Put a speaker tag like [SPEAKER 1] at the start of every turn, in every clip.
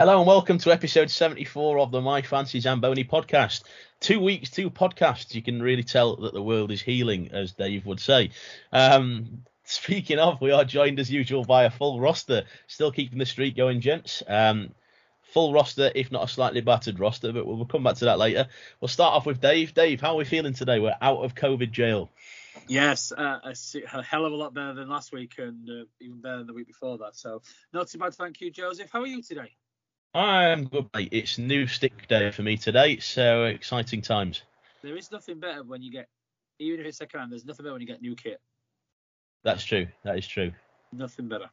[SPEAKER 1] Hello and welcome to episode 74 of the My Fancy Zamboni podcast. Two weeks, two podcasts. You can really tell that the world is healing, as Dave would say. Um, speaking of, we are joined as usual by a full roster, still keeping the streak going, gents. Um, full roster, if not a slightly battered roster, but we'll, we'll come back to that later. We'll start off with Dave. Dave, how are we feeling today? We're out of COVID jail.
[SPEAKER 2] Yes, uh, a, a, hell of a lot better than last week and uh, even better than the week before that. So, not too bad. Thank you, Joseph. How are you today?
[SPEAKER 1] I'm good, mate. It's new stick day for me today, so exciting times.
[SPEAKER 2] There is nothing better when you get, even if it's second hand, there's nothing better when you get new kit.
[SPEAKER 1] That's true. That is true.
[SPEAKER 2] Nothing better.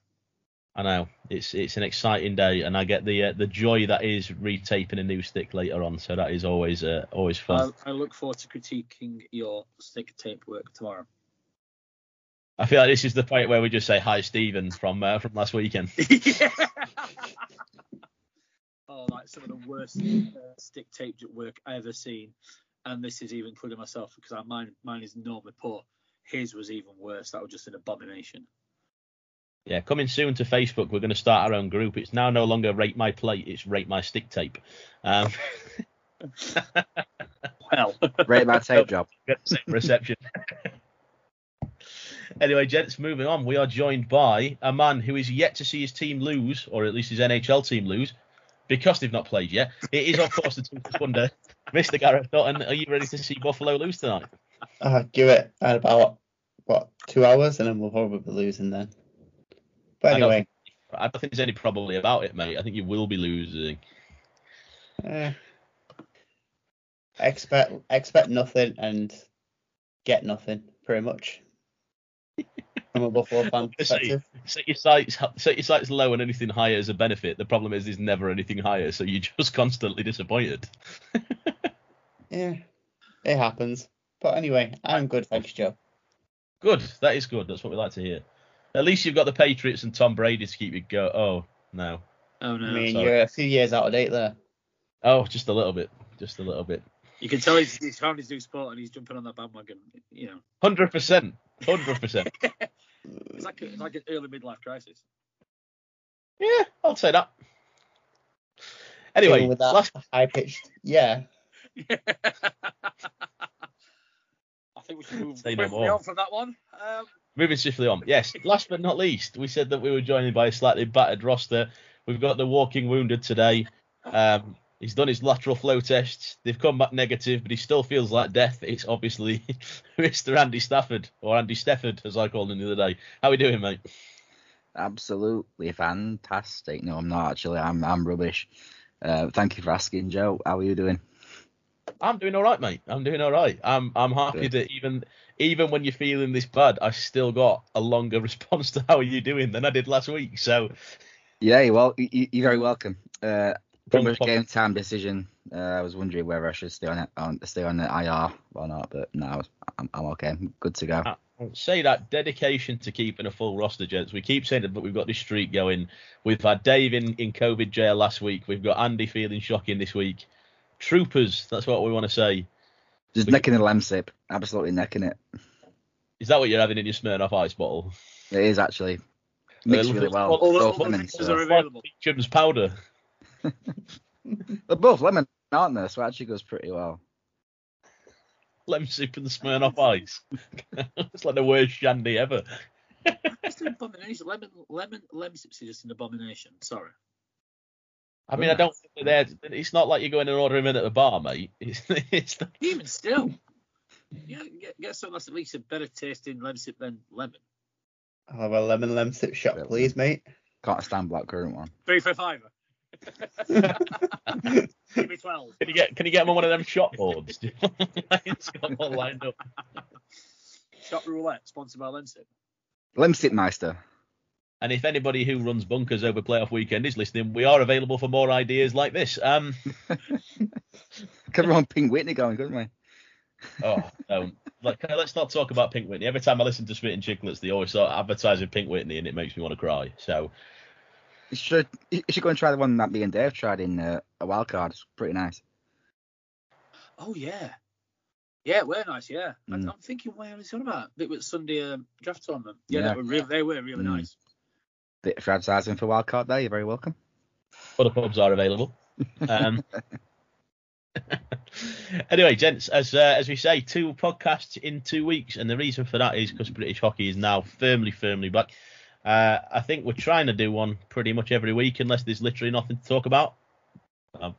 [SPEAKER 1] I know it's it's an exciting day, and I get the uh, the joy that is retaping a new stick later on. So that is always uh, always fun.
[SPEAKER 2] I, I look forward to critiquing your stick tape work tomorrow.
[SPEAKER 1] I feel like this is the point where we just say hi, Stephen from uh, from last weekend.
[SPEAKER 2] oh, like some of the worst uh, stick tape work I ever seen, and this is even including myself because I, mine mine is normally poor. His was even worse. That was just an abomination.
[SPEAKER 1] Yeah, coming soon to Facebook, we're going to start our own group. It's now no longer rate my plate; it's rate my stick tape. Um,
[SPEAKER 2] well,
[SPEAKER 3] rate my tape job.
[SPEAKER 1] Reception. anyway, gents, moving on. We are joined by a man who is yet to see his team lose, or at least his NHL team lose, because they've not played yet. It is, of course, the Toothless Wonder, Mr. Gareth Dotton. Are you ready to see Buffalo lose tonight?
[SPEAKER 4] Uh, give it about what two hours, and then we'll probably be losing then. But anyway, I don't,
[SPEAKER 1] I don't think there's any probably about it, mate. I think you will be losing.
[SPEAKER 4] Uh, expect expect nothing and get nothing, pretty much. From a Buffalo fan perspective.
[SPEAKER 1] Set your sights set your sights low and anything higher is a benefit. The problem is there's never anything higher, so you're just constantly disappointed.
[SPEAKER 4] yeah, it happens. But anyway, I'm good, thanks, Joe.
[SPEAKER 1] Good, that is good. That's what we like to hear. At least you've got the Patriots and Tom Brady to keep you go. Oh no.
[SPEAKER 2] Oh no. I
[SPEAKER 4] mean, Sorry. you're a few years out of date there.
[SPEAKER 1] Oh, just a little bit. Just a little bit.
[SPEAKER 2] You can tell he's, he's found his new sport and he's jumping on that bandwagon. You know.
[SPEAKER 1] Hundred percent. Hundred percent.
[SPEAKER 2] It's like a, it's like an early midlife crisis.
[SPEAKER 1] Yeah, I'll say that. Anyway,
[SPEAKER 4] with that last... high pitched, yeah.
[SPEAKER 2] I think we should move Say no more. on from that one. Um,
[SPEAKER 1] Moving swiftly on. Yes, last but not least, we said that we were joined by a slightly battered roster. We've got the walking wounded today. Um, he's done his lateral flow tests. They've come back negative, but he still feels like death. It's obviously Mr. Andy Stafford, or Andy Stafford, as I called him the other day. How are we doing, mate?
[SPEAKER 3] Absolutely fantastic. No, I'm not actually. I'm I'm rubbish. Uh, thank you for asking, Joe. How are you doing?
[SPEAKER 1] I'm doing all right, mate. I'm doing all right. I'm I'm happy Good. that even even when you're feeling this bad, I still got a longer response to how are you doing than I did last week. So
[SPEAKER 3] yeah, well, you, are very welcome. Uh, pretty much game time decision. Uh, I was wondering whether I should stay on it, on stay on the IR or not, but no, I'm, I'm okay. I'm good to go. I,
[SPEAKER 1] say that dedication to keeping a full roster, gents. We keep saying it, but we've got this streak going. We've had Dave in, in COVID jail last week. We've got Andy feeling shocking this week. Troopers, that's what we want to say.
[SPEAKER 3] Just we, necking the sip. absolutely necking it.
[SPEAKER 1] Is that what you're having in your Smirnoff Ice bottle?
[SPEAKER 3] It is actually. Mixed uh, really well.
[SPEAKER 2] All, all, all lemons, so. are available.
[SPEAKER 1] Chim's powder.
[SPEAKER 3] They're both lemon, aren't they? So it actually goes pretty well.
[SPEAKER 1] Lemsip and the Smirnoff Ice. it's like the worst shandy ever.
[SPEAKER 2] it's an abomination. Lemon, lemon, lemon is just an abomination. Sorry.
[SPEAKER 1] I mean, I don't think they're there. It's not like you're going and ordering in at the bar, mate. It's, it's
[SPEAKER 2] the... Even still, yeah, get, get something that's at least a better tasting lemsip than lemon.
[SPEAKER 4] I'll have a lemon lemsip shot, please, mate.
[SPEAKER 3] Can't stand black currant one.
[SPEAKER 2] Three for five. Give me twelve.
[SPEAKER 1] Can you get Can you get them on one of them shot boards? it's got one lined up.
[SPEAKER 2] Shot roulette, sponsored by Lemsip.
[SPEAKER 3] Lemsip Meister.
[SPEAKER 1] And if anybody who runs bunkers over playoff weekend is listening, we are available for more ideas like this. Um,
[SPEAKER 3] Could run Pink Whitney going, couldn't we?
[SPEAKER 1] oh, no. Like, let's not talk about Pink Whitney. Every time I listen to Spitting Chicklets, they always start advertising Pink Whitney, and it makes me want to cry. So,
[SPEAKER 3] you should you should go and try the one that me and Dave tried in uh, a wild card. It's pretty nice.
[SPEAKER 2] Oh yeah, yeah, we're nice. Yeah, mm. I'm thinking where is it about? It was Sunday um, draft tournament. Yeah, yeah. They, were really, they were really mm. nice
[SPEAKER 3] bit for advertising for Wildcard there. You're very welcome.
[SPEAKER 1] Other pubs are available. Um, anyway, gents, as uh, as we say, two podcasts in two weeks, and the reason for that is because British hockey is now firmly, firmly back. Uh, I think we're trying to do one pretty much every week, unless there's literally nothing to talk about. I'm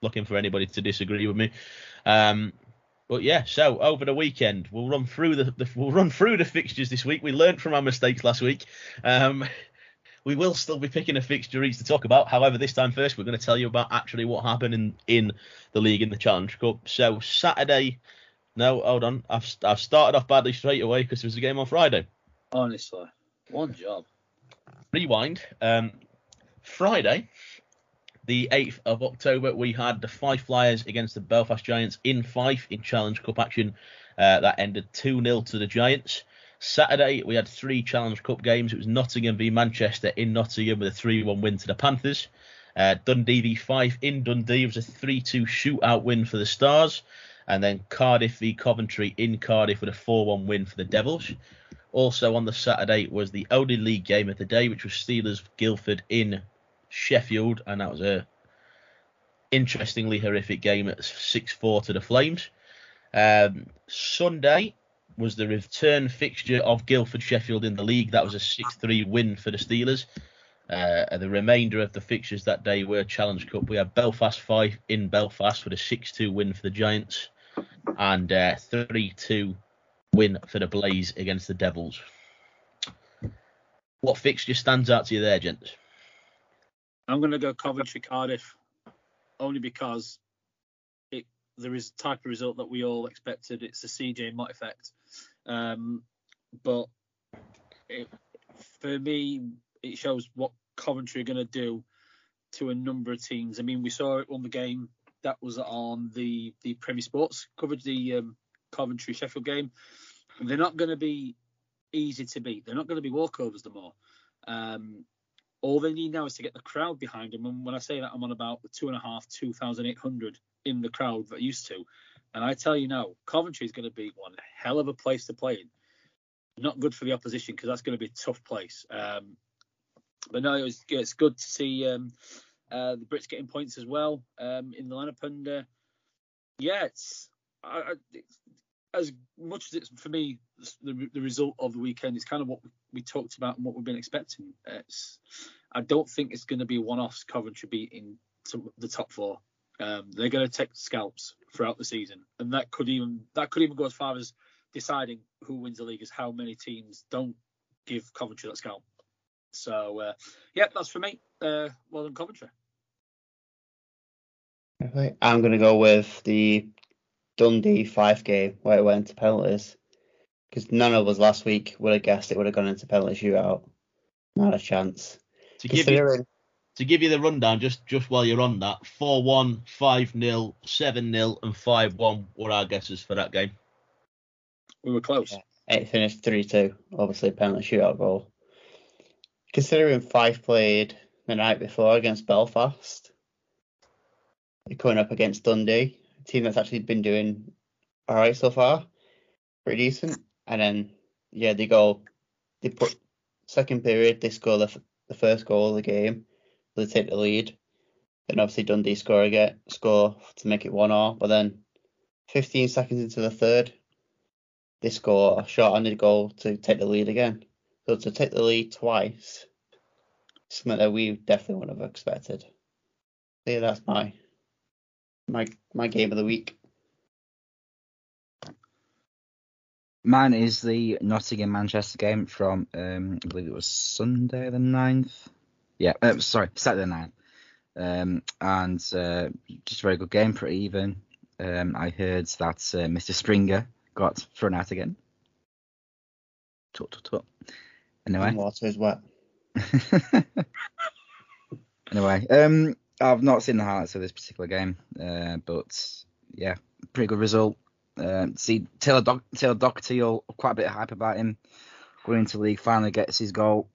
[SPEAKER 1] looking for anybody to disagree with me. Um, but yeah, so over the weekend we'll run through the, the, we'll run through the fixtures this week. We learned from our mistakes last week. Um, we will still be picking a fixture each to talk about. However, this time first we're going to tell you about actually what happened in in the league in the Challenge Cup. So Saturday, no, hold on, I've I've started off badly straight away because there was a game on Friday.
[SPEAKER 2] Honestly, one job.
[SPEAKER 1] Rewind. Um, Friday, the 8th of October, we had the Fife Flyers against the Belfast Giants in Fife in Challenge Cup action. Uh, that ended 2 0 to the Giants. Saturday, we had three Challenge Cup games. It was Nottingham v Manchester in Nottingham with a 3 1 win to the Panthers. Uh, Dundee v Fife in Dundee was a 3 2 shootout win for the Stars. And then Cardiff v Coventry in Cardiff with a 4 1 win for the Devils. Also on the Saturday was the only league game of the day, which was Steelers Guildford in Sheffield, and that was a interestingly horrific game at 6-4 to the Flames. Um, Sunday was the return fixture of Guildford Sheffield in the league. That was a 6-3 win for the Steelers. Uh, the remainder of the fixtures that day were Challenge Cup. We had Belfast 5 in Belfast with a 6-2 win for the Giants and uh, 3-2 win for the Blaze against the Devils. What fixture stands out to you there, gents?
[SPEAKER 2] I'm going to go Coventry Cardiff only because it there is a type of result that we all expected. It's the CJ Motte effect. Um, but it, for me, it shows what Coventry are going to do to a number of teams. I mean, we saw it on the game that was on the the Premier Sports covered the um, Coventry Sheffield game. They're not going to be easy to beat. They're not going to be walkovers no more. Um, all they need now is to get the crowd behind them. And when I say that, I'm on about the two and a half, 2,800 in the crowd that used to. And I tell you now, Coventry is going to be one hell of a place to play in. Not good for the opposition because that's going to be a tough place. Um, but no, it was, it's good to see um, uh, the Brits getting points as well um, in the lineup. And uh, yeah, it's, I, I, it's, as much as it's for me the, the result of the weekend is kind of what we talked about and what we've been expecting. It's, I don't think it's going to be one-offs Coventry beating the top four. Um, they're going to take scalps throughout the season, and that could even that could even go as far as deciding who wins the league is how many teams don't give Coventry that scalp. So uh, yeah, that's for me. Uh, well done, Coventry.
[SPEAKER 4] I'm going to go with the Dundee Fife game where it went to penalties because none of us last week would have guessed it would have gone into penalty shootout. Not a chance.
[SPEAKER 1] To give you to give you the rundown, just just while you're on that, 4-1, 5-0, 7-0, and 5-1 were our guesses for that game.
[SPEAKER 2] We were close.
[SPEAKER 4] Yeah, it finished 3-2. Obviously, penalty shootout goal. Considering Fife played the night before against Belfast, they're coming up against Dundee, a team that's actually been doing all right so far, pretty decent. And then yeah, they go, they put second period, they score the, the first goal of the game, they take the lead. Then obviously Dundee score again, score to make it one all. But then 15 seconds into the third, they score a short-handed goal to take the lead again. So to take the lead twice, something that we definitely wouldn't have expected. Yeah, that's my my my game of the week.
[SPEAKER 3] Mine is the Nottingham Manchester game from um, I believe it was Sunday the 9th. Yeah, uh, sorry, Saturday the 9th. Um, and uh, just a very good game, pretty even. Um, I heard that uh, Mr. Springer got thrown out again. Tut, tut, tut. Anyway.
[SPEAKER 4] Water is wet.
[SPEAKER 3] anyway, um, I've not seen the highlights of this particular game, uh, but yeah, pretty good result. Uh, see Taylor, Do- Taylor Doherty, all, quite a bit of hype about him going into league. Finally gets his goal,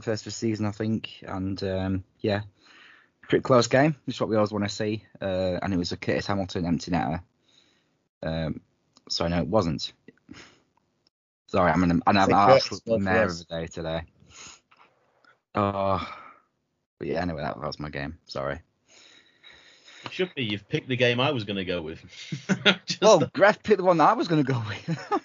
[SPEAKER 3] first of the season, I think, and um, yeah, pretty close game. Which is what we always want to see. Uh, and it was a Curtis Hamilton empty netter. Um, sorry, no, it wasn't. Sorry, I'm an, I'm an absolute mare of a day today. Oh, But yeah, anyway, that, that was my game. Sorry.
[SPEAKER 1] It should be. You've picked the game I was going to go with. oh,
[SPEAKER 3] Well,
[SPEAKER 1] the-
[SPEAKER 3] Gref picked the one that I was going to go with.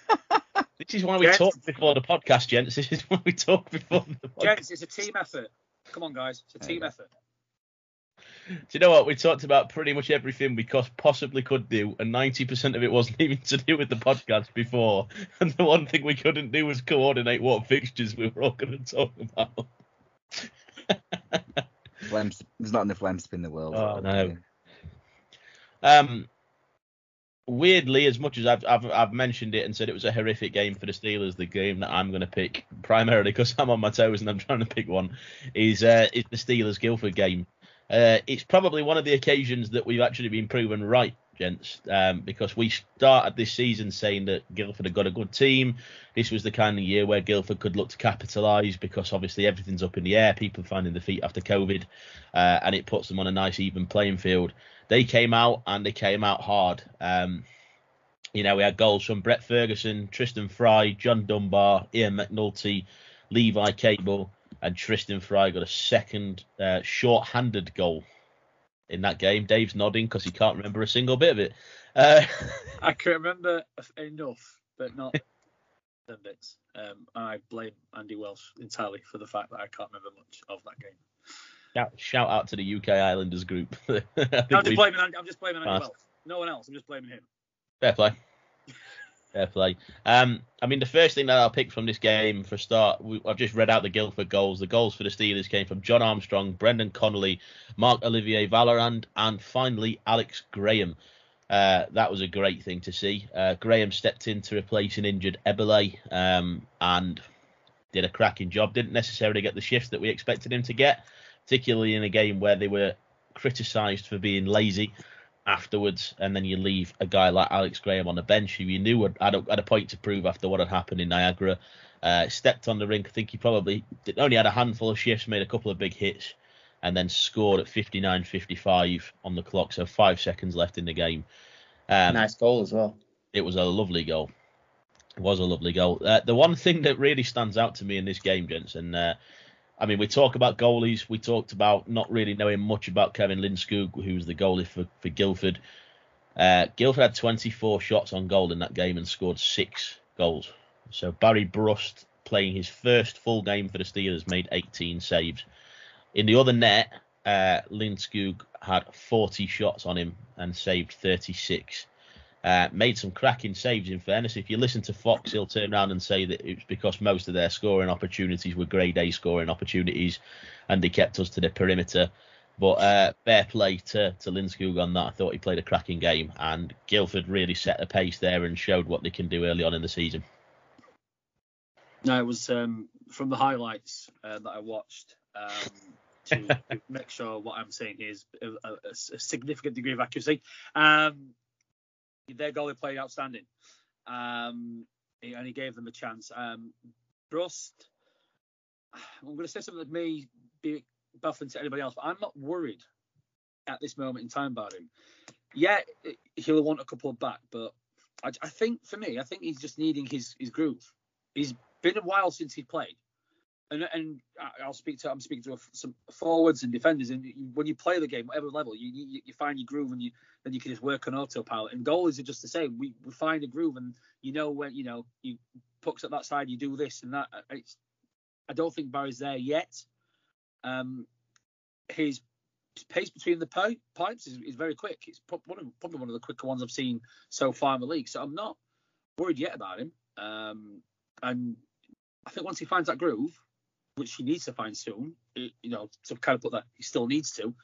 [SPEAKER 1] this is why we
[SPEAKER 2] Gents.
[SPEAKER 1] talked before the podcast, gents. This is why we talked before the podcast.
[SPEAKER 2] Gents, it's a team effort. Come on, guys. It's a team
[SPEAKER 3] you
[SPEAKER 2] effort.
[SPEAKER 1] Do you know what? We talked about pretty much everything we possibly could do, and 90% of it wasn't even to do with the podcast before. And the one thing we couldn't do was coordinate what fixtures we were all going to talk about.
[SPEAKER 3] Flem, there's not enough Lemsip in the world.
[SPEAKER 1] Oh, no. Um, weirdly, as much as I've, I've I've mentioned it and said it was a horrific game for the Steelers, the game that I'm going to pick primarily because I'm on my toes and I'm trying to pick one is uh, is the Steelers Guildford game. Uh, it's probably one of the occasions that we've actually been proven right, gents, um, because we started this season saying that Guildford had got a good team. This was the kind of year where Guildford could look to capitalise because obviously everything's up in the air, people finding their feet after COVID, uh, and it puts them on a nice even playing field. They came out and they came out hard. Um, you know, we had goals from Brett Ferguson, Tristan Fry, John Dunbar, Ian McNulty, Levi Cable, and Tristan Fry got a second uh, short-handed goal in that game. Dave's nodding because he can't remember a single bit of it. Uh,
[SPEAKER 2] I can remember enough, but not ten bits. Um, I blame Andy Welsh entirely for the fact that I can't remember much of that game.
[SPEAKER 1] shout, shout out to the UK Islanders group.
[SPEAKER 2] I'm just blaming. I'm just blaming Andy Welsh. No one else. I'm just blaming him.
[SPEAKER 1] Fair play. Fair play. Um, I mean, the first thing that I'll pick from this game for a start, we, I've just read out the Guildford goals. The goals for the Steelers came from John Armstrong, Brendan Connolly, Marc Olivier Vallerand, and finally Alex Graham. Uh, that was a great thing to see. Uh, Graham stepped in to replace an injured Ebele um, and did a cracking job. Didn't necessarily get the shifts that we expected him to get, particularly in a game where they were criticised for being lazy afterwards, and then you leave a guy like Alex Graham on the bench who you knew had, a, had a point to prove after what had happened in Niagara. Uh, stepped on the rink. I think he probably did, only had a handful of shifts, made a couple of big hits, and then scored at 59.55 on the clock. So five seconds left in the game. Um,
[SPEAKER 4] nice goal as well.
[SPEAKER 1] it was a lovely goal. It was a lovely goal. Uh, the one thing that really stands out to me in this game, gents, and uh, I mean, we talk about goalies. We talked about not really knowing much about Kevin Lindskog, who was the goalie for, for Guildford. Uh, Guildford had 24 shots on goal in that game and scored six goals. So Barry Brust, playing his first full game for the Steelers, made 18 saves. In the other net, uh, had 40 shots on him and saved 36 uh, made some cracking saves. In fairness, if you listen to Fox, he'll turn around and say that it's because most of their scoring opportunities were grade A scoring opportunities, and they kept us to the perimeter. But uh, fair play to to Lindskog on that. I thought he played a cracking game, and Guildford really set the pace there and showed what they can do early on in the season.
[SPEAKER 2] No, it was um, from the highlights uh, that I watched um, to make sure what I'm saying is a, a, a significant degree of accuracy. Um, their goalie played outstanding, um, and he gave them a chance. Um, Brust, I'm going to say something that may be baffling to anybody else, but I'm not worried at this moment in time about him. Yeah, he'll want a couple back, but I, I think for me, I think he's just needing his his groove. He's been a while since he played, and and I'll speak to I'm speaking to some forwards and defenders, and when you play the game, whatever level, you you, you find your groove, and you then you can just work on autopilot. And goalies are just the same. We, we find a groove, and you know when you know you pucks at that side, you do this and that. It's, I don't think Barry's there yet. Um, his pace between the pi- pipes is, is very quick. It's one of, probably one of the quicker ones I've seen so far in the league. So I'm not worried yet about him. Um, and I think once he finds that groove, which he needs to find soon, it, you know, to kind of put that he still needs to,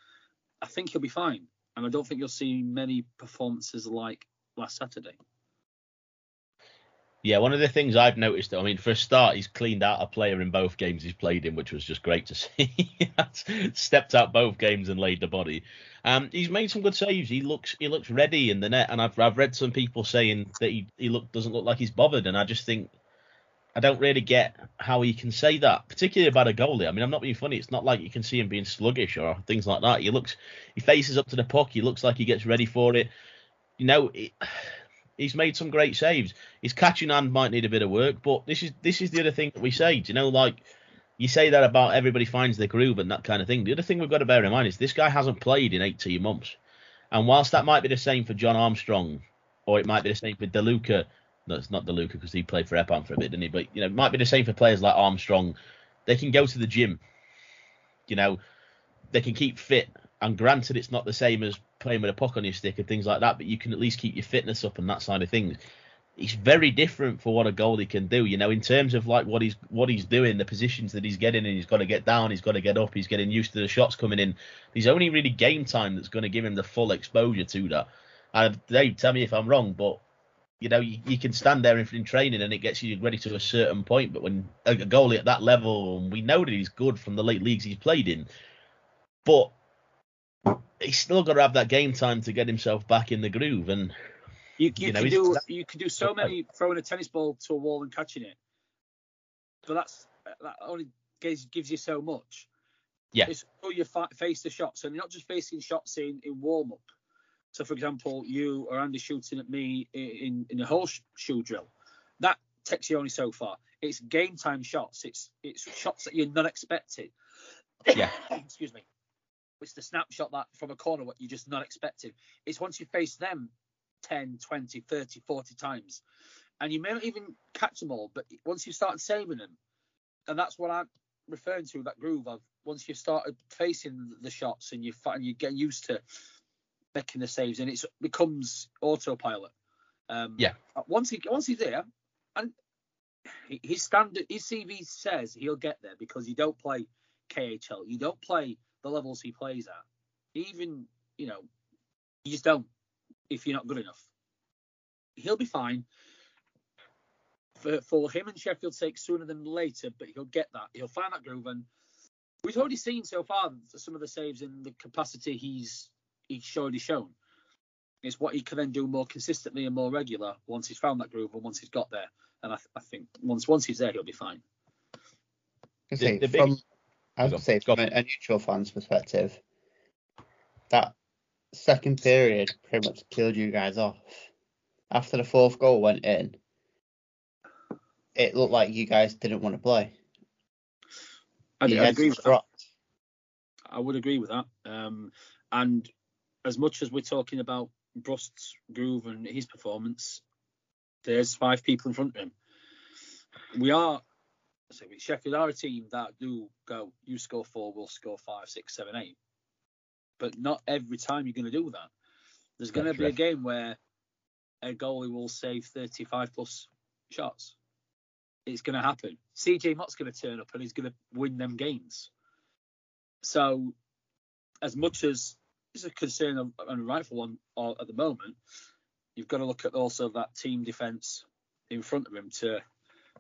[SPEAKER 2] I think he'll be fine. And I don't think you'll see many performances like last Saturday.
[SPEAKER 1] Yeah, one of the things I've noticed, I mean, for a start, he's cleaned out a player in both games he's played in, which was just great to see. stepped out both games and laid the body. Um, he's made some good saves. He looks he looks ready in the net, and I've I've read some people saying that he he look doesn't look like he's bothered, and I just think I don't really get how he can say that, particularly about a goalie. I mean, I'm not being funny. It's not like you can see him being sluggish or things like that. He looks he faces up to the puck. He looks like he gets ready for it. You know. He's made some great saves. His catching hand might need a bit of work, but this is this is the other thing that we say. Do you know, like you say that about everybody finds their groove and that kind of thing. The other thing we've got to bear in mind is this guy hasn't played in 18 months. And whilst that might be the same for John Armstrong, or it might be the same for DeLuca, no, it's not DeLuca because he played for Epam for a bit, didn't he? But you know, it might be the same for players like Armstrong. They can go to the gym. You know, they can keep fit. And granted, it's not the same as playing with a puck on your stick and things like that, but you can at least keep your fitness up and that side of things. It's very different for what a goalie can do. You know, in terms of like what he's what he's doing, the positions that he's getting and he's got to get down, he's got to get up, he's getting used to the shots coming in. He's only really game time that's going to give him the full exposure to that. And Dave, tell me if I'm wrong, but you know, you, you, can stand there in, in, training and it gets you ready to a certain point. But when a goalie at that level, and we know that he's good from the late leagues he's played in, but he's still got to have that game time to get himself back in the groove. And
[SPEAKER 2] you, you, you know, can do you can do so many throwing a tennis ball to a wall and catching it, but that's that only gives, gives you so much.
[SPEAKER 1] Yeah.
[SPEAKER 2] It's how you face the shots, and you're not just facing shots in in warm up. So, for example, you or Andy shooting at me in in a whole shoe drill, that takes you only so far. It's game time shots. It's it's shots that you're not expecting.
[SPEAKER 1] Yeah.
[SPEAKER 2] Excuse me. It's the snapshot that from a corner what you're just not expecting. It's once you face them 10, 20, 30, 40 times, and you may not even catch them all, but once you start saving them, and that's what I'm referring to that groove of once you've started facing the shots and you're, and you get used to making the saves and it becomes autopilot. Um,
[SPEAKER 1] yeah.
[SPEAKER 2] Once he once he's there, and his standard his CV says he'll get there because you don't play KHL, you don't play the levels he plays at. Even you know, you just don't if you're not good enough. He'll be fine. For, for him and Sheffield sake sooner than later, but he'll get that. He'll find that groove, and we've already seen so far some of the saves in the capacity he's he's already shown. It's what he can then do more consistently and more regular once he's found that groove and once he's got there. And I, I think once once he's there, he'll be fine.
[SPEAKER 4] the, the from, I would say from a, a neutral fan's perspective, that second period pretty much killed you guys off. After the fourth goal went in, it looked like you guys didn't want to play.
[SPEAKER 2] I, I agree with that. I would agree with that. Um, and as much as we're talking about Brust's groove and his performance, there's five people in front of him. We are, so Sheffield are a team that do go, you score four, we'll score five, six, seven, eight. But not every time you're going to do that. There's going to be a game where a goalie will save 35 plus shots. It's going to happen. CJ Motte's going to turn up and he's going to win them games. So, as much as is a concern and a rightful one uh, at the moment. You've got to look at also that team defence in front of him to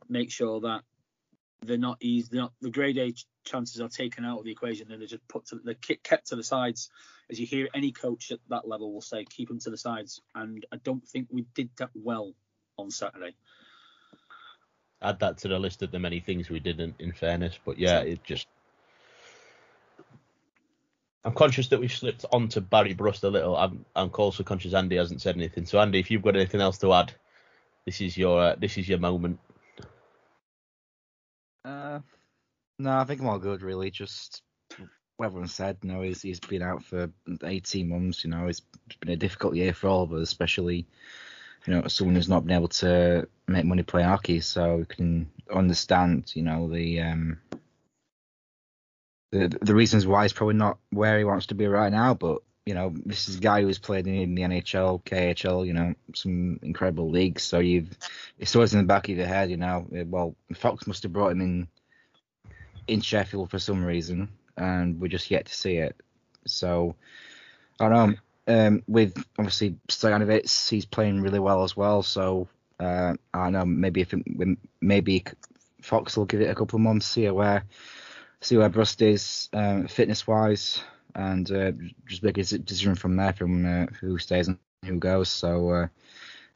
[SPEAKER 2] make sure that they're not easy. They're not, the grade A chances are taken out of the equation and they're just put to they're kept to the sides. As you hear any coach at that level will say, keep them to the sides. And I don't think we did that well on Saturday.
[SPEAKER 1] Add that to the list of the many things we didn't, in fairness. But yeah, it just I'm conscious that we've slipped onto Barry Brust a little. I'm, I'm also conscious Andy hasn't said anything. So Andy, if you've got anything else to add, this is your uh, this is your moment.
[SPEAKER 3] Uh, no, I think I'm all good. Really, just what everyone said. You know, he's he's been out for 18 months. You know, it's been a difficult year for all of us, especially you know someone who's not been able to make money playing hockey. So we can understand, you know, the um the the reasons why he's probably not where he wants to be right now. But you know, this is a guy who's played in the NHL, KHL, you know, some incredible leagues. So you've it's always in the back of your head, you know. Well, Fox must have brought him in in Sheffield for some reason, and we're just yet to see it. So I don't know. Um, with obviously Stojanovic, he's playing really well as well. So uh, I don't know. Maybe if maybe Fox will give it a couple of months, see where see where Brust is um, fitness wise, and uh, just make a decision from there from uh, who stays and who goes. So uh, it'll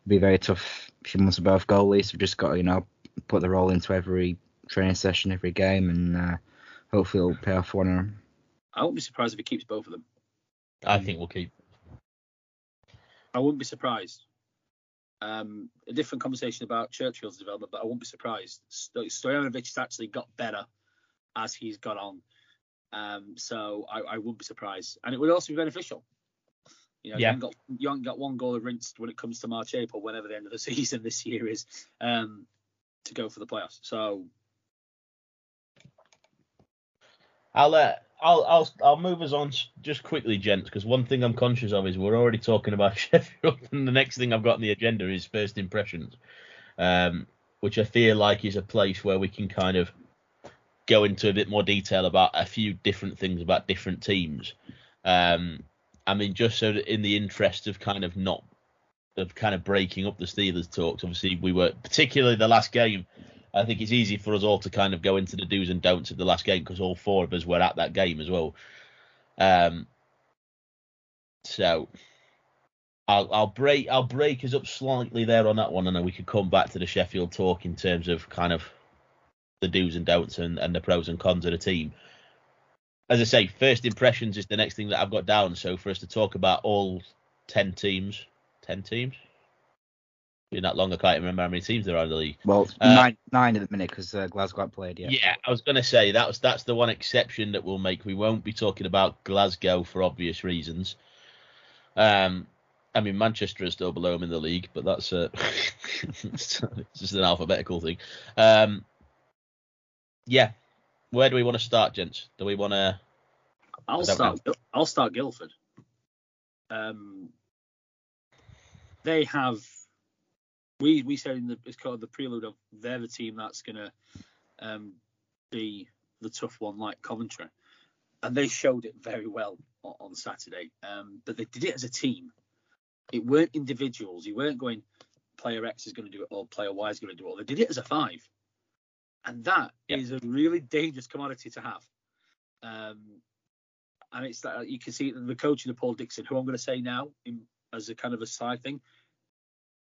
[SPEAKER 3] be very tough few months for both goalies. We've just got to you know put the role into every training session, every game, and uh, hopefully it'll pay off one of them.
[SPEAKER 2] I won't be surprised if he keeps both of them.
[SPEAKER 1] I think we'll keep.
[SPEAKER 2] I wouldn't be surprised. Um, a different conversation about Churchill's development, but I won't be surprised. Stojanovic has actually got better as he's got on. Um, so I, I wouldn't be surprised, and it would also be beneficial. You know,
[SPEAKER 1] Yeah.
[SPEAKER 2] you, haven't got, you haven't got one goal rinsed when it comes to March, April, whenever the end of the season this year is, um, to go for the playoffs. So
[SPEAKER 1] I'll uh, I'll I'll I'll move us on just quickly, gents, because one thing I'm conscious of is we're already talking about Sheffield, and the next thing I've got on the agenda is first impressions, um, which I feel like is a place where we can kind of go into a bit more detail about a few different things about different teams. Um, I mean, just so in the interest of kind of not of kind of breaking up the Steelers talks, obviously we were particularly the last game. I think it's easy for us all to kind of go into the do's and don'ts of the last game because all four of us were at that game as well. Um, so I'll I'll break I'll break us up slightly there on that one, and then we could come back to the Sheffield talk in terms of kind of the do's and don'ts and, and the pros and cons of the team. As I say, first impressions is the next thing that I've got down. So for us to talk about all ten teams, ten teams. Been that long, I can't remember how many teams there are in the league.
[SPEAKER 3] Well,
[SPEAKER 1] Uh,
[SPEAKER 3] nine nine at the minute because uh, Glasgow haven't played yet.
[SPEAKER 1] Yeah, I was going to say that was that's the one exception that we'll make. We won't be talking about Glasgow for obvious reasons. Um, I mean Manchester is still below them in the league, but that's uh, it's just an alphabetical thing. Um, yeah, where do we want to start, gents? Do we want to?
[SPEAKER 2] I'll start. I'll start Guildford. Um, they have. We we said in the it's called the prelude of they're the team that's gonna um, be the tough one like Coventry, and they showed it very well on, on Saturday. Um, but they did it as a team. It weren't individuals. You weren't going player X is going to do it or player Y is going to do it. All. They did it as a five, and that is
[SPEAKER 1] Yeah.
[SPEAKER 2] a really dangerous commodity to have. Um, and it's that you can see the coaching of Paul Dixon, who I'm going to say now in, as a kind of a side thing.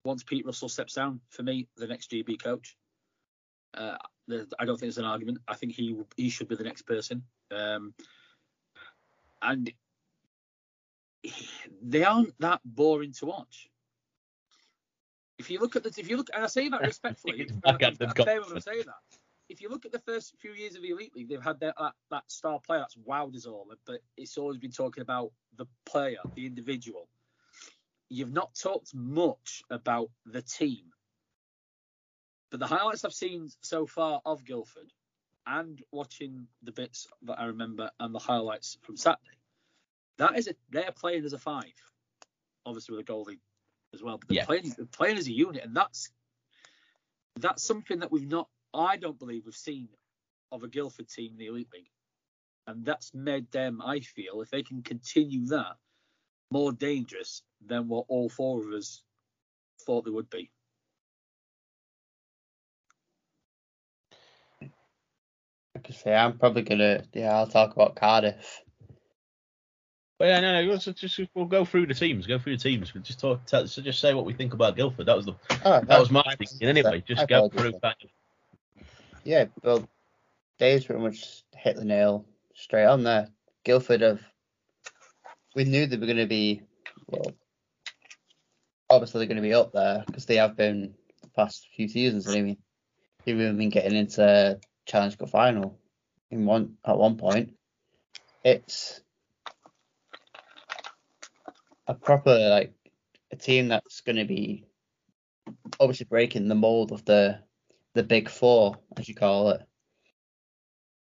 [SPEAKER 2] Once Pete Russell steps down, for me, the next GB coach. Uh, the, I don't think there's an argument. I think he he should be the next person. Um, and they aren't that boring to watch. If you look at the, if you look, and I say that respectfully,
[SPEAKER 1] It's
[SPEAKER 2] and
[SPEAKER 1] back
[SPEAKER 2] I- I I
[SPEAKER 1] conference.
[SPEAKER 2] say that. If you look at the first few years of the Elite League, they've had that, that, that star player that's wowed us all, but it's always been talking about the player, the individual. You've not talked much about the team. But the highlights I've seen so far of Guildford and watching the bits that I remember and the highlights from Saturday, that is a they're playing as a five, obviously with a goalie as well. But they're
[SPEAKER 1] Yeah.
[SPEAKER 2] playing they're playing as a unit, and that's that's something that we've not I don't believe we've seen of a Guildford team in the Elite League. And that's made them, I feel, if they can continue that, more dangerous than what all four of us thought they would be.
[SPEAKER 4] I could say I'm probably gonna yeah I'll talk about Cardiff.
[SPEAKER 1] Well, yeah, no, no. Let's just we'll go through the teams. Go through the teams. We'll just talk. Tell, so just say what we think about Guildford. That was the
[SPEAKER 4] Oh,
[SPEAKER 1] that was my thinking anyway. Just
[SPEAKER 4] I
[SPEAKER 1] go through kind of
[SPEAKER 4] Yeah, well, Dave's pretty much hit the nail straight on there. Guildford have. We knew they were going to be, well, obviously they're going to be up there because they have been the past few seasons. I mean, they've even been getting into Challenge Cup final in one at one point. It's a proper like a team that's going to be obviously breaking the mold of the the big four, as you call it,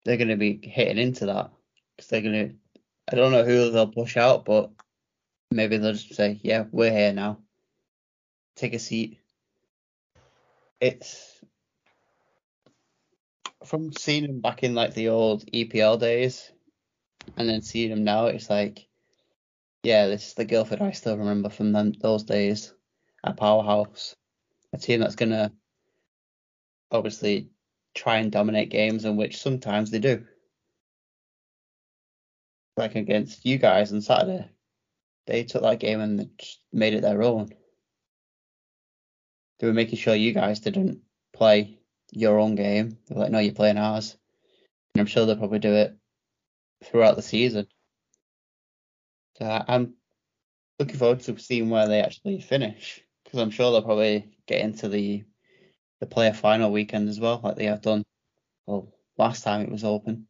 [SPEAKER 4] they're going to be hitting into that because they're going to. I don't know who they'll push out, but maybe they'll just say, "Yeah, we're here now. Take a seat." It's from seeing them back in like the old EPL days, and then seeing them now. It's like, yeah, this is the Guildford I still remember from them those days. A powerhouse, a team that's gonna obviously try and dominate games, in which sometimes they do. Like against you guys on Saturday, they took that game and made it their own. They were making sure you guys didn't play your own game. They were like, no, you're playing ours. And I'm sure they'll probably do it throughout the season. So I'm looking forward to seeing where they actually finish because I'm sure they'll probably get into the the player final weekend as well, like they have done. Well, last time it was open.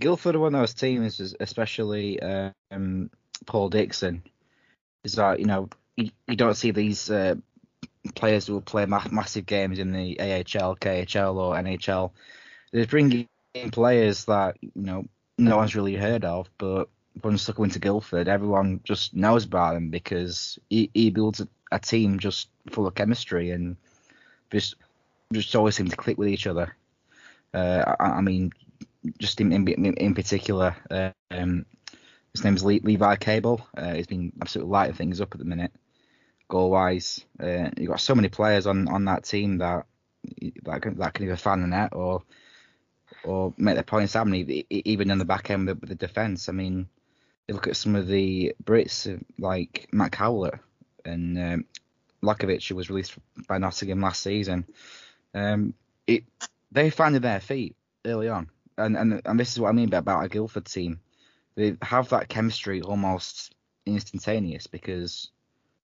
[SPEAKER 3] Guildford are one of those teams, especially um, Paul Dixon, is that you know you, you don't see these uh, players who will play ma- massive games in the AHL, KHL, or NHL. They're bringing in players that you know no one's really heard of, but once they come into Guildford, everyone just knows about them because he, he builds a, team just full of chemistry and just just always seem to click with each other. Uh, I, I, mean, just in in, in particular, um, his name's Le- Levi Cable. Uh, he's been absolutely lighting things up at the minute, goal wise. Uh, you've got so many players on, on that team that that can, that can either fan the net or or make their points happen, even in the back end with the defence. I mean, you look at some of the Brits like Matt Howlett and um, Lachowicz, who was released by Nottingham last season. Um, it they finding their feet early on, and, and and this is what I mean about a Guildford team. They have that chemistry almost instantaneous because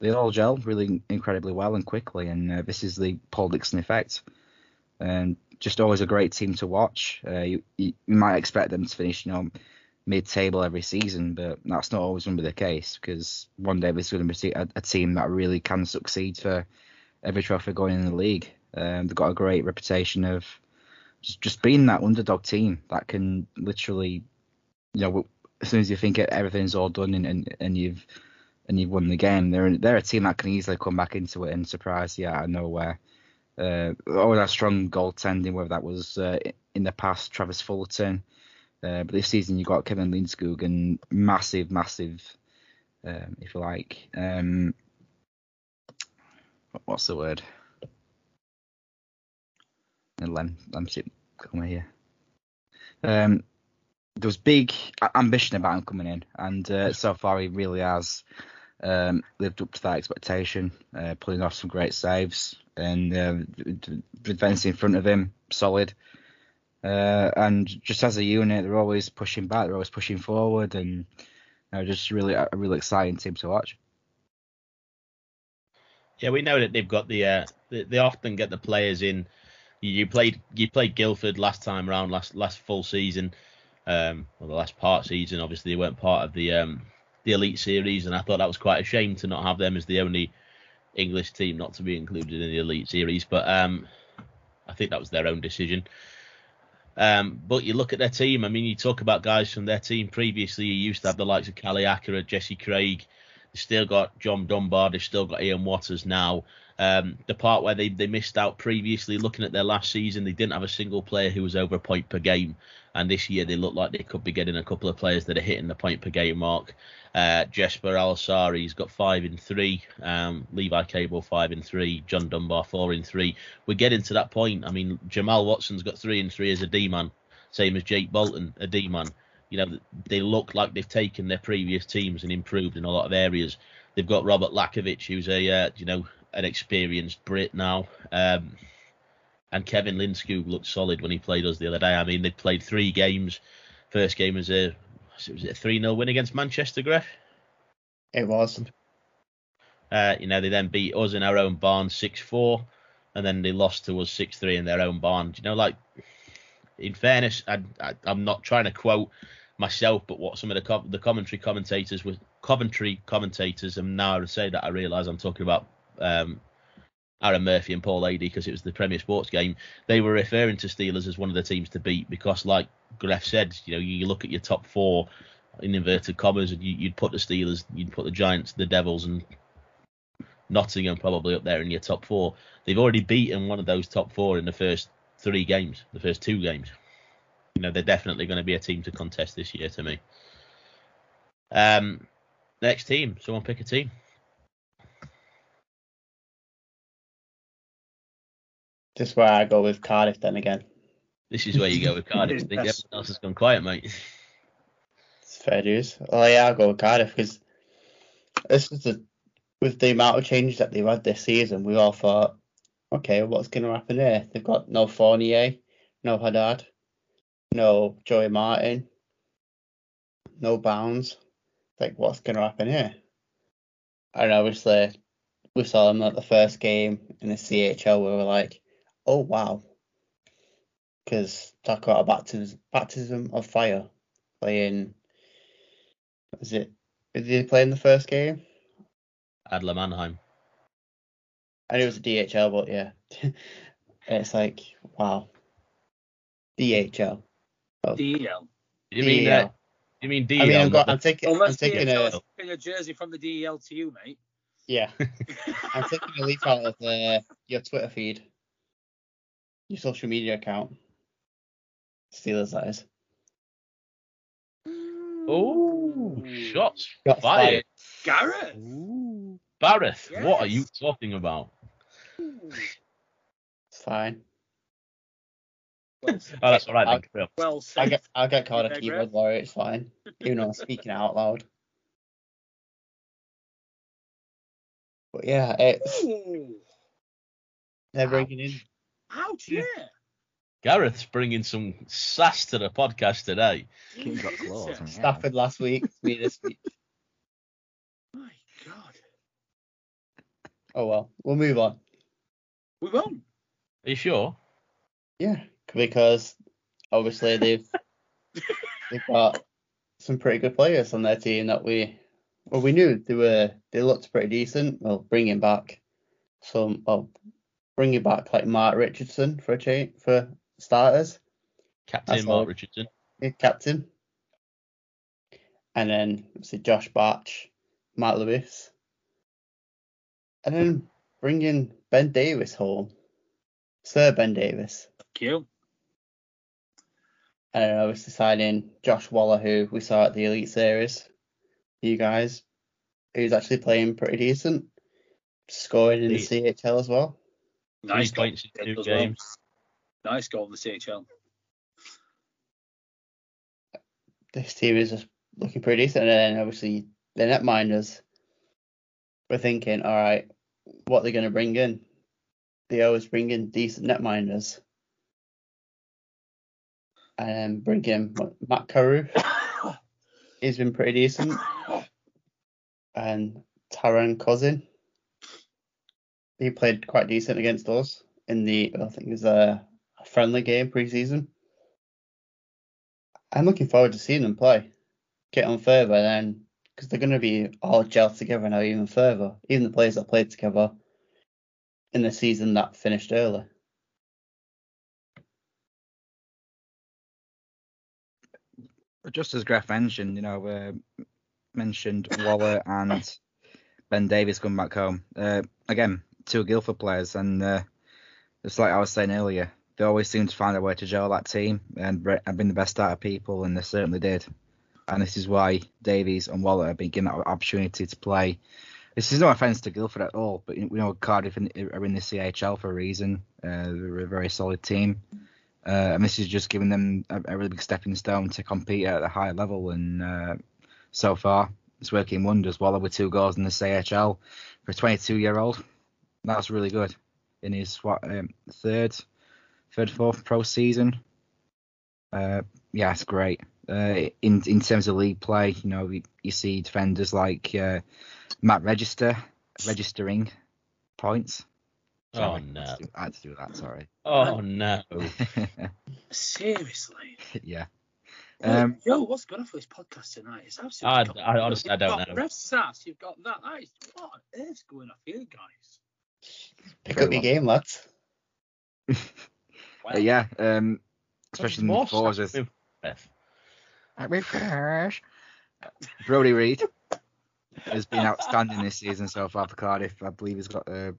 [SPEAKER 3] they all gel really incredibly well and quickly, and uh, this is the Paul Dixon effect. And just always a great team to watch. Uh, you, you, might expect them to finish, you know, mid-table every season, but that's not always going to be the case because one day there's going to be a, a, team that really can succeed for every trophy going in the league. Um, they've got a great reputation of just just being that underdog team that can literally, you know, as soon as you think everything's all done and, and, and you've and you've won the game, they're they're a team that can easily come back into it and surprise you out of nowhere. Uh, always had strong goaltending, whether that was uh, in the past Travis Fullerton, uh, but this season you've got Kevin Lindskog and massive, massive, um, if you like, um, what's the word? And Lem, Lem, come here. Um, there was big ambition about him coming in, and uh, so far he really has um, lived up to that expectation, uh, pulling off some great saves and uh, defence in front of him solid. Uh, and just as a unit, they're always pushing back, they're always pushing forward, and know, just really a really exciting team to watch.
[SPEAKER 1] Yeah, we know that they've got the uh, they, they often get the players in. You, played you played Guildford last time around, last last full season, um, well the last part season. Obviously, they weren't part of the um, the elite series, and I thought that was quite a shame to not have them as the only English team not to be included in the elite series. But um, I think that was their own decision. Um, but you look at their team. I mean, you talk about guys from their team previously. You used to have the likes of Calle Ackered, Jesse Craig. They still got John Dunbar. They've still got Ian Waters now. Um, the part where they, they missed out previously, looking at their last season, they didn't have a single player who was over a point per game. And this year they look like they could be getting a couple of players that are hitting the point per game mark. Uh, Jesper Alasari's got five in three. Um, Levi Cable five in three. John Dunbar four in three. We're getting to that point. I mean, Jamal Watson's got three in three as a D man, same as Jake Bolton, a D man. You know, they look like they've taken their previous teams and improved in a lot of areas. They've got Robert Lachowicz, who's a uh, you know an experienced Brit now. Um, and Kevin Lindskog looked solid when he played us the other day. I mean, they played three games. First game was a was it a three 0 win against Manchester, Griff?
[SPEAKER 4] It was.
[SPEAKER 1] Uh, you know, they then beat us in our own barn six four, and then they lost to us six three in their own barn. You know, like in fairness, I, I, am not trying to quote myself, but what some of the co- the commentary commentators were Coventry commentators, and now I say that I realise I'm talking about um, Aaron Murphy and Paul Adey because it was the Premier Sports game. They were referring to Steelers as one of the teams to beat because, like Gref said, you know, you look at your top four in inverted commas, and you, would put the Steelers, you'd put the Giants, the Devils, and Nottingham probably up there in your top four. They've already beaten one of those top four in the first three games, the first two games. You know, they're definitely going to be a team to contest this year to me. Um, next team, someone pick a team.
[SPEAKER 4] Just where I go with Cardiff then again.
[SPEAKER 1] This is where you go with Cardiff. I think everyone else has gone quiet, mate.
[SPEAKER 4] It's fair dues. Oh yeah, I'll go with Cardiff because this is the with the amount of changes that they've had this season, we all thought, okay, what's going to happen here? They've got no Fournier, no Haddad, no Joey Martin, no Bounds. Like, what's going to happen here? And obviously, we saw them at the first game in the CHL. We were like, oh wow, because talk about a baptism, baptism of fire playing. Was it? Did they play in the first game?
[SPEAKER 1] Adler Mannheim.
[SPEAKER 4] And it was a DHL, but yeah, it's like wow, DHL.
[SPEAKER 2] DEL.
[SPEAKER 1] You mean
[SPEAKER 4] DEL.
[SPEAKER 1] uh, you mean DL?
[SPEAKER 4] I mean, I'm, got, I'm
[SPEAKER 1] the-
[SPEAKER 4] taking, I'm taking
[SPEAKER 2] DHL
[SPEAKER 4] a
[SPEAKER 2] is a jersey from the DEL to you, mate.
[SPEAKER 4] yeah, I'm taking a leaf out of uh, your Twitter feed, your social media account. Steelers, that is. Mm.
[SPEAKER 1] Oh, shots
[SPEAKER 4] Shots
[SPEAKER 1] fired.
[SPEAKER 2] Gareth.
[SPEAKER 1] Barrett, what are you talking about?
[SPEAKER 4] It's fine.
[SPEAKER 2] Well,
[SPEAKER 1] Oh, that's all right.
[SPEAKER 4] I'll-
[SPEAKER 1] Carry on.
[SPEAKER 2] well
[SPEAKER 4] I'll get I'll get called a keyboard warrior. It's fine. Even though I'm speaking out loud. But yeah, it's
[SPEAKER 2] Ooh.
[SPEAKER 4] they're bringing in.
[SPEAKER 2] Ouch, yeah.
[SPEAKER 1] Gareth's bringing some sass to the podcast today.
[SPEAKER 3] King got claws. and yeah.
[SPEAKER 4] Stafford last week, me this week.
[SPEAKER 2] My God.
[SPEAKER 4] Oh well, we'll move on.
[SPEAKER 2] We won.
[SPEAKER 1] Are you sure?
[SPEAKER 4] Yeah, because obviously they've they've got some pretty good players on their team that we well we knew they were they looked pretty decent. Well, bringing back some well bringing back like Mark Richardson for a change for starters,
[SPEAKER 1] Captain
[SPEAKER 4] That's
[SPEAKER 1] Mark
[SPEAKER 4] all.
[SPEAKER 1] Richardson.
[SPEAKER 4] yeah, captain, and then obviously Josh Batch, Matt Lewis, and then bringing Ben Davies home, Sir Ben Davies.
[SPEAKER 2] Thank you.
[SPEAKER 4] And then obviously signing Josh Waller, who we saw at the Elite Series. You guys, who's actually playing pretty decent, scoring in the CHL as well.
[SPEAKER 2] Nice
[SPEAKER 1] Three
[SPEAKER 2] goal
[SPEAKER 1] points in two
[SPEAKER 2] as well. Nice goal in the CHL.
[SPEAKER 4] This team is just looking pretty decent. And then obviously the netminders, we're thinking, all right, what they're going to bring in. They always bring in decent netminders. And then bring in what, Mac Carruth. He's been pretty decent. and Taran Kozun. He played quite decent against us in the I think it was a, friendly game pre-season. I'm looking forward to seeing them play, get on further, then because they're going to be all gelled together now even further. Even the players that played together in the season that finished early.
[SPEAKER 3] just as Graf mentioned, you know, uh, mentioned Waller and Ben Davies coming back home. Uh, again, two Guildford players, and uh, just like I was saying earlier, they always seem to find a way to gel that team and, and bring the best out of people, and they certainly did. And this is why Davies and Waller have been given that opportunity to play. This is no offence to Guildford at all, but we know Cardiff are in the CHL for a reason. Uh, they're a very solid team. Uh, and this is just giving them a, a really big stepping stone to compete at a higher level. And uh, so far, it's working wonders. Waller with two goals in the CHL for a 22 year old. That's really good. In his what um, third, third, fourth pro season. Uh, yeah, it's great. Uh, in in terms of league play, you know, you, you see defenders like uh, Matt Register registering points.
[SPEAKER 1] Oh no.
[SPEAKER 3] I had to do- I had to do that. Sorry.
[SPEAKER 1] Oh no.
[SPEAKER 2] Seriously.
[SPEAKER 3] yeah.
[SPEAKER 2] Um, Yo, what's going on for this podcast tonight? It's
[SPEAKER 1] I,
[SPEAKER 2] absolutely.
[SPEAKER 1] I honestly I
[SPEAKER 2] You've
[SPEAKER 1] don't
[SPEAKER 2] got
[SPEAKER 1] know.
[SPEAKER 2] Ref Sass, you've got that. That is what on earth's going on here, guys?
[SPEAKER 4] Pick up your game, lads.
[SPEAKER 2] Wow.
[SPEAKER 3] Uh, yeah, um, especially in the
[SPEAKER 1] More
[SPEAKER 3] forwards
[SPEAKER 1] sass
[SPEAKER 3] with
[SPEAKER 1] with
[SPEAKER 3] Brodie Reid has been outstanding this season so far for Cardiff. I believe he's got uh,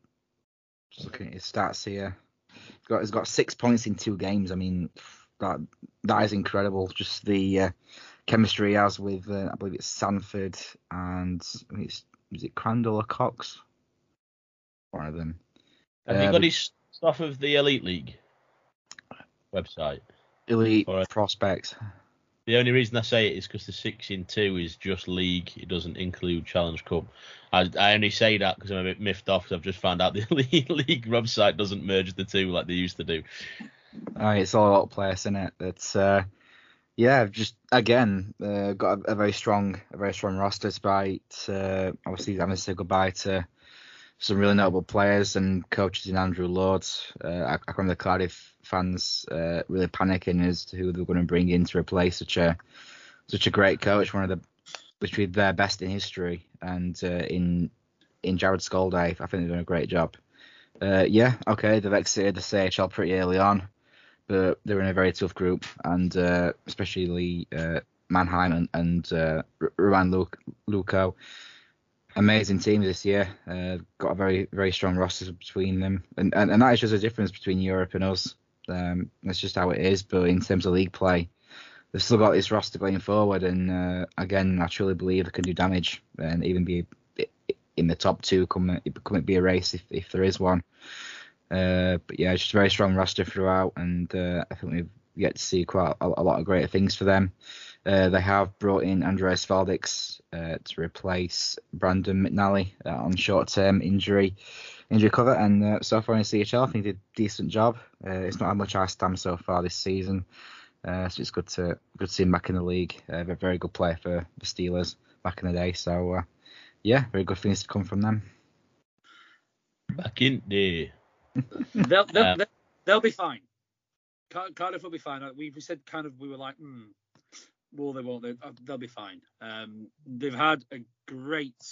[SPEAKER 3] just looking at his stats here. He's got he's got six points in two games. I mean that that is incredible. Just the uh, chemistry he has with uh, I believe it's Sandford and I think it's is it Crandall or Cox? One of them.
[SPEAKER 1] Have you
[SPEAKER 3] Um,
[SPEAKER 1] got his stuff of the Elite League website?
[SPEAKER 3] Elite
[SPEAKER 1] Alright.
[SPEAKER 3] prospects.
[SPEAKER 1] The only reason I say it is because the six in two is just league. It doesn't include Challenge Cup. I, I only say that because I'm a bit miffed off. Cause I've just found out the Elite League website doesn't merge the two like they used to do.
[SPEAKER 3] Uh, it's all about players, isn't it? It's uh, yeah, just again uh, got a, a very strong, a very strong roster. Despite uh, obviously having to say goodbye to some really notable players and coaches in Andrew Lords. Uh, I, I remember Cardiff fans uh, really panicking as to who they were going to bring in to replace such a such a great coach, one of the literally their best in history, and uh, in in Jarrod Skalde, I think they've done a great job. Uh, yeah, okay, they've exited the CHL pretty early on, but they're in a very tough group, and uh, especially uh, Mannheim and, and Ruan Luco. Amazing team this year. Uh, got a very very strong roster between them, and, and, and that is just a difference between Europe and us. Um, that's just how it is. But in terms of league play, they've still got this roster going forward, and uh, again, I truly believe they can do damage and even be in the top two. Come come it be a race if, if there is one. Uh, but yeah, just a very strong roster throughout, and uh, I think we've yet to see quite a, a lot of great things for them. Uh, they have brought in Andreas Valdix uh, to replace Brandon McNally uh, on short-term injury injury cover, and uh, so far in CHL, I think did a decent job. Uh, it's not how much I stand so far this season, uh, so it's good to good to see him back in the league. a very good player for the Steelers back in the day. So yeah, very good things to come from them.
[SPEAKER 1] Back in there.
[SPEAKER 2] they'll, they'll, they'll, they'll, be fine. Cardiff will be fine. We said kind of we were like, hmm, well, they won't. They, will be fine. Um, they've had a great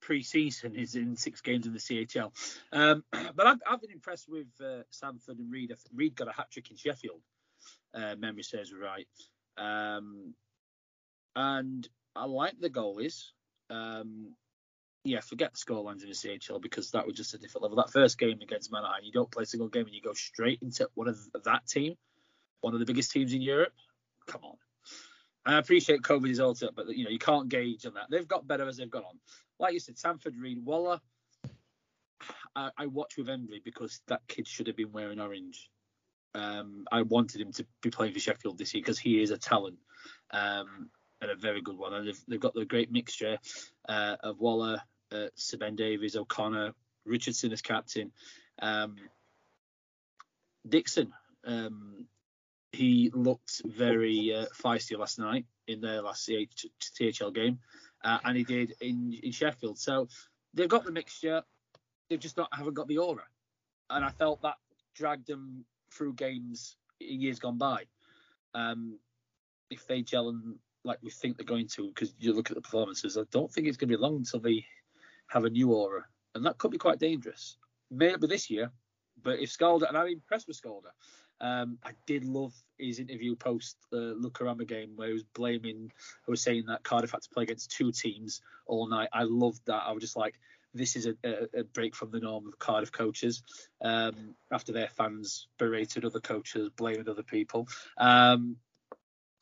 [SPEAKER 2] pre-season is in six games in the CHL. Um, but I've, I've, been impressed with uh, Sandford and Reid. Reid got a hat trick in Sheffield. Uh, memory serves right. Um, and I like the goalies. Um, yeah, forget the scorelines in the CHL because that was just a different level. That first game against Mannheim, you don't play a single game and you go straight into one of that team, one of the biggest teams in Europe. Come on. I appreciate COVID is up, but you know you can't gauge on that. They've got better as they've gone on like you said, Sandford Reid Waller. I, I watch with envy because that kid should have been wearing orange. Um, I wanted him to be playing for Sheffield this year because he is a talent um, and a very good one. And they've, they've got the great mixture uh, of Waller, uh, Sir Ben Davies, O'Connor, Richardson as captain. Um, Dixon, um, he looked very uh, feisty last night in their last CHL game uh, and he did in in Sheffield. So they've got the mixture, they've just not haven't got the aura, and I felt that dragged them through games in years gone by. Um, if they gel and like we think they're going to, because you look at the performances, I don't think it's going to be long until they have a new aura, and that could be quite dangerous. Maybe this year, but if Skalde, and I'm impressed with Skalde, um, I did love his interview post the Lukko Rauma game where he was blaming, I was saying that Cardiff had to play against two teams all night. I loved that. I was just like, this is a, a, a break from the norm of Cardiff coaches um, after their fans berated other coaches, blaming other people. Um,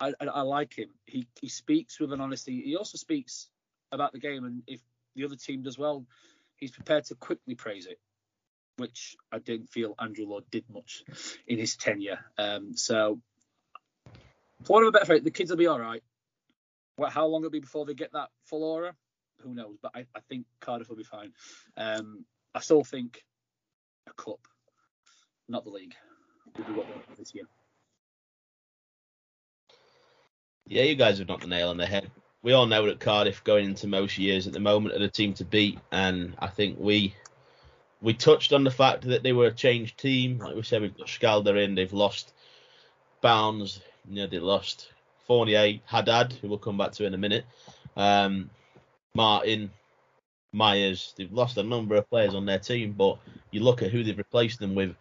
[SPEAKER 2] I, I, I, like him. He, he speaks with an honesty. He also speaks about the game, and if the other team does well, he's prepared to quickly praise it which I didn't feel Andrew Lord did much in his tenure. Um, so, for want a better phrase, the kids will be all right. Well, how long it'll be before they get that full aura, who knows? But I, I think Cardiff will be fine. Um, I still think a cup, not the league, will be what they this year.
[SPEAKER 1] Yeah, you guys have knocked the nail on the head. We all know that Cardiff going into most years at the moment are the team to beat, and I think we we touched on the fact that they were a changed team. Like we said, we've got Skalder in. They've lost Bounds. You know, they lost Fournier, Haddad, who we'll come back to in a minute. Um, Martin, Myers. They've lost a number of players on their team, but you look at who they've replaced them with.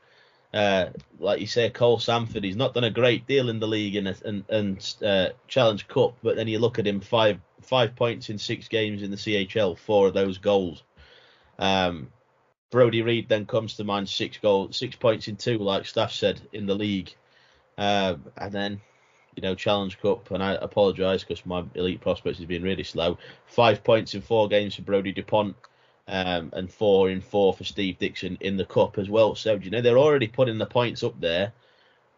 [SPEAKER 1] Uh, like you say, Cole Sandford. He's not done a great deal in the league and and, and uh, Challenge Cup, but then you look at him five five points in six games in the CHL, four of those goals. Um, Brodie Reid then comes to mind, six goals, six points in two, like Staff said in the league, um, and then you know Challenge Cup, and I apologise because my elite prospects has been really slow. Five points in four games for Brodie Dupont, um, and four in four for Steve Dixon in the cup as well. So you know they're already putting the points up there.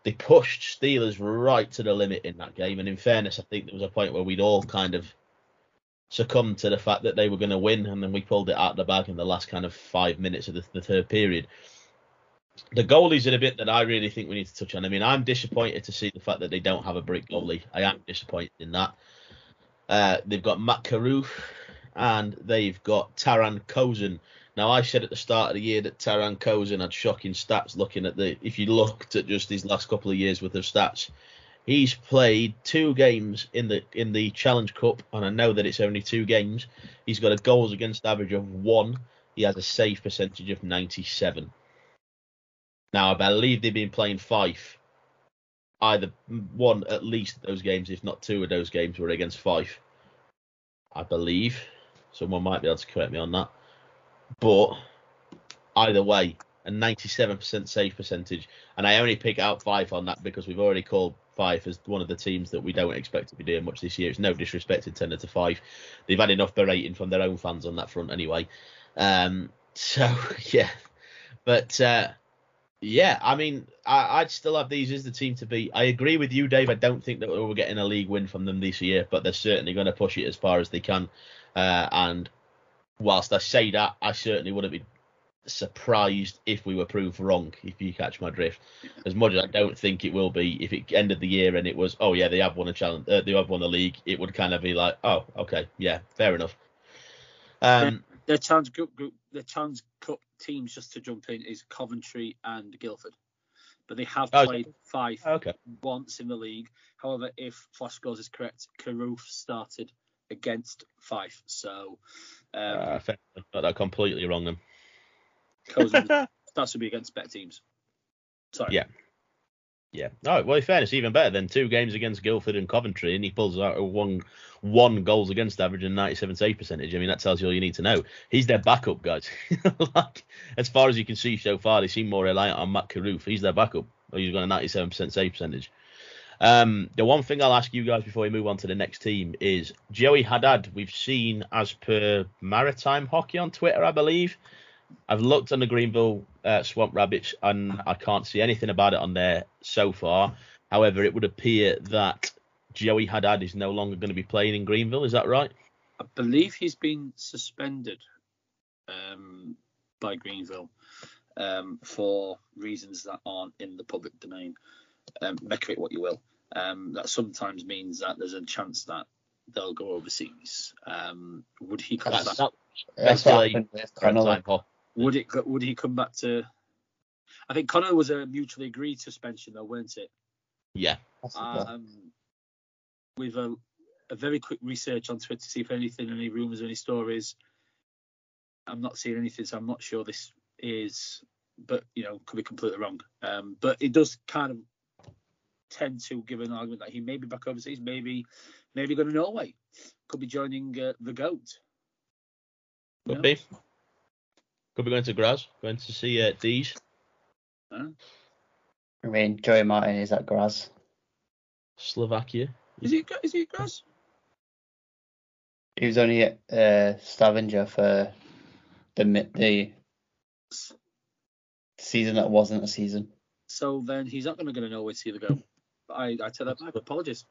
[SPEAKER 1] They pushed Steelers right to the limit in that game, and in fairness, I think there was a point where we'd all kind of succumbed to the fact that they were going to win, and then we pulled it out of the bag in the last kind of five minutes of the, the third period. The goalies are a bit that I really think we need to touch on. I mean, I'm disappointed to see the fact that they don't have a brick goalie. I am disappointed in that. Uh, they've got Mac Carruth, and they've got Taran Kozun. Now, I said at the start of the year that Taran Kozun had shocking stats. Looking at the, if you looked at just his last couple of years with of stats, he's played two games in the in the Challenge Cup, and I know that it's only two games. He's got a goals against average of one. He has a save percentage of 97. Now, I believe they've been playing Fife. Either one, at least those games, if not two of those games, were against Fife. I believe. Someone might be able to correct me on that. But either way, a 97% save percentage. And I only pick out Fife on that because we've already called Fife as one of the teams that we don't expect to be doing much this year. It's no disrespect to 10 to Fife. They've had enough berating from their own fans on that front anyway. Um, so, yeah. But uh, yeah, I mean, I, would still have these as the team to beat. I agree with you, Dave. I don't think that we're getting a league win from them this year, but they're certainly going to push it as far as they can. Uh, and whilst I say that, I certainly wouldn't be surprised if we were proved wrong, if you catch my drift. As much as I don't think it will be, if it ended the year and it was, oh yeah, they have won a challenge, uh, they have won the league, it would kind of be like, oh, okay, yeah, fair enough. Um,
[SPEAKER 2] their challenge group, group, their challenge cup teams, just to jump in, is Coventry and Guildford. But they have oh, played Fife
[SPEAKER 1] okay.
[SPEAKER 2] once in the league. However, if Flash Scores is correct, Carruth started against Fife. So. Um,
[SPEAKER 1] uh, got that completely wrong then.
[SPEAKER 2] That should be against better teams. Sorry.
[SPEAKER 1] Yeah. Yeah. Right. Well, in fairness, even better than two games against Guildford and Coventry, and he pulls out a one one goals against average and 97 save percentage. I mean, that tells you all you need to know. He's their backup, guys. like, as far as you can see so far, they seem more reliant on Mac Carruth. He's their backup. He's got a 97% save percentage. Um, the one thing I'll ask you guys before we move on to the next team is Joey Haddad. We've seen, as per Maritime Hockey on Twitter, I believe, I've looked on the Greenville uh, Swamp Rabbits and I can't see anything about it on there so far. However, it would appear that Joey Haddad is no longer going to be playing in Greenville. Is that right?
[SPEAKER 2] I believe he's been suspended um, by Greenville um, for reasons that aren't in the public domain. Um, make of it what you will. Um, that sometimes means that there's a chance that they'll go overseas. Um, would he come
[SPEAKER 1] that's,
[SPEAKER 2] back?
[SPEAKER 1] That's what happened with
[SPEAKER 2] would it? Would he come back to? I think Connor was a mutually agreed suspension, though, weren't it?
[SPEAKER 1] Yeah.
[SPEAKER 2] Um, with a, a very quick research on Twitter to see if anything, any rumours, any stories. I'm not seeing anything, so I'm not sure this is, but you know, could be completely wrong. Um, but it does kind of tend to give an argument that he may be back overseas, maybe, maybe going to Norway, could be joining uh, the goat.
[SPEAKER 1] Could know? be. Could be going to Graz, going to see uh, Dees.
[SPEAKER 4] Huh? I mean, Joey Martin is at Graz.
[SPEAKER 1] Slovakia.
[SPEAKER 2] Is he? Is he at Graz?
[SPEAKER 4] He was only at uh, Stavanger for the the season that wasn't a season.
[SPEAKER 2] So then he's not going to go to Norway to see the go. I I tell that back. Apologies.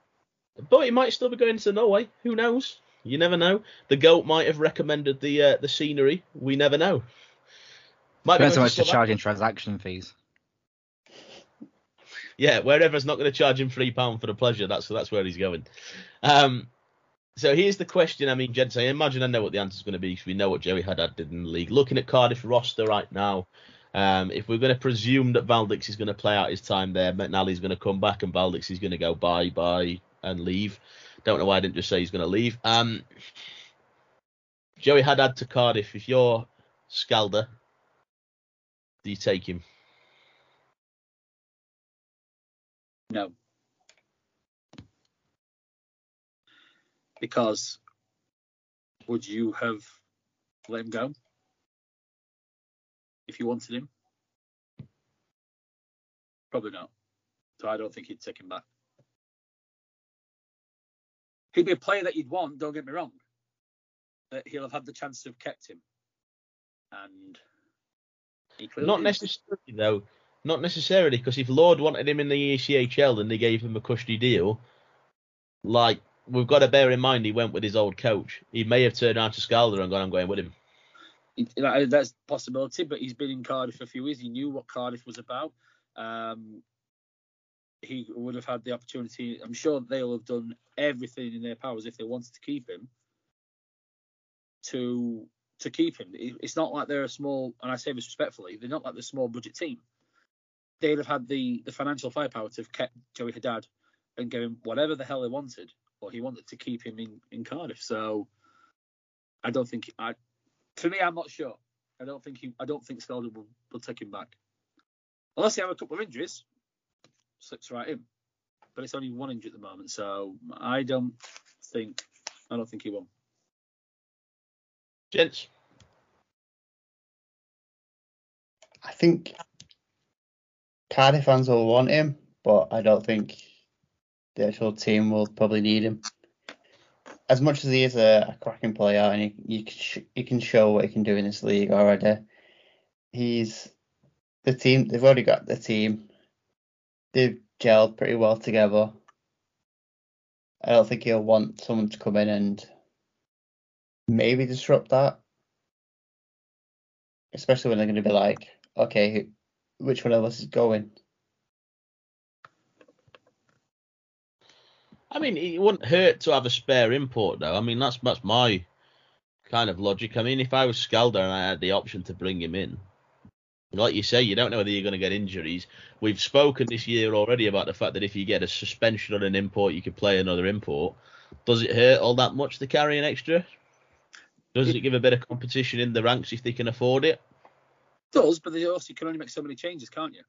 [SPEAKER 1] But he might still be going to Norway. Who knows? You never know. The goat might have recommended the uh, the scenery. We never know.
[SPEAKER 3] Might Depends how much to charge in transaction fees.
[SPEAKER 1] Yeah, wherever's not going to charge him three pound for the pleasure, that's that's where he's going. Um, so here's the question. I mean, gents, I imagine I know what the answer's going to be because we know what Joey Haddad did in the league. Looking at Cardiff roster right now, um, if we're going to presume that Valdix is going to play out his time there, McNally's going to come back and Valdix is going to go bye bye and leave. Don't know why I didn't just say he's going to leave. Um, Joey Haddad to Cardiff. If you're Scalder, do you take him?
[SPEAKER 2] No. Because would you have let him go if you wanted him? Probably not. So I don't think he'd take him back. He'd be a player that you'd want, don't get me wrong. But he'll have had the chance to have kept him. And
[SPEAKER 1] not necessarily though. Not necessarily because if Lord wanted him in the ECHL and they gave him a cushy deal, like we've got to bear in mind he went with his old coach. He may have turned around to Scalder and gone, "I'm going with him."
[SPEAKER 2] That's a possibility, but he's been in Cardiff for a few years. He knew what Cardiff was about. Um, he would have had the opportunity. I'm sure they'll have done everything in their powers if they wanted to keep him. to to keep him. It's not like they're a small, and I say this respectfully, they're not like the small budget team. They'd have had the the financial firepower to have kept Joey Haddad and give him whatever the hell they wanted, or he wanted to keep him in in Cardiff. So I don't think I. For me, I'm not sure. I don't think he. I don't think Skelder will, will take him back, unless he have a couple of injuries. Slips right in, but it's only one injury at the moment, so I don't think. I don't think he will.
[SPEAKER 1] Gents.
[SPEAKER 4] I think Cardiff fans will want him, but I don't think the actual team will probably need him. As much as he is a, a cracking player and he, he, can can show what he can do in this league already, he's the team. They've already got the team. They've gelled pretty well together. I don't think he'll want someone to come in and maybe disrupt that. Especially when they're going to be like, okay, which one of us is going?
[SPEAKER 1] I mean, it wouldn't hurt to have a spare import, though. I mean, that's that's my kind of logic. I mean, if I was Skalder and I had the option to bring him in, like you say, you don't know whether you're going to get injuries. We've spoken this year already about the fact that if you get a suspension on an import, you could play another import. Does it hurt all that much to carry an extra? Does it give a bit of competition in the ranks if they can afford it?
[SPEAKER 2] does, but they also you can only make so many changes, can't you?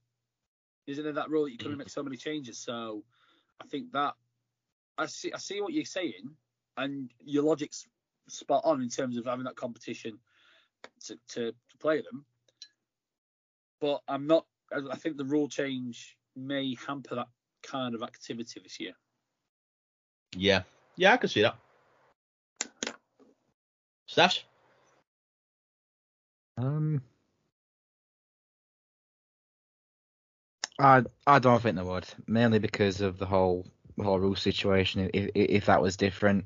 [SPEAKER 2] Isn't it that rule that you can only make so many changes? So I think that I see I see what you're saying, and your logic's spot on in terms of having that competition to, to, to play them. But I'm not. I think the rule change may hamper that kind of activity this year.
[SPEAKER 1] Yeah, yeah, I can see that. Staffs?
[SPEAKER 3] Um, I I don't think they would, mainly because of the whole whole rule situation. If if, that was different,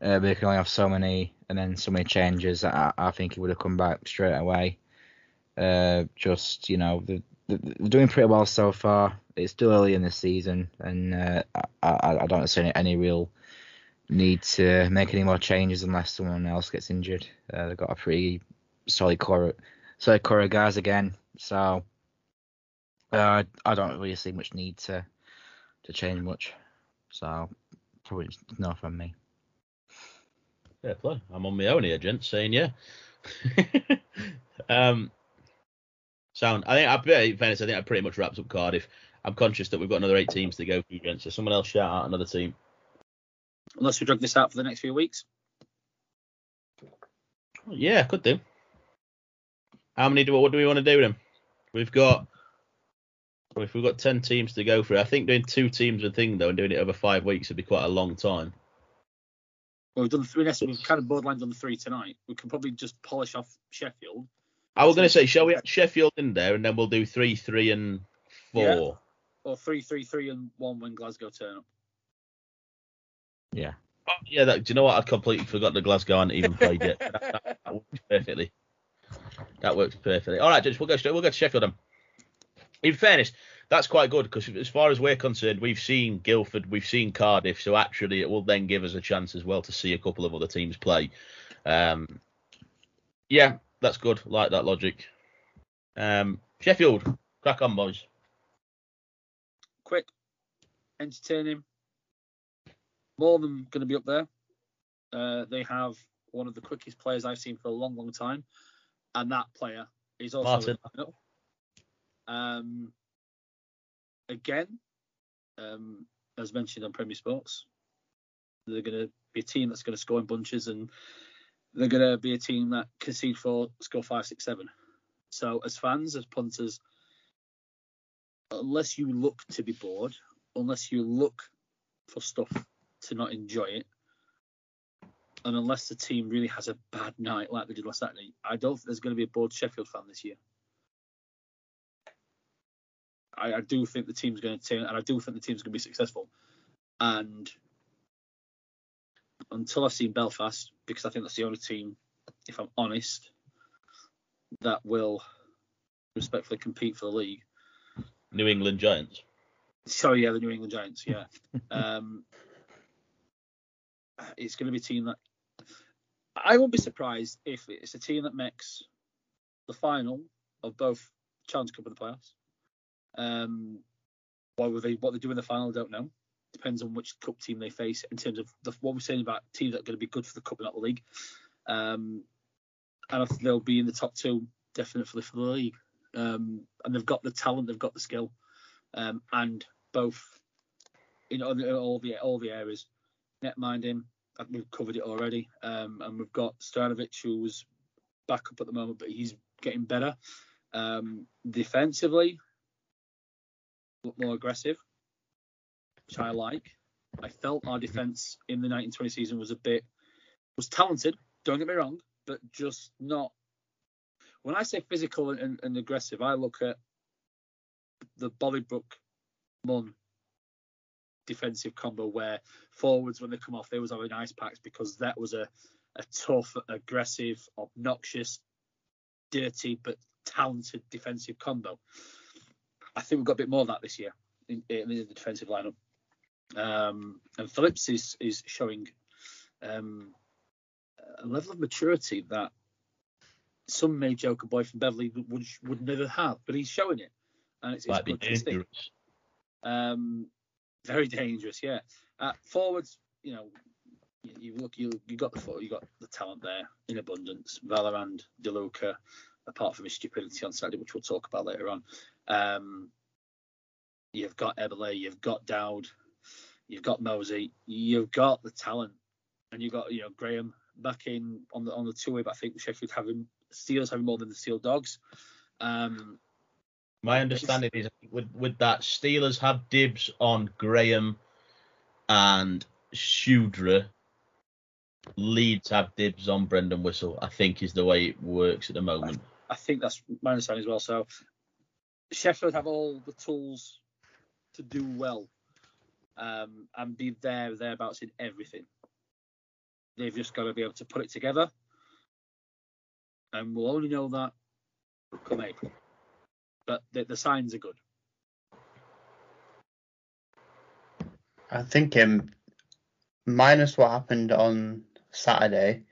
[SPEAKER 3] uh, they can only have so many and then so many changes. I I think he would have come back straight away. Uh, just you know, the they're doing pretty well so far. It's still early in the season, and uh, I, I I don't see any, any real need to make any more changes unless someone else gets injured. Uh, they've got a pretty solid core, solid core of guys again. So uh, I don't really see much need to to change much. So probably just no from me.
[SPEAKER 1] Fair play. I'm on my own here, gents, saying yeah. um, sound. I think I in fairness, I think that pretty much wraps up Cardiff. I'm conscious that we've got another eight teams to go through, gents. So someone else shout out another team.
[SPEAKER 2] Unless we drag this out for the next few weeks.
[SPEAKER 1] Yeah, could do. How many do what do we want to do then? We've got well, if we've got ten teams to go through. I think doing two teams a thing though and doing it over five weeks would be quite a long time.
[SPEAKER 2] Well, we've done three. Next, we've kind of borderline done three tonight. We can probably just polish off Sheffield.
[SPEAKER 1] I was going to say, shall we add Sheffield in there and then we'll do three, three, and four.
[SPEAKER 2] Or three, three, three, and one when Glasgow turn up.
[SPEAKER 3] Yeah.
[SPEAKER 1] Oh, yeah, that, do you know what? I completely forgot the Glasgow hadn't even played yet. that, that, that works perfectly. That works perfectly. All right, Judge, we'll go straight. We'll go to Sheffield. Then. In fairness, that's quite good because as far as we're concerned, we've seen Guildford, we've seen Cardiff, so actually it will then give us a chance as well to see a couple of other teams play. Um, yeah, that's good. Like that logic. Um, Sheffield, crack on, boys.
[SPEAKER 2] Quick, entertaining. More than going to be up there. Uh, they have one of the quickest players I've seen for a long, long time, and that player is also
[SPEAKER 1] Martin.
[SPEAKER 2] in the. Um, again, um, as mentioned on Premier Sports, they're going to be a team that's going to score in bunches, and they're going to be a team that concede four, score five, six, seven. So, as fans, as punters, unless you look to be bored, unless you look for stuff to not enjoy it, and unless the team really has a bad night like they did last Saturday, I don't think there's going to be a bored Sheffield fan this year. I, I do think the team's going to turn, and I do think the team's going to be successful. And until I've seen Belfast, because I think that's the only team, if I'm honest, that will respectfully compete for the league.
[SPEAKER 1] New England Giants.
[SPEAKER 2] Sorry, yeah, the New England Giants, yeah. um, it's going to be a team that I won't be surprised if it's a team that makes the final of both Challenge Cup and the playoffs. Um, what they what they do in the final, I don't know. Depends on which cup team they face in terms of the, what we're saying about teams that are going to be good for the cup and not the league. Um, and I think they'll be in the top two definitely for the league. Um, and they've got the talent, they've got the skill, um, and both in the all the, all the areas. Net minding, we've covered it already, um, and we've got Stojanovic who's back up at the moment, but he's getting better. Um, defensively, look more aggressive, which I like. I felt our defense in the 1920 season was a bit was talented. Don't get me wrong, but just not. When I say physical and, and aggressive, I look at the Bollybrook Munn defensive combo where forwards when they come off they was having ice packs because that was a, a tough, aggressive, obnoxious, dirty but talented defensive combo. I think we've got a bit more of that this year in, in the defensive lineup. Um, and Phillips is is showing um, a level of maturity that some may joke a boy from Beverley would would never have, but he's showing it, and it's, it's to. Um, very dangerous, yeah. Uh, forwards, you know, you, you look, you you got the you got the talent there in abundance. Vallerand, DeLuca, apart from his stupidity on Saturday, which we'll talk about later on. Um, you've got Eberle, you've got Dowd, you've got Mosey, you've got the talent, and you've got you know Graham back in on the on the two way. But I think Sheffield having Steelers having more than the Steel Dogs. Um,
[SPEAKER 1] My understanding is with with that Steelers have dibs on Graham and Shudra. Leeds have dibs on Brandon Whistle. I think is the way it works at the moment.
[SPEAKER 2] I think that's my understanding as well. So Sheffield have all the tools to do well um, and be there thereabouts in everything. They've just got to be able to put it together, and we'll only know that come April. But the, the signs are good.
[SPEAKER 4] I think um, minus what happened on Saturday,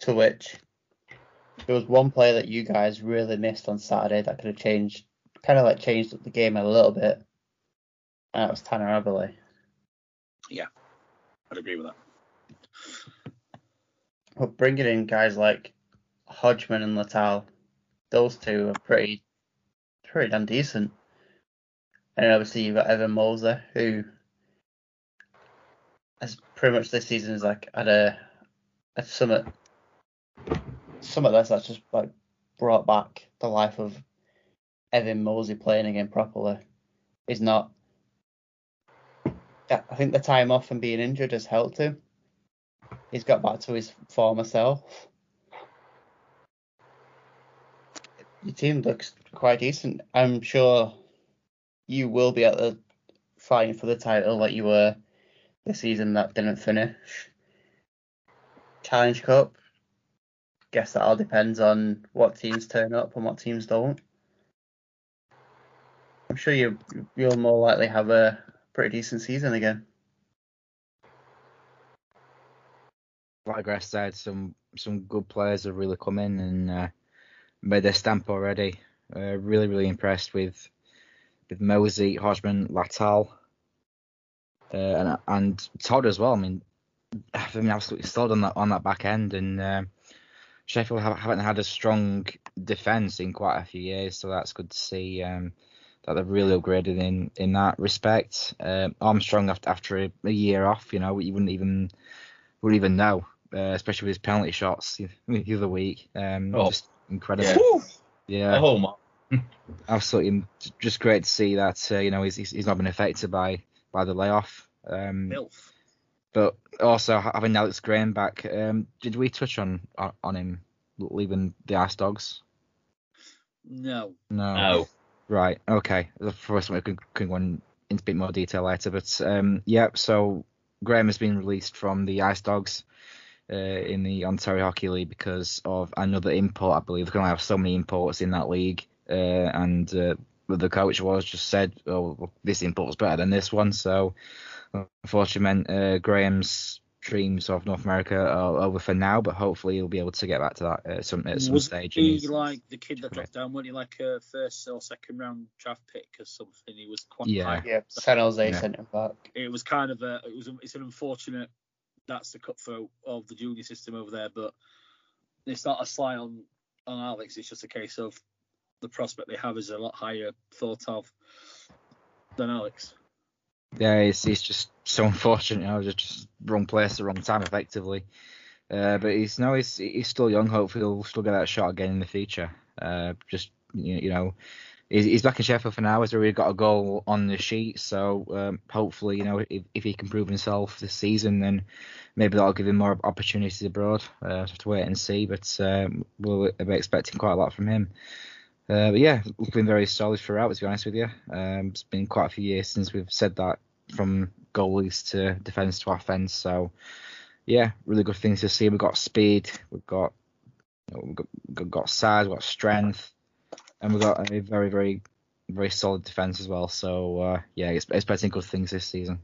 [SPEAKER 4] to which there was one play that you guys really missed on Saturday that could have changed, kind of like changed up the game a little bit, and that was Tanner Eberle.
[SPEAKER 2] Yeah, I'd agree with that.
[SPEAKER 4] But bringing in guys like Hodgman and Latal, those two are pretty, pretty damn decent. And obviously you've got Evan Mosey, who has pretty much this season is like at a, a summit, summit that's that's just like brought back the life of Evan Mosey playing again properly. Is not. I think the time off and being injured has helped him. He's got back to his former self. Your team looks quite decent. I'm sure you will be at the fighting for the title like you were the season that didn't finish. Challenge Cup. Guess that all depends on what teams turn up and what teams don't. I'm sure you you'll more likely have a pretty decent season again.
[SPEAKER 3] Like Greg said, some some good players have really come in and uh, made their stamp already. Uh, really, really impressed with with Mosey, Hodgman, Latal, uh, and and Todd as well. I mean, I mean, absolutely solid on that on that back end, and uh, Sheffield haven't had a strong defence in quite a few years, so that's good to see. Um, that they've really upgraded in in that respect. Um, Armstrong after after a, a, year off, you know, you wouldn't even wouldn't even know, uh, especially with his penalty shots the other week. Um, oh. just incredible.
[SPEAKER 1] Yeah. yeah. Oh,
[SPEAKER 3] Absolutely, just great to see that. Uh, you know, he's he's not been affected by by the layoff. Um,
[SPEAKER 2] Milf.
[SPEAKER 3] But also having Alex Graham back. Um, did we touch on on him leaving the Ice Dogs?
[SPEAKER 2] No.
[SPEAKER 3] No.
[SPEAKER 1] No.
[SPEAKER 3] Right. Okay. The first one we can, can go into a bit more detail later, but um, yeah. So Graham has been released from the Ice Dogs uh, in the Ontario Hockey League because of another import. I believe they can only have so many imports in that league, uh, and uh, the coach was just said, "Oh, well, this import's better than this one." So unfortunately, meant uh, Graham's dreams of North America are over for now, but hopefully he'll be able to get back to that at some at some
[SPEAKER 2] was
[SPEAKER 3] stage. in
[SPEAKER 2] he
[SPEAKER 3] his-
[SPEAKER 2] like the kid that dropped down? Wasn't he like a first or second round draft pick or something? He was quite
[SPEAKER 3] Yeah.
[SPEAKER 2] high.
[SPEAKER 4] Yeah, San Jose
[SPEAKER 3] Yeah.
[SPEAKER 4] centre back.
[SPEAKER 2] It was kind of a. It was. It's an unfortunate. That's the cutthroat of the junior system over there, but it's not a slight on on Alex. It's just a case of the prospect they have is a lot higher thought of than Alex.
[SPEAKER 3] yeah, it's, it's just so unfortunate. You know, just, wrong place, the wrong time, effectively. Uh, but he's no, he's he's still young. Hopefully, he'll still get that shot again in the future. Uh, just you know, he's, he's back in Sheffield for now. He's already got a goal on the sheet. So um, hopefully, you know, if, if he can prove himself this season, then maybe that'll give him more opportunities abroad. Uh, have to wait and see. But um, we'll be expecting quite a lot from him. Uh, but yeah, been very solid throughout. To be honest with you, um, it's been quite a few years since we've said that from goalies to defence to offence. So yeah, really good things to see. We've got speed, we've got we've got, got size, we've got strength, and we've got a very very very solid defence as well. So uh, yeah, it's expecting good things this season.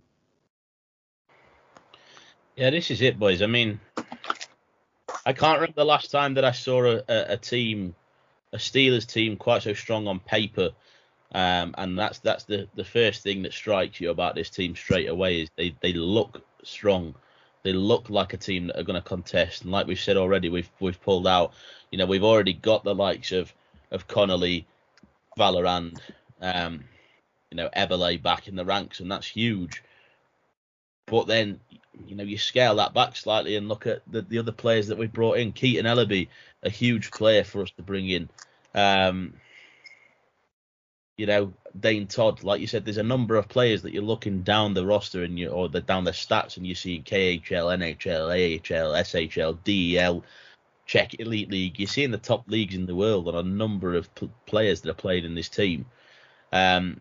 [SPEAKER 1] Yeah, this is it, boys. I mean, I can't remember the last time that I saw a, a, a team, a Steelers team, quite so strong on paper. Um, and that's that's the, the first thing that strikes you about this team straight away is they, they look strong. They look like a team that are going to contest. And like we've said already, we've we've pulled out. You know, we've already got the likes of of Connolly, Vallerand, um, you know, Eberle back in the ranks, and that's huge. But then, you know, you scale that back slightly and look at the, the other players that we brought in. Keaton Ellerby, a huge player for us to bring in. Um, you know, Dane Todd, like you said, there's a number of players that you're looking down the roster and you or the down their stats and you see KHL, NHL, AHL, SHL, DEL, Czech Elite League. You're seeing the top leagues in the world on a number of players that are played in this team. Um,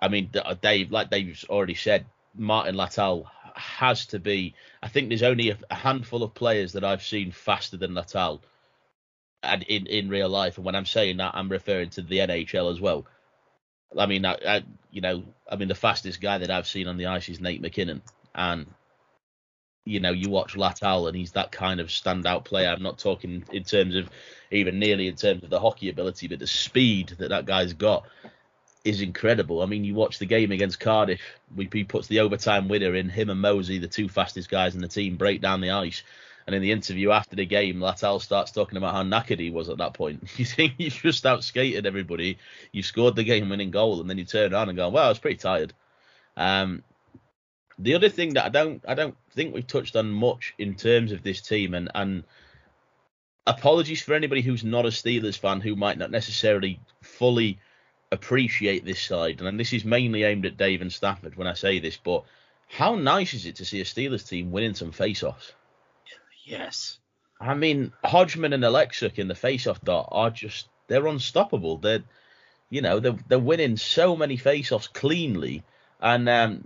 [SPEAKER 1] I mean, Dave, like Dave's already said, Martin Latal has to be. I think there's only a, a handful of players that I've seen faster than Latal, and in in real life. And when I'm saying that, I'm referring to the NHL as well. I mean, I, I you know, I mean the fastest guy that I've seen on the ice is Nate MacKinnon, and you know, you watch Latal and he's that kind of standout player. I'm not talking in terms of even nearly in terms of the hockey ability, but the speed that that guy's got is incredible. I mean, you watch the game against Cardiff, we, he puts the overtime winner in, him and Mosey, the two fastest guys in the team, break down the ice. And in the interview after the game, Latal starts talking about how knackered he was at that point. You think you've just outskated everybody, you scored the game winning goal, and then you turn around and go, well, I was pretty tired. Um, the other thing that I don't I don't think we've touched on much in terms of this team, and and apologies for anybody who's not a Steelers fan who might not necessarily fully appreciate this side, and this is mainly aimed at Dave and Stafford when I say this, but how nice is it to see a Steelers team winning some face-offs?
[SPEAKER 2] Yes.
[SPEAKER 1] I mean, Hodgman and Alexic in the face-off dot are just they're unstoppable. They're you know they're they're winning so many face-offs cleanly, and um,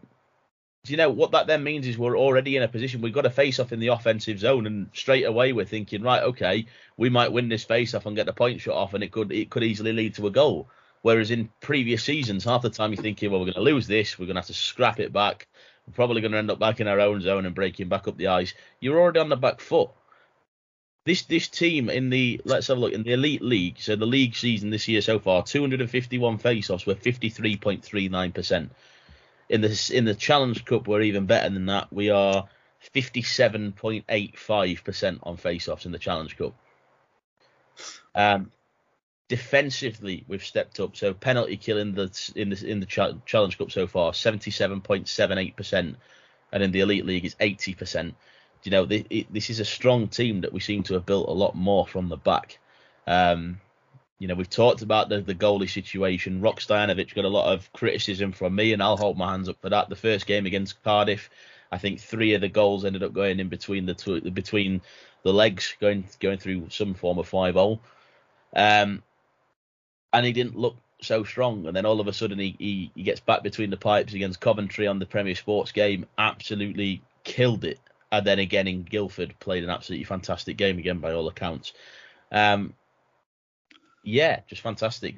[SPEAKER 1] you know what that then means is we're already in a position we've got a face-off in the offensive zone, and straight away we're thinking right, okay, we might win this face-off and get the point shot off, and it could it could easily lead to a goal. Whereas in previous seasons, half the time you're thinking, well, we're going to lose this, we're going to have to scrap it back, we're probably going to end up back in our own zone and breaking back up the ice. You're already on the back foot this this team in the let's have a look in the elite league. So the league season this year so far, 251 face-offs, we're 53.39 percent. In the in the Challenge Cup, we're even better than that. We are 57.85 percent on face-offs in the Challenge Cup. Um, defensively, we've stepped up. So penalty kill in the in the in the Ch- Challenge Cup so far, 77.78 percent, and in the Elite League is 80 percent you know, this is a strong team that we seem to have built a lot more from the back. Um, you know, we've talked about the, the goalie situation. Rok Stojanovic got a lot of criticism from me, and I'll hold my hands up for that. The first game against Cardiff, I think three of the goals ended up going in between the two, between the legs, going going through some form of five hole. Um, and he didn't look so strong. And then all of a sudden, he, he he gets back between the pipes against Coventry on the Premier Sports game, absolutely killed it and then again in Guildford played an absolutely fantastic game again by all accounts. Um, yeah, just fantastic.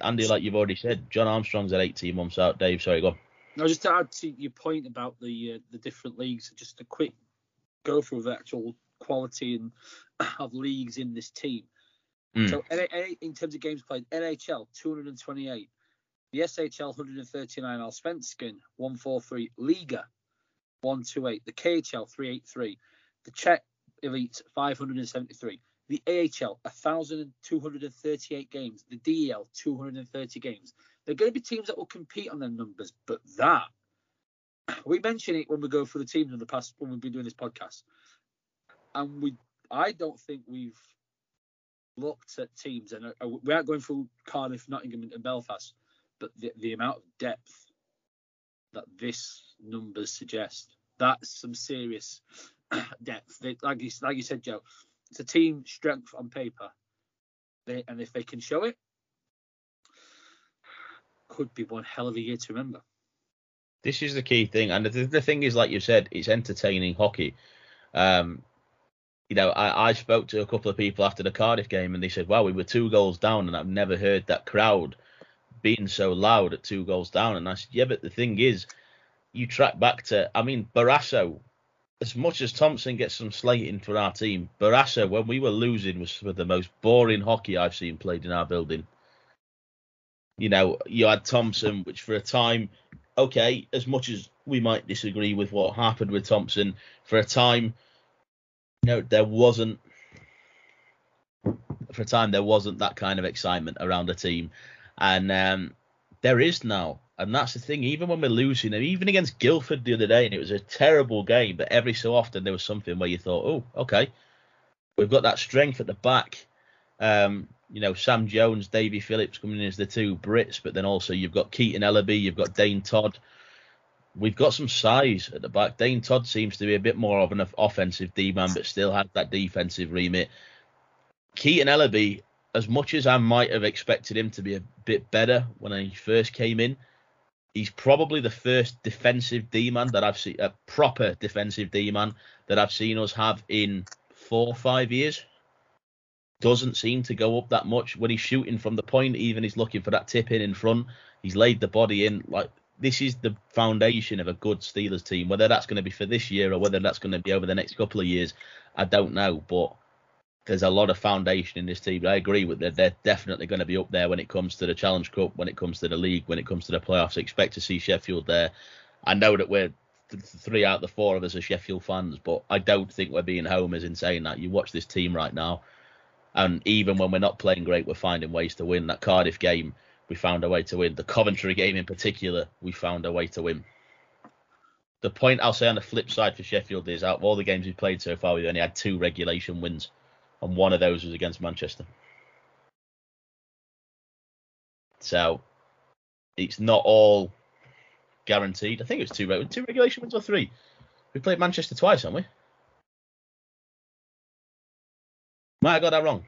[SPEAKER 1] Andy, like you've already said, John Armstrong's at 18 months out. Dave, sorry, go on.
[SPEAKER 2] Now, just to add to your point about the uh, the different leagues, just a quick go through the actual quality and of leagues in this team.
[SPEAKER 1] Mm.
[SPEAKER 2] So, in terms of games played, NHL 228, the SHL 139, Allsvenskan 143, Liga 128, the KHL 383, the Czech Elite 573, the AHL 1,238 games, the DEL 230 games. There are going to be teams that will compete on them numbers, but that we mention it when we go through the teams in the past when we've been doing this podcast, and we I don't think we've looked at teams, and uh, we aren't going through Cardiff, Nottingham, and Belfast, but the, the amount of depth that this numbers suggest, that's some serious depth. They, like you like you said, Joe, it's a team strength on paper, they, and if they can show it, could be one hell of a year to remember.
[SPEAKER 1] This is the key thing, and the, the thing is, like you said, it's entertaining hockey. Um, you know, I, I spoke to a couple of people after the Cardiff game, and they said, "Wow, we were two goals down, and I've never heard that crowd being so loud at two goals down." And I said, "Yeah, but the thing is, you track back to, I mean, Barrasso. As much as Thompson gets some slating for our team, Barrasso, when we were losing, was some of the most boring hockey I've seen played in our building. You know, you had Thompson, which for a time, okay, as much as we might disagree with what happened with Thompson, for a time, you know, there wasn't for a time there wasn't that kind of excitement around the team, and um, there is now, and that's the thing. Even when we're losing, even against Guildford the other day, and it was a terrible game, but every so often there was something where you thought, oh, okay, we've got that strength at the back. Um, you know, Sam Jones, Davy Phillips coming in as the two Brits, but then also you've got Keaton Ellerby, you've got Dane Todd. We've got some size at the back. Dane Todd seems to be a bit more of an offensive D man, but still has that defensive remit. Keaton Ellerby, as much as I might have expected him to be a bit better when he first came in, he's probably the first defensive D man that I've seen, a proper defensive D man that I've seen us have in four or five years doesn't seem to go up that much when he's shooting from the point. Even he's looking for that tip in in front. He's laid the body in. Like this is the foundation of a good Steelers team. Whether that's going to be for this year or whether that's going to be over the next couple of years, I don't know. But there's a lot of foundation in this team. I agree with that. They're definitely going to be up there when it comes to the Challenge Cup, when it comes to the league, when it comes to the playoffs. Expect to see Sheffield there. I know that we're th- three out of the four of us are Sheffield fans, but I don't think we're being homers in saying that. You watch this team right now. And even when we're not playing great, we're finding ways to win. That Cardiff game, we found a way to win. The Coventry game in particular, we found a way to win. The point I'll say on the flip side for Sheffield is out of all the games we've played so far, we've only had two regulation wins, and one of those was against Manchester. So it's not all guaranteed. I think it was two, two regulation wins or three. We played Manchester twice, haven't we? Might have got that wrong.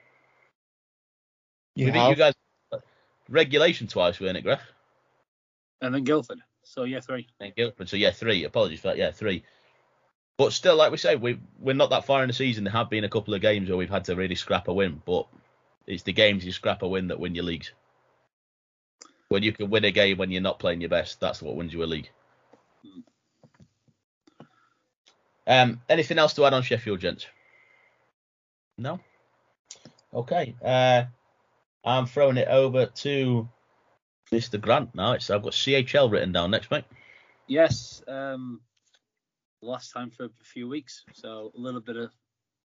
[SPEAKER 4] You
[SPEAKER 1] we beat you guys uh, regulation twice, weren't it, Griff?
[SPEAKER 2] And then Guildford. So yeah, three.
[SPEAKER 1] And Guildford. So yeah, three. Apologies for that. Yeah, three. But still, like we say, we we're not that far in the season. There have been a couple of games where we've had to really scrap a win, but it's the games you scrap a win that win your leagues. When you can win a game when you're not playing your best, that's what wins you a league. Um, anything else to add on Sheffield, gents? No. Okay. Uh, I'm throwing it over to Mr. Grant now. It's I've got CHL written down next, mate.
[SPEAKER 2] Yes. Um, last time for a few weeks, so a little bit of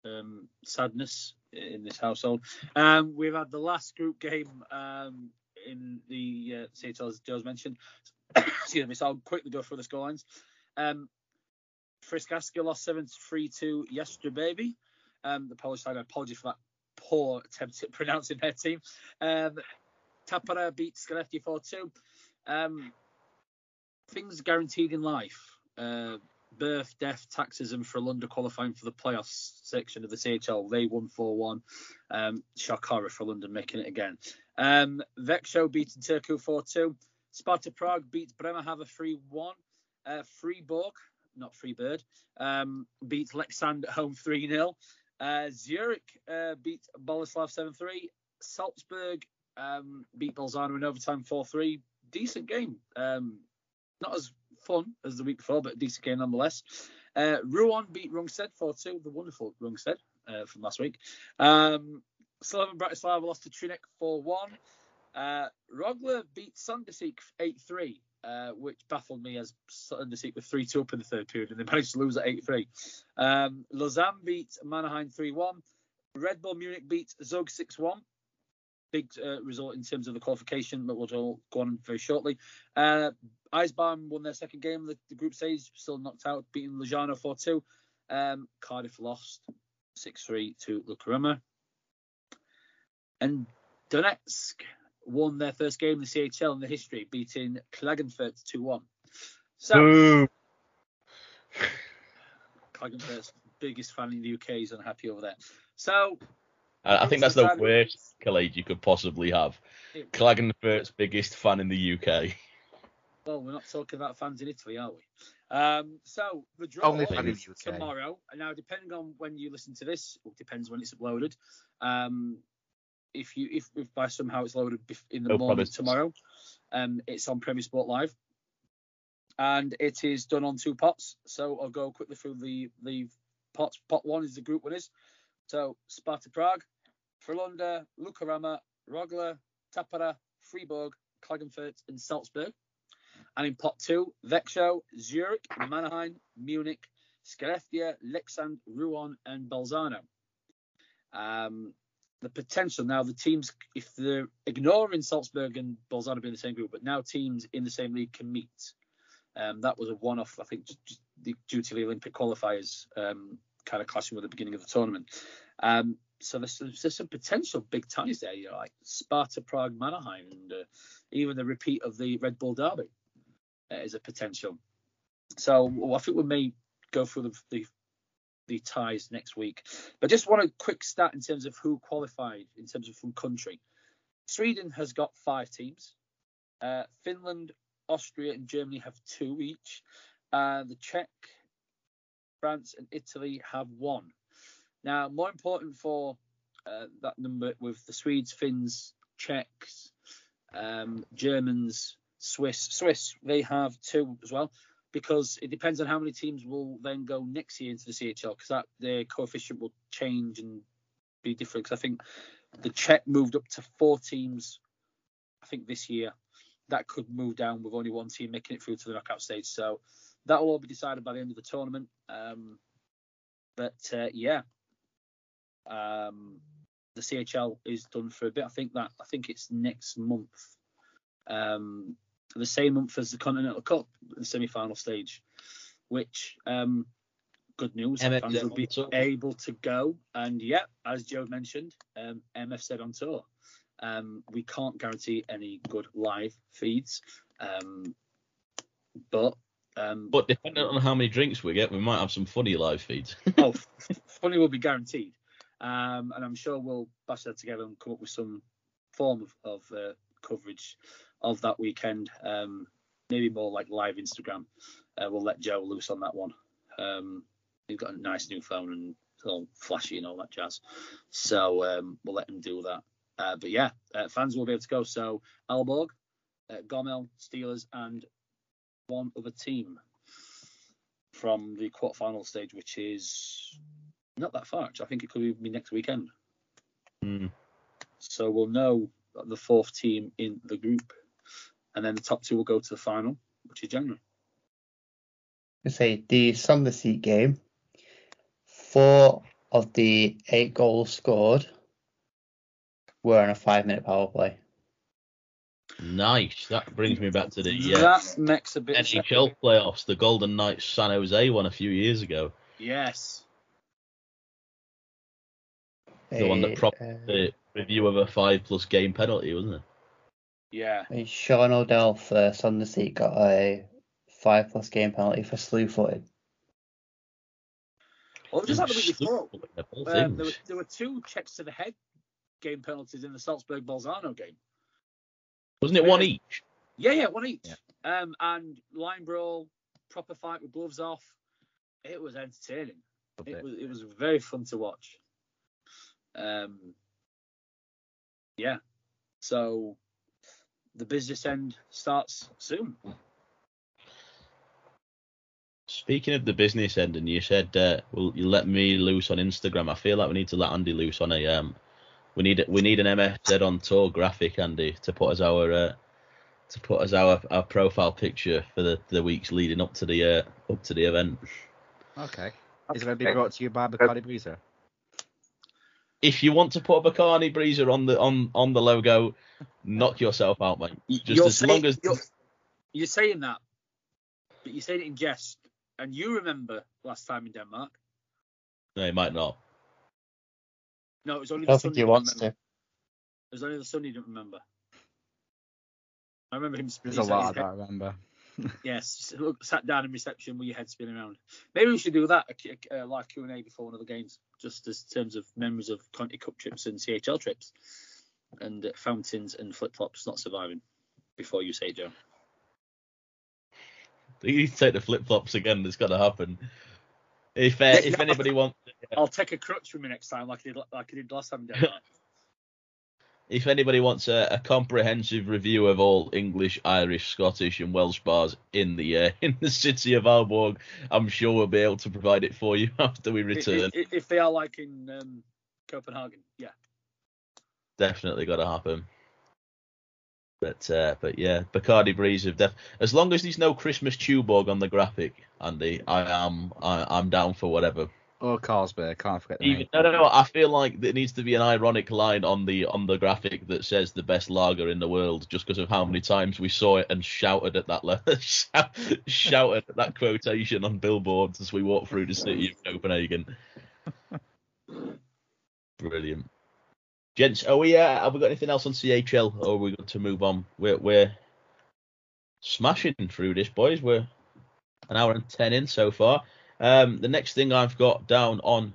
[SPEAKER 2] um, sadness in this household. Um, we've had the last group game um, in the uh, CHL, as Joe's mentioned. Excuse me. So I'll quickly go through the scorelines. Um, Friskaska lost 7 3 to yesterday, baby. Um, the Polish side, I apologize for that poor attempt at pronouncing their team. Um, Tappara beat Skellefteå 4 2. Um, things guaranteed in life. Uh, birth, death, taxes, and Frölunda qualifying for the playoffs section of the CHL. They won 4 1. Um, horror Frölunda making it again. Um, Växjö beating Turku 4 2. Sparta Prague beats Bremerhaven 3 1. Uh, Freeborg, not Freebird, um, beats Leksand at home 3 0. Uh, Zurich uh, beat Boleslav 7 3. Salzburg um, beat Bolzano in overtime 4 3. Decent game. Um, not as fun as the week before, but a decent game nonetheless. Uh, Rouen beat Rungsted 4-2, the wonderful Rungsted uh, from last week. Um, Bratislava lost to Trinec 4-1. Uh, Rögle beat Sønderjyske 8-3. Uh, which baffled me as Sønderjyske were 3 2 up in the third period and they managed to lose at 8 3. Um, Lausanne beat Mannheim 3 1. Red Bull Munich beat Zug 6 1. Big uh, result in terms of the qualification but we'll go on very shortly. Uh, Eisbären won their second game the, the group stage, still knocked out, beating Lugano 4 2. Um, Cardiff lost 6 3 to Lukko Rauma. And Donetsk won their first game in the CHL in the history, beating Klagenfurt 2 1. So. Klagenfurt's biggest fan in the UK is unhappy over there. So,
[SPEAKER 1] I I think that's the worst accolade you could possibly have.
[SPEAKER 2] it-
[SPEAKER 1] Klagenfurt's biggest fan in the UK.
[SPEAKER 2] well, we're not talking about fans in Italy, are we? Um, so, the draw
[SPEAKER 3] Only fan in
[SPEAKER 2] is
[SPEAKER 3] the UK.
[SPEAKER 2] tomorrow. And now, depending on when you listen to this, it depends when it's uploaded. Um, if you if, if by somehow it's loaded in the
[SPEAKER 1] No
[SPEAKER 2] morning
[SPEAKER 1] promises.
[SPEAKER 2] tomorrow, um, it's on Premier Sport Live, and it is done on two pots. So I'll go quickly through the the pots. Pot one is the group winners. So Sparta Prague, Frölunda, Lukarama, Rögle, Tappara, Freiburg, Klagenfurt, and Salzburg. And in pot two, Växjö, Zurich, Mannheim, Munich, Skellefteå, Leksand, Rouen, and Bolzano. Um, the potential now, the teams, if they're ignoring Salzburg and Bolzano being in the same group, but now teams in the same league can meet. Um, that was a one-off, I think, due to the Olympic qualifiers um, kind of clashing with the beginning of the tournament. Um, so there's, there's some potential big ties there, you know, like Sparta, Prague, Mannheim, and uh, even the repeat of the Red Bull Derby uh, is a potential. So well, I think we may go through the, the the ties next week. But just want a quick stat in terms of who qualified in terms of from country. Sweden has got five teams. Uh, Finland, Austria, and Germany have two each. Uh, the Czech, France, and Italy have one. Now, more important for uh, that number with the Swedes, Finns, Czechs, um, Germans, Swiss. Swiss, they have two as well because it depends on how many teams will then go next year into the CHL because that their coefficient will change and be different. Because I think the Czech moved up to four teams, I think this year. That could move down with only one team making it through to the knockout stage. So that will all be decided by the end of the tournament. Um, but uh, yeah, um, the CHL is done for a bit. I think that I think it's next month. Um, the same month as the Continental Cup, the semi-final stage, which um, good news,
[SPEAKER 1] MF
[SPEAKER 2] fans will be able to go. And yeah, as Joe mentioned, um, MF said on tour, um, we can't guarantee any good live feeds, um, but um,
[SPEAKER 1] But depending on how many drinks we get, we might have some funny live feeds.
[SPEAKER 2] oh, funny will be guaranteed. Um, and I'm sure we'll bash that together and come up with some form of, of uh, coverage of that weekend. Um, maybe more like live Instagram. Uh, we'll let Joe loose on that one. Um, he's got a nice new phone and all flashy and all that jazz. So um, we'll let him do that. Uh, but yeah, uh, fans will be able to go. So Aalborg, uh, Gomel, Steelers, and one other team from the quarterfinal stage, which is not that far. Actually. I think it could even be next weekend.
[SPEAKER 1] Hmm.
[SPEAKER 2] So we'll know the fourth team in the group, and then the top two will go to the final, which is January.
[SPEAKER 4] I say the Summer Seat game, four of the eight goals scored were on a five minute power play.
[SPEAKER 1] Nice. That brings me back to the uh,
[SPEAKER 2] That makes a bit.
[SPEAKER 1] NHL playoffs. The Golden Knights San Jose one a few years ago.
[SPEAKER 2] Yes.
[SPEAKER 1] The one that
[SPEAKER 4] A,
[SPEAKER 1] propped
[SPEAKER 4] uh,
[SPEAKER 1] the review of a five plus game penalty, wasn't it?
[SPEAKER 2] Yeah.
[SPEAKER 4] a Sean O'Dell for Summer Seat got a five plus game penalty for slew footed.
[SPEAKER 2] Well, just had the week before.
[SPEAKER 1] Of
[SPEAKER 2] Um, there, were, there were two checks to the head game penalties in the Salzburg Bolzano game.
[SPEAKER 1] Wasn't it one each?
[SPEAKER 2] Yeah, yeah, one each.
[SPEAKER 3] Yeah.
[SPEAKER 2] Um, and line brawl, proper fight with gloves off. It was entertaining. It
[SPEAKER 3] it.
[SPEAKER 2] was it was very fun to watch. Um, yeah. So the business end starts soon.
[SPEAKER 1] Speaking of the business end, and you said, uh, "Well, you let me loose on Instagram." I feel like we need to let Andy loose on a um, we need we need an MFZ on tour graphic, Andy, to put as our uh, to put as our, our profile picture for the, the weeks leading up to the uh, up to the event.
[SPEAKER 3] Okay. Is it going to be brought to you by Bacardi Breezer?
[SPEAKER 1] If you want to put a Bacardi Breezer on the on on the logo, knock yourself out, mate. Just
[SPEAKER 2] You're
[SPEAKER 1] as
[SPEAKER 2] saying-
[SPEAKER 1] long as
[SPEAKER 2] you're, you're saying that, but you're saying it in jest, and you remember last time in Denmark.
[SPEAKER 1] no, he might not.
[SPEAKER 2] No, it was only the sun.
[SPEAKER 4] I don't think he wants
[SPEAKER 2] didn't
[SPEAKER 4] to.
[SPEAKER 2] remember. It was only the sun you didn't remember. I remember him.
[SPEAKER 3] There's a lot
[SPEAKER 2] his
[SPEAKER 3] of
[SPEAKER 2] head-
[SPEAKER 3] that, I remember.
[SPEAKER 2] Yes, look, sat down in reception with your head spinning around. Maybe we should do that, a, a live Q and A before one of the games, just as terms of memories of Conti Cup trips and CHL trips, and uh, fountains and flip flops not surviving. Before you say, Joe.
[SPEAKER 1] You need to take the flip flops again. It's got to happen. If uh, if anybody wants
[SPEAKER 2] I'll take a crutch from me next time, like I did, like I did last time.
[SPEAKER 1] if anybody wants a, a comprehensive review of all English, Irish, Scottish, and Welsh bars in the uh, in the city of Aalborg, I'm sure we'll be able to provide it for you after we return.
[SPEAKER 2] if, if they are like in um, Copenhagen, yeah.
[SPEAKER 1] Definitely got to happen. But uh, but yeah, Bacardi Breeze of Death. as long as there's no Christmas Tuborg on the graphic, Andy, I am I, I'm down for whatever.
[SPEAKER 3] Or Carlsberg, can't forget the
[SPEAKER 1] Even,
[SPEAKER 3] name.
[SPEAKER 1] no, no, no. I feel like there needs to be an ironic line on the on the graphic that says the best lager in the world, just because of how many times we saw it and shouted at that le- shout, shouted at that quotation on billboards as we walked through the city of Copenhagen. Brilliant, gents. Are we? Uh, have we got anything else on CHL, or are we good to move on? We're we're smashing through this, boys. We're an hour and ten in so far. Um, the next thing I've got down on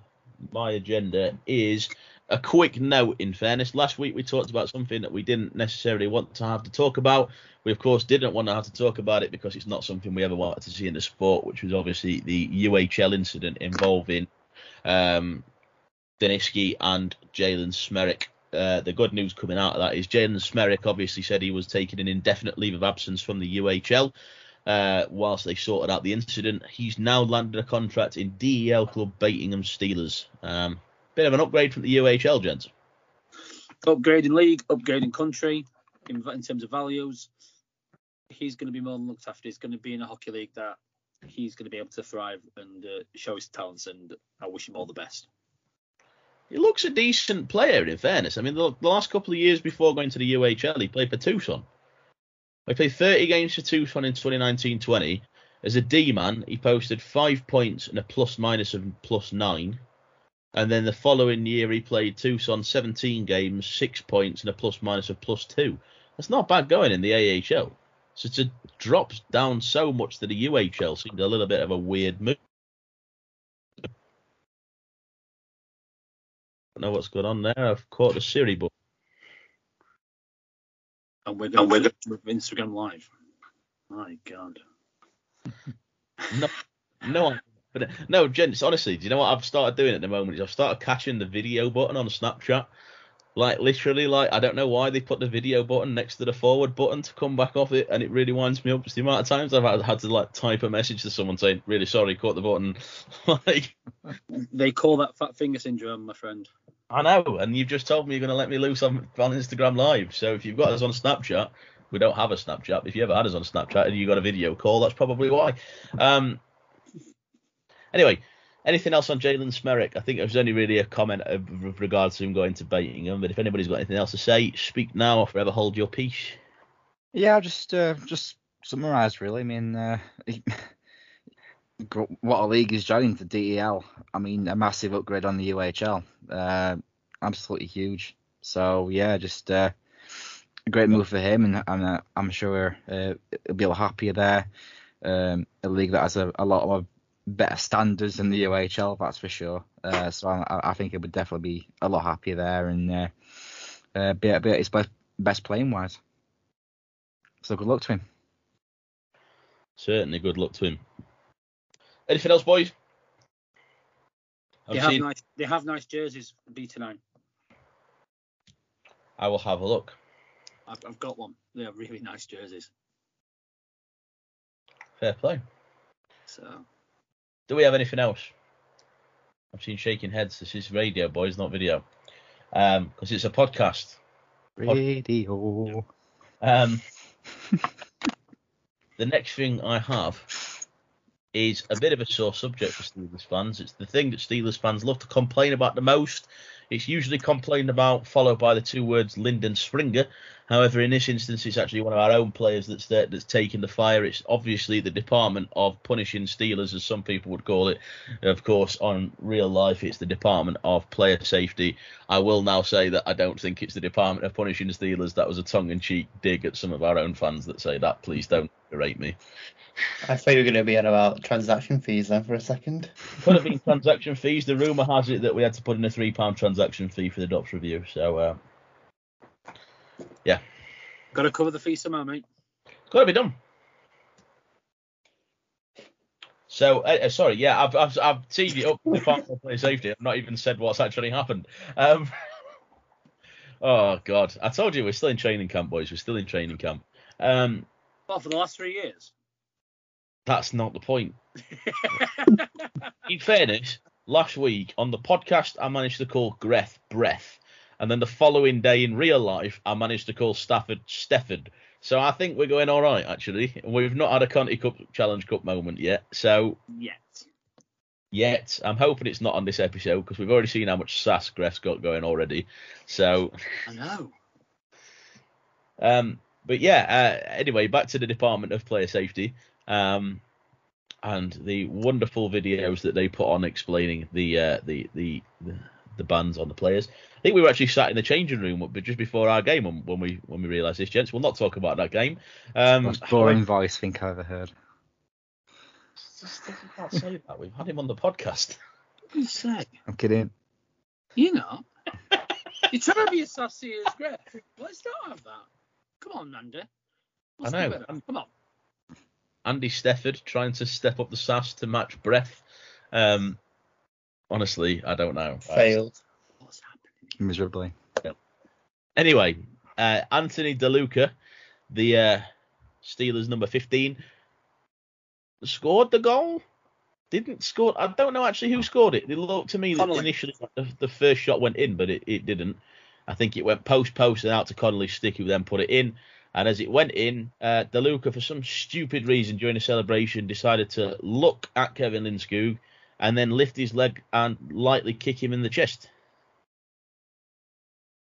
[SPEAKER 1] my agenda is a quick note. In fairness, last week we talked about something that we didn't necessarily want to have to talk about. We of course didn't want to have to talk about it because it's not something we ever wanted to see in the sport, which was obviously the UHL incident involving um, Deniski and Jalen Smereck. Uh, the good news coming out of that is Jalen Smereck obviously said he was taking an indefinite leave of absence from the UHL uh, whilst they sorted out the incident. He's now landed a contract in DEL club Bietigheim Steelers. Um, bit of an upgrade from the UHL, gents.
[SPEAKER 2] Upgrading league, upgrading country, in, in terms of values. He's going to be more than looked after. He's going to be in a hockey league that he's going to be able to thrive and uh, show his talents. And I wish him all the best.
[SPEAKER 1] He looks a decent player, in fairness. I mean, the, the last couple of years before going to the UHL, he played for Tucson. He played 30 games for Tucson in 2019-20. As a D man, he posted five points and a plus minus of plus nine. And then the following year, he played Tucson 17 games, six points and a plus minus of plus two. That's not bad going in the AHL. So to drop down so much to the UHL seemed a little bit of a weird move. I don't know what's going on there. I've caught the Siri, but
[SPEAKER 2] And we're going to with Instagram Live. My God.
[SPEAKER 1] no, no, but no, gents. Honestly, do you know what I've started doing at the moment? Is I've started catching the video button on Snapchat. Like literally, like I don't know why they put the video button next to the forward button to come back off it, and it really winds me up. It's the amount of times I've had, to like type a message to someone saying, "Really sorry, caught the button." like
[SPEAKER 2] They call that fat finger syndrome, my friend.
[SPEAKER 1] I know, and you've just told me you're going to let me loose on, on Instagram Live. So if you've got us on Snapchat, we don't have a Snapchat. If you ever had us on Snapchat and you got a video call, that's probably why. Um. Anyway, anything else on Jalen Smereck? I think it was only really a comment with regards to him going to Bietigheim. But if anybody's got anything else to say, speak now or forever hold your peace.
[SPEAKER 3] Yeah, I'll just uh, just summarise really. I mean, uh, what a league is joining to DEL. I mean, a massive upgrade on the UHL. Uh, absolutely huge. So yeah, just uh, a great move for him, and, and uh, I'm sure uh, he'll be a lot happier there. Um, a league that has a, a lot of better standards than the UHL, that's for sure. Uh, so I, I think it would definitely be a lot happier there and uh, uh, be, at- be at his best, best playing wise. So good luck to him.
[SPEAKER 1] Certainly, good luck to him. Anything else, boys? I've
[SPEAKER 2] They have
[SPEAKER 1] seen-
[SPEAKER 2] nice. They have nice jerseys. BT9.
[SPEAKER 1] I will have a look.
[SPEAKER 2] I've, I've got one. They are really nice jerseys.
[SPEAKER 1] Fair play.
[SPEAKER 2] So
[SPEAKER 1] Do we have anything else? I've seen shaking heads. This is radio, boys, not video. Um, because it's a podcast.
[SPEAKER 3] Radio.
[SPEAKER 1] Um, the next thing I have is a bit of a sore subject for Steelers fans. It's the thing that Steelers fans love to complain about the most. It's usually complained about, followed by the two words Lyndon Springer. However, in this instance, it's actually one of our own players that's there, that's taking the fire. It's obviously the department of punishing Steelers, as some people would call it. Of course, on real life, it's the department of player safety. I will now say that I don't think it's the department of punishing the Steelers. That was a tongue-in-cheek dig at some of our own fans that say that. Please don't berate me.
[SPEAKER 4] I thought you were going to be on about transaction fees then for a second.
[SPEAKER 1] Could have been transaction fees. The rumour has it that we had to put in a three pound transaction fee for the Dops review. So uh,
[SPEAKER 2] Got to cover the fee somehow, mate.
[SPEAKER 1] got to be done. So uh, uh, sorry, yeah, I've I've I've teed it up to Department of Player Safety. I've not even said what's actually happened. Um, oh God, I told you we're still in training camp, boys. We're still in training camp. Um,
[SPEAKER 2] Well, for the last three years.
[SPEAKER 1] that's not the point. in fairness, last week on the podcast, I managed to call Greth Breath, and then the following day in real life, I managed to call Stafford Stefford. So I think we're going all right, actually. We've not had a Conti Cup Challenge Cup moment yet. So
[SPEAKER 2] Yet.
[SPEAKER 1] yet, I'm hoping it's not on this episode because we've already seen how much sass Greth's got going already. So
[SPEAKER 2] I know.
[SPEAKER 1] Um, but yeah, uh, anyway, back to the Department of Player Safety um, and the wonderful videos that they put on explaining the uh, the, the the the bans on the players. I think we were actually sat in the changing room, but just before our game when, when we when we realised this, gents. We'll not talk about that game. Um,
[SPEAKER 3] Most boring voice think I ever heard.
[SPEAKER 1] Just- you can't say that. We've had him on the podcast.
[SPEAKER 2] What say?
[SPEAKER 3] I'm kidding.
[SPEAKER 2] You know. You're trying to be as sassy as Greg. Let's not have that. Come on, Nanda. Let's
[SPEAKER 1] I know.
[SPEAKER 2] Come on.
[SPEAKER 1] Andy Stefford trying to step up the sass to match Breath. Um, honestly, I don't know.
[SPEAKER 4] Failed.
[SPEAKER 2] What's happening?
[SPEAKER 3] Miserably.
[SPEAKER 1] Anyway, uh, Anthony DeLuca, the uh, Steelers number 15, scored the goal. Didn't score. I don't know actually who scored it. It looked to me that initially the, the first shot went in, but it, it didn't. I think it went post post and out to Connolly's stick, who then put it in. And as it went in, uh, DeLuca, for some stupid reason during the celebration, decided to look at Kevin Lindskoug and then lift his leg and lightly kick him in the chest.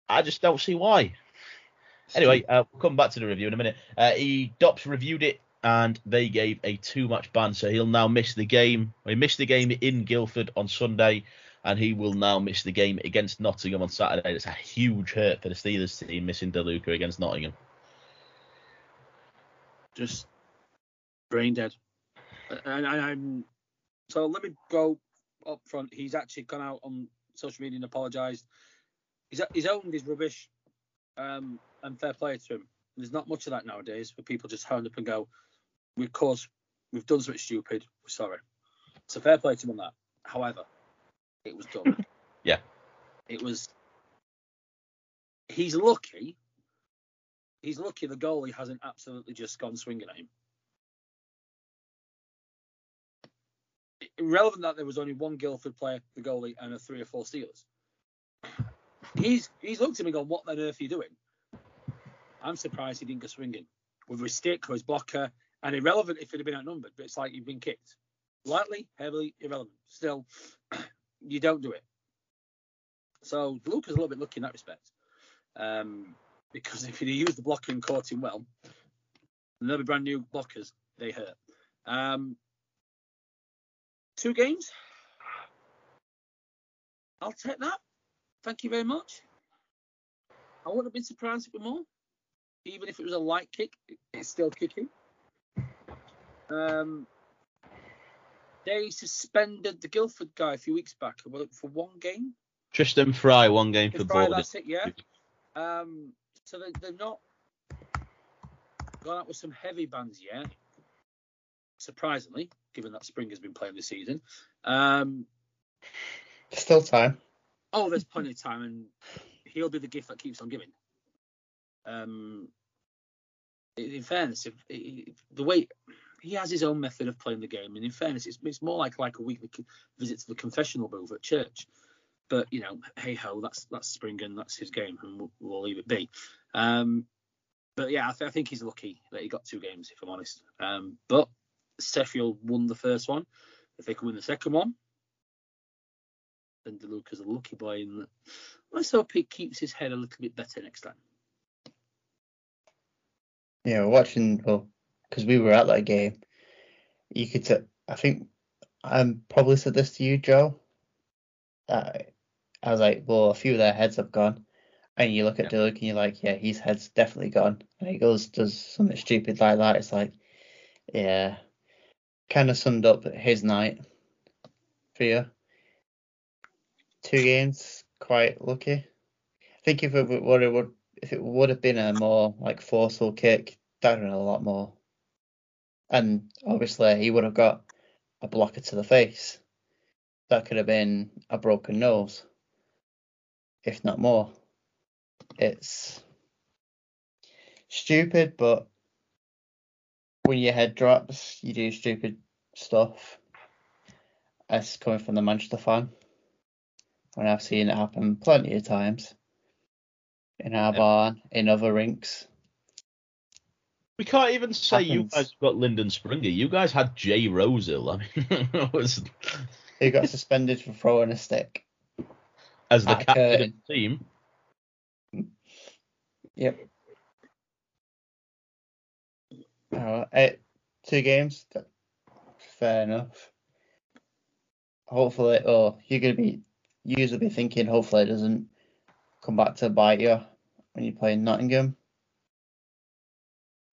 [SPEAKER 1] I just don't see why. Anyway, uh, we'll come back to the review in a minute. Uh, he Dops reviewed it and they gave a two match ban, so he'll now miss the game. He missed the game in Guildford on Sunday, and he will now miss the game against Nottingham on Saturday. It's a huge hurt for the Steelers team missing DeLuca against Nottingham.
[SPEAKER 2] Just brain dead. And, and I'm so let me go up front. He's actually gone out on social media and apologised. He's he's owned his rubbish, um, and fair play to him. There's not much of that nowadays where people just hand up and go, "We of course we've done something stupid. We're sorry." So fair play to him on that. However, it was done.
[SPEAKER 1] Yeah.
[SPEAKER 2] It was. He's lucky. He's lucky the goalie hasn't absolutely just gone swinging at him. Irrelevant that there was only one Guildford player, the goalie, and a three or four Steelers. He's he's looked at me gone, "What on earth are you doing?" I'm surprised he didn't go swinging with his stick or his blocker, and irrelevant if it had been outnumbered. But it's like you've been kicked, lightly, heavily, irrelevant. Still, you don't do it. So Luke is a little bit lucky in that respect, um, because if he'd used the blocker and caught him well, and they'll be brand new blockers. They hurt. Um, two games. I'll take that. Thank you very much. I wouldn't have been surprised if it more. Even if it was a light kick, it's still kicking. Um, they suspended the Guildford guy a few weeks back for one game.
[SPEAKER 1] Tristan Fry, one game for
[SPEAKER 2] It's Friday, that's it, yeah. Um, so they, they've not gone out with some heavy bans yet. Surprisingly, given that Spring has been playing this season. Um,
[SPEAKER 4] Still time.
[SPEAKER 2] oh, there's plenty of time, and he'll be the gift that keeps on giving. Um, in fairness, if, if the way he has his own method of playing the game, and in fairness, it's, it's more like like a weekly visit to the confessional booth at church. But you know, hey ho, that's that's Spring and that's his game, and we'll, we'll leave it be. Um, but yeah, I, th- I, think he's lucky that he got two games, if I'm honest. Um, but Sheffield won the first one. If they can win the second one, then DeLuca's a lucky boy. And let's hope he keeps his head a little bit better next time.
[SPEAKER 4] Yeah, watching well because we were at that game. You could, t- I think, I probably said this to you, Joe. Uh, I was like, well, a few of their heads have gone. And you look at yeah. Dillick and you're like, yeah, his head's definitely gone. And he goes, does something stupid like that. It's like, yeah, kind of summed up his night for you. Two games, quite lucky. I think if it would have, if it would have been a more like forceful kick, that would have been a lot more. And obviously, he would have got a blocker to the face. That could have been a broken nose, if not more. It's stupid, but when your head drops, you do stupid stuff. That's coming from the Manchester fan. When I've seen it happen plenty of times in our barn, in other rinks.
[SPEAKER 1] We can't even say happens. you guys got Lyndon Springer. You guys had Jay Rosehill. I mean, was...
[SPEAKER 4] he got suspended for throwing a stick
[SPEAKER 1] as the captain of uh, the team.
[SPEAKER 4] Yep. Uh, two games. Fair enough. Hopefully, oh, you're gonna be usually be thinking. Hopefully, it doesn't come back to bite you when you play in Nottingham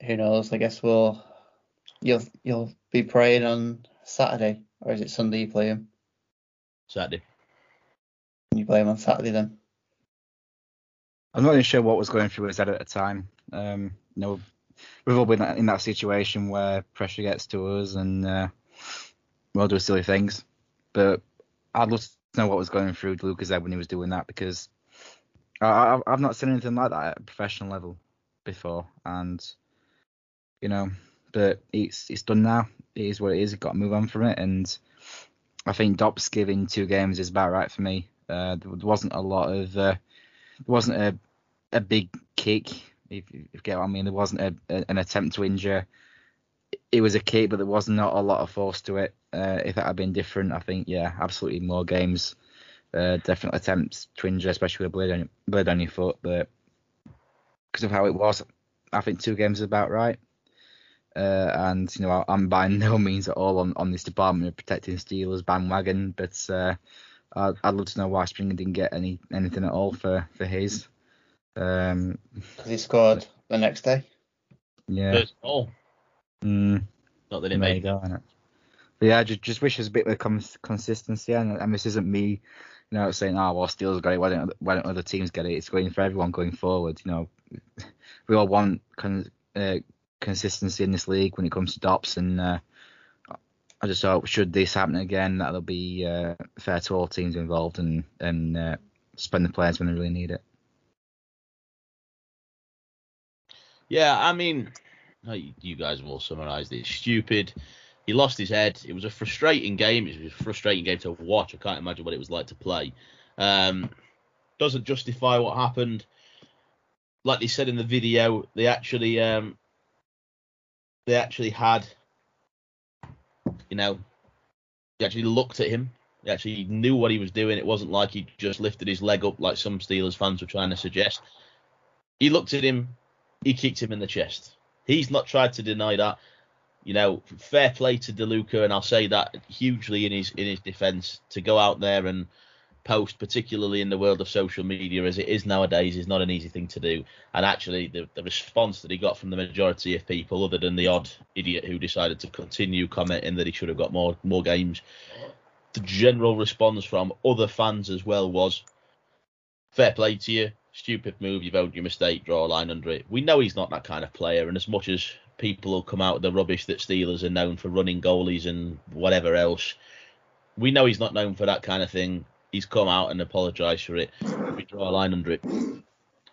[SPEAKER 4] who knows? I guess we'll you'll you'll be praying on Saturday, or is it Sunday you play him?
[SPEAKER 1] Saturday.
[SPEAKER 4] Can you play him on Saturday then.
[SPEAKER 3] I'm not even sure what was going through his head at the time. Um, you know, we've all been in that situation where pressure gets to us and uh, we'll do silly things. But I'd love to know what was going through Lucas head when he was doing that because I, have not seen anything like that at a professional level before, and you know. But it's it's done now. It is what it is. You've got to move on from it. And I think Dops giving two games is about right for me. Uh, there wasn't a lot of uh, there wasn't a a big kick. If, if you get what I mean, there wasn't a, a, an attempt to injure. It was a kick, but there was not a lot of force to it. Uh, if that had been different, I think yeah, absolutely more games. Uh, definitely attempts to injure, especially with a blade on, on your foot. But because of how it was, I think two games is about right. Uh, and you know, I'm by no means at all on, on this Department of Protecting Steelers bandwagon, but uh, I'd, I'd, love to know why Springer didn't get any anything at all for for his. Um,
[SPEAKER 4] he scored the next day.
[SPEAKER 3] Yeah.
[SPEAKER 1] First goal.
[SPEAKER 3] Mm,
[SPEAKER 1] Not that it made. Go,
[SPEAKER 3] it? But yeah, I just, just wish there's a bit of cons- consistency, and, and this isn't me, you know, saying, oh well, Steelers got it. Why don't why don't other teams get it? It's going for everyone going forward. You know, we all want con- uh, consistency in this league when it comes to DOPS, and uh, I just hope should this happen again, that'll be uh, fair to all teams involved and and uh, spend the players when they really need it.
[SPEAKER 1] Yeah, I mean, you guys have all summarised it. Stupid. He lost his head. It was a frustrating game. It was a frustrating game to watch. I can't imagine what it was like to play. Um, doesn't justify what happened. Like they said in the video, they actually um, they actually had, you know, they actually looked at him. They actually knew what he was doing. It wasn't like he just lifted his leg up like some Steelers fans were trying to suggest. He looked at him. He kicked him in the chest. He's not tried to deny that. You know, fair play to DeLuca, and I'll say that hugely in his in his defence to go out there and post, particularly in the world of social media as it is nowadays, is not an easy thing to do. And actually, the, the response that he got from the majority of people, other than the odd idiot who decided to continue commenting that he should have got more more games, the general response from other fans as well was, "Fair play to you, stupid move, you've owned your mistake, draw a line under it." We know he's not that kind of player, and as much as people will come out with the rubbish that Steelers are known for running goalies and whatever else. We know he's not known for that kind of thing he's come out and apologised for it. We draw a line under it.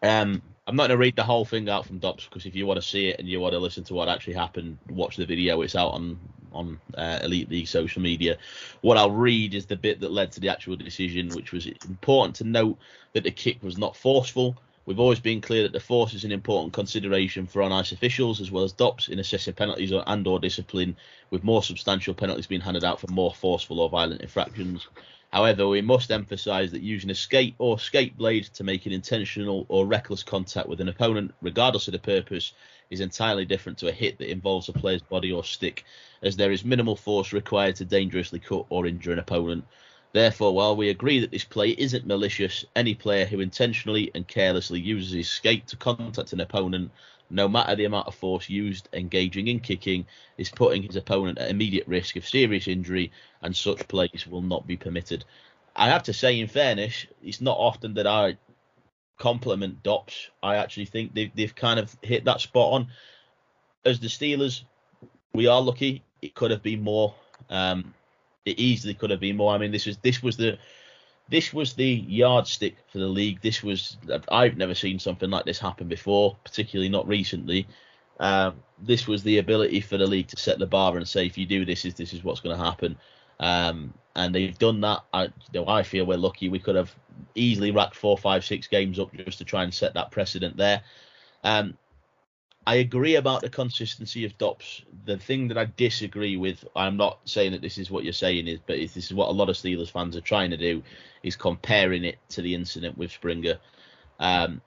[SPEAKER 1] Um, I'm not going to read the whole thing out from Dops because if you want to see it and you want to listen to what actually happened, watch the video. It's out on on uh, Elite League social media. What I'll read is the bit that led to the actual decision, which was important to note that the kick was not forceful. We've always been clear that the force is an important consideration for on-ice officials as well as DOPS in assessing penalties and or discipline, with more substantial penalties being handed out for more forceful or violent infractions. However, we must emphasise that using a skate or skate blade to make an intentional or reckless contact with an opponent, regardless of the purpose, is entirely different to a hit that involves a player's body or stick, as there is minimal force required to dangerously cut or injure an opponent. Therefore, while we agree that this play isn't malicious, any player who intentionally and carelessly uses his skate to contact an opponent, no matter the amount of force used engaging in kicking, is putting his opponent at immediate risk of serious injury, and such plays will not be permitted. I have to say, in fairness, it's not often that I compliment Dops. I actually think they've, they've kind of hit that spot on. As the Steelers, we are lucky. It could have been more. Um, it easily could have been more. I mean, this was this was the this was the yardstick for the league. This was I've never seen something like this happen before, particularly not recently. Um, this was the ability for the league to set the bar and say, if you do this, is this is what's going to happen. Um, and they've done that. I, you know, I feel we're lucky. We could have easily racked four, five, six games up just to try and set that precedent there. Um, I agree about the consistency of Dops. The thing that I disagree with, I'm not saying that this is what you're saying is, but this is what a lot of Steelers fans are trying to do, is comparing it to the incident with Springer. Um,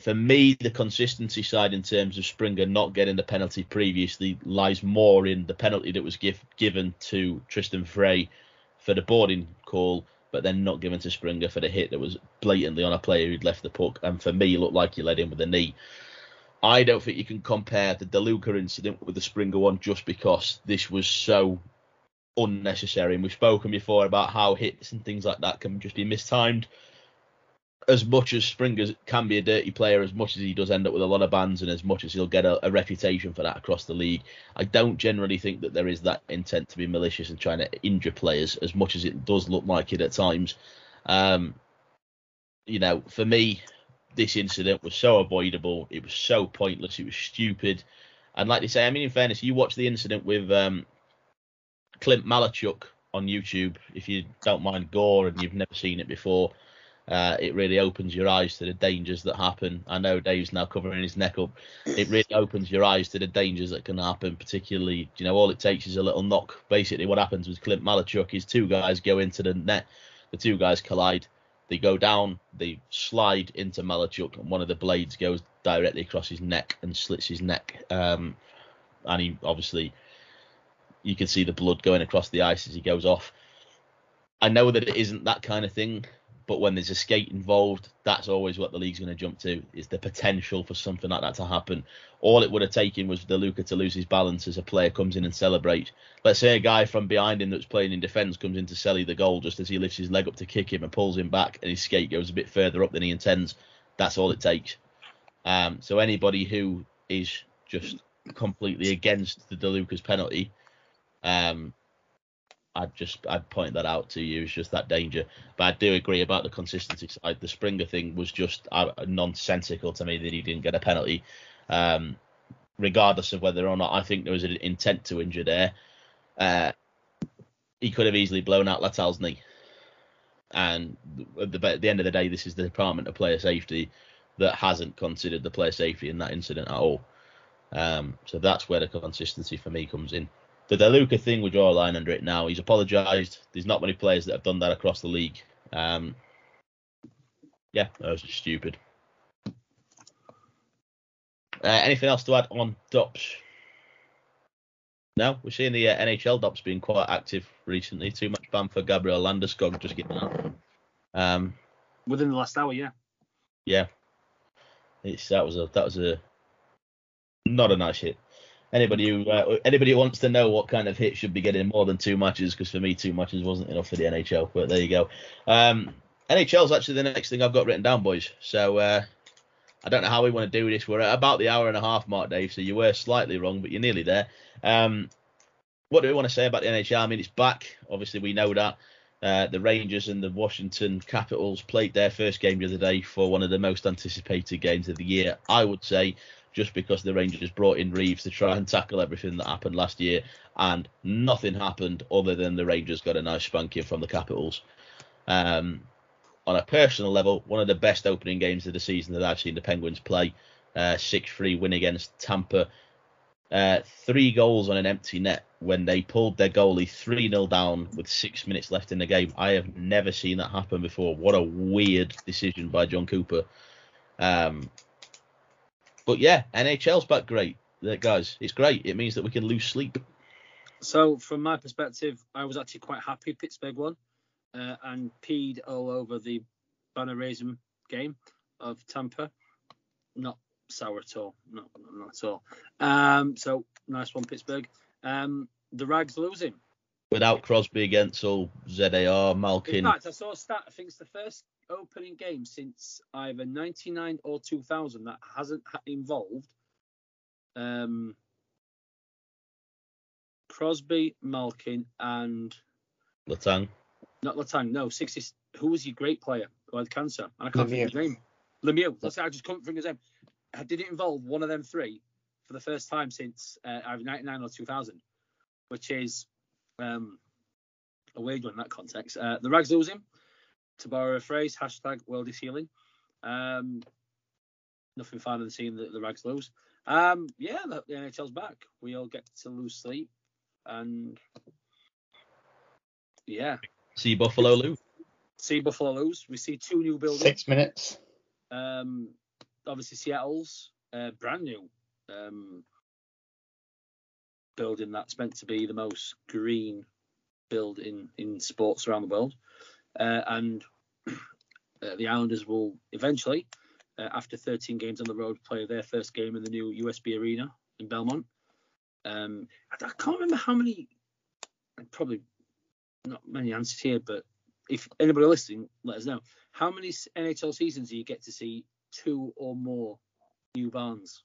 [SPEAKER 1] for me, the consistency side in terms of Springer not getting the penalty previously lies more in the penalty that was give, given to Tristan Frey for the boarding call, but then not given to Springer for the hit that was blatantly on a player who'd left the puck, and for me it looked like he led in with a knee. I don't think you can compare the DeLuca incident with the Springer one just because this was so unnecessary. And we've spoken before about how hits and things like that can just be mistimed. As much as Springer can be a dirty player, as much as he does end up with a lot of bans, and as much as he'll get a, a reputation for that across the league, I don't generally think that there is that intent to be malicious and trying to injure players as much as it does look like it at times. Um, you know, for me, this incident was so avoidable. It was so pointless. It was stupid. And like they say, I mean, in fairness, you watch the incident with um, Clint Malarchuk on YouTube. If you don't mind gore and you've never seen it before, uh, it really opens your eyes to the dangers that happen. I know Dave's now covering his neck up. It really opens your eyes to the dangers that can happen. Particularly, you know, all it takes is a little knock. Basically, what happens with Clint Malarchuk is two guys go into the net. The two guys collide they go down, they slide into Malarchuk, and one of the blades goes directly across his neck and slits his neck. Um, and he obviously, you can see the blood going across the ice as he goes off. I know that it isn't that kind of thing, but when there's a skate involved, that's always what the league's going to jump to is the potential for something like that to happen. All it would have taken was DeLuca to lose his balance as a player comes in and celebrates. Let's say a guy from behind him that's playing in defence comes in to Selly the goal just as he lifts his leg up to kick him and pulls him back, and his skate goes a bit further up than he intends. That's all it takes. Um, so anybody who is just completely against the DeLuca's penalty, um, I'd just I'd point that out to you. It's just that danger. But I do agree about the consistency side. The Springer thing was just uh, nonsensical to me that he didn't get a penalty, um, regardless of whether or not I think there was an intent to injure there. Uh, he could have easily blown out Latal's knee. And at the, at the end of the day, this is the Department of Player Safety that hasn't considered the player safety in that incident at all. Um, so that's where the consistency for me comes in the DeLuca thing, we draw a line under it now. He's apologised. There's not many players that have done that across the league. Um, yeah, that was just stupid. Uh, anything else to add on Dops? No, we're seeing the uh, NHL Dops being quite active recently. Too much ban for Gabriel Landeskog just getting out. Um,
[SPEAKER 2] Within the last hour, yeah.
[SPEAKER 1] Yeah, it's that was a that was a not a nice hit anybody who uh, anybody who wants to know what kind of hit should be getting more than two matches because for me two matches wasn't enough for the NHL. But there you go. Um, NHL is actually the next thing I've got written down, boys. So uh, I don't know how we want to do this. We're at about the hour and a half mark, Dave. So you were slightly wrong, but you're nearly there. Um, what do we want to say about the NHL? I mean, it's back. Obviously, we know that. Uh, the Rangers and the Washington Capitals played their first game the other day for one of the most anticipated games of the year, I would say, just because the Rangers brought in Reaves to try and tackle everything that happened last year, and nothing happened other than the Rangers got a nice spanking from the Capitals. Um, on a personal level, one of the best opening games of the season that I've seen the Penguins play. Uh, 6-3 win against Tampa. Uh, three goals on an empty net when they pulled their goalie 3-0 down with six minutes left in the game. I have never seen that happen before. What a weird decision by Jon Cooper. Um, but yeah, NHL's back great. Guys, it's great. It means that we can lose sleep.
[SPEAKER 2] So from my perspective, I was actually quite happy Pittsburgh won uh, and peed all over the banner raising game of Tampa. Not sour at all. Not, not at all. Um, so nice one, Pittsburgh. Um, the Rags losing.
[SPEAKER 1] Without Crosby against all ZAR, Malkin.
[SPEAKER 2] In fact, I saw a stat. I think it's the first opening game since either 99 or 2000 that hasn't involved um, Crosby, Malkin, and
[SPEAKER 1] Letang.
[SPEAKER 2] Not Letang. no. 60. Who was your great player who had cancer? And I can't Lemieux. think of his name. Lemieux. That's I just couldn't think of his name. Did it involve one of them three for the first time since uh, either 99 or 2000, which is um, a weird one in that context. Uh, the Rags lose him, to borrow a phrase, hashtag world is healing. Um, nothing finer than seeing the, the Rags lose. Um, yeah, the, the NHL's back. We all get to lose sleep, and yeah.
[SPEAKER 1] See Buffalo lose.
[SPEAKER 2] See Buffalo lose. We see two new buildings.
[SPEAKER 4] Six minutes.
[SPEAKER 2] Um, obviously Seattle's uh, brand new um, building that's meant to be the most green building in sports around the world, uh, and uh, the Islanders will eventually, uh, after 13 games on the road, play their first game in the new UBS Arena in Belmont. Um, I, I can't remember how many, probably not many answers here, but if anybody listening, let us know. How many NHL seasons do you get to see two or more new barns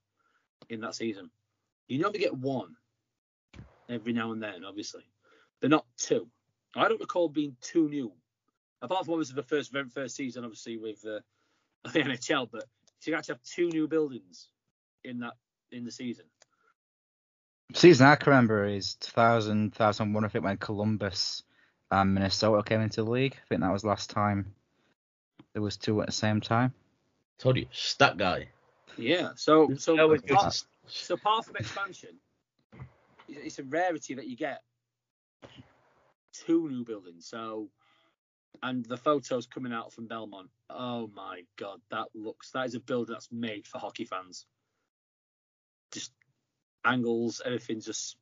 [SPEAKER 2] in that season? You normally get one every now and then, obviously. They're not two. I don't recall being two new, apart from obviously the first very first season, obviously with uh, the NHL. But you actually have two new buildings in that in the season.
[SPEAKER 3] Season I can remember is 2000, 2001. I think when Columbus and Minnesota came into the league. I think that was last time there was two at the same time.
[SPEAKER 1] Told you, stat guy.
[SPEAKER 2] Yeah. So so part, so part of expansion, it's a rarity that you get two new buildings. So and the photos coming out from Belmont. Oh my god, that looks that is a building that's made for hockey fans. Just angles, everything just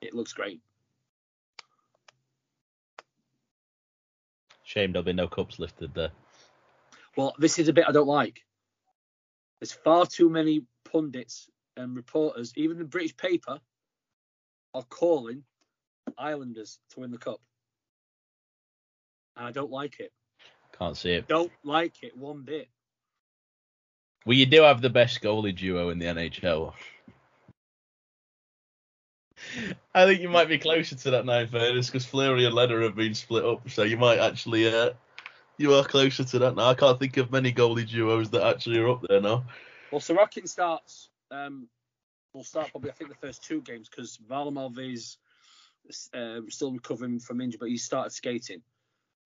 [SPEAKER 2] it looks great.
[SPEAKER 1] Shame there'll be no cups lifted there.
[SPEAKER 2] Well, this is a bit I don't like. There's far too many pundits and reporters, even the British paper, are calling Islanders to win the cup. And I don't like it.
[SPEAKER 1] Can't see it.
[SPEAKER 2] Don't like it one bit.
[SPEAKER 1] Well, you do have the best goalie duo in the NHL. I think you might be closer to that now, fairness, because Fleury and Lehner have been split up, so you might actually, uh, you are closer to that now. I can't think of many goalie duos that actually are up there now.
[SPEAKER 2] Well, Sorokin starts. Um, will start probably I think the first two games because Varlamov is uh, still recovering from injury, but he started skating.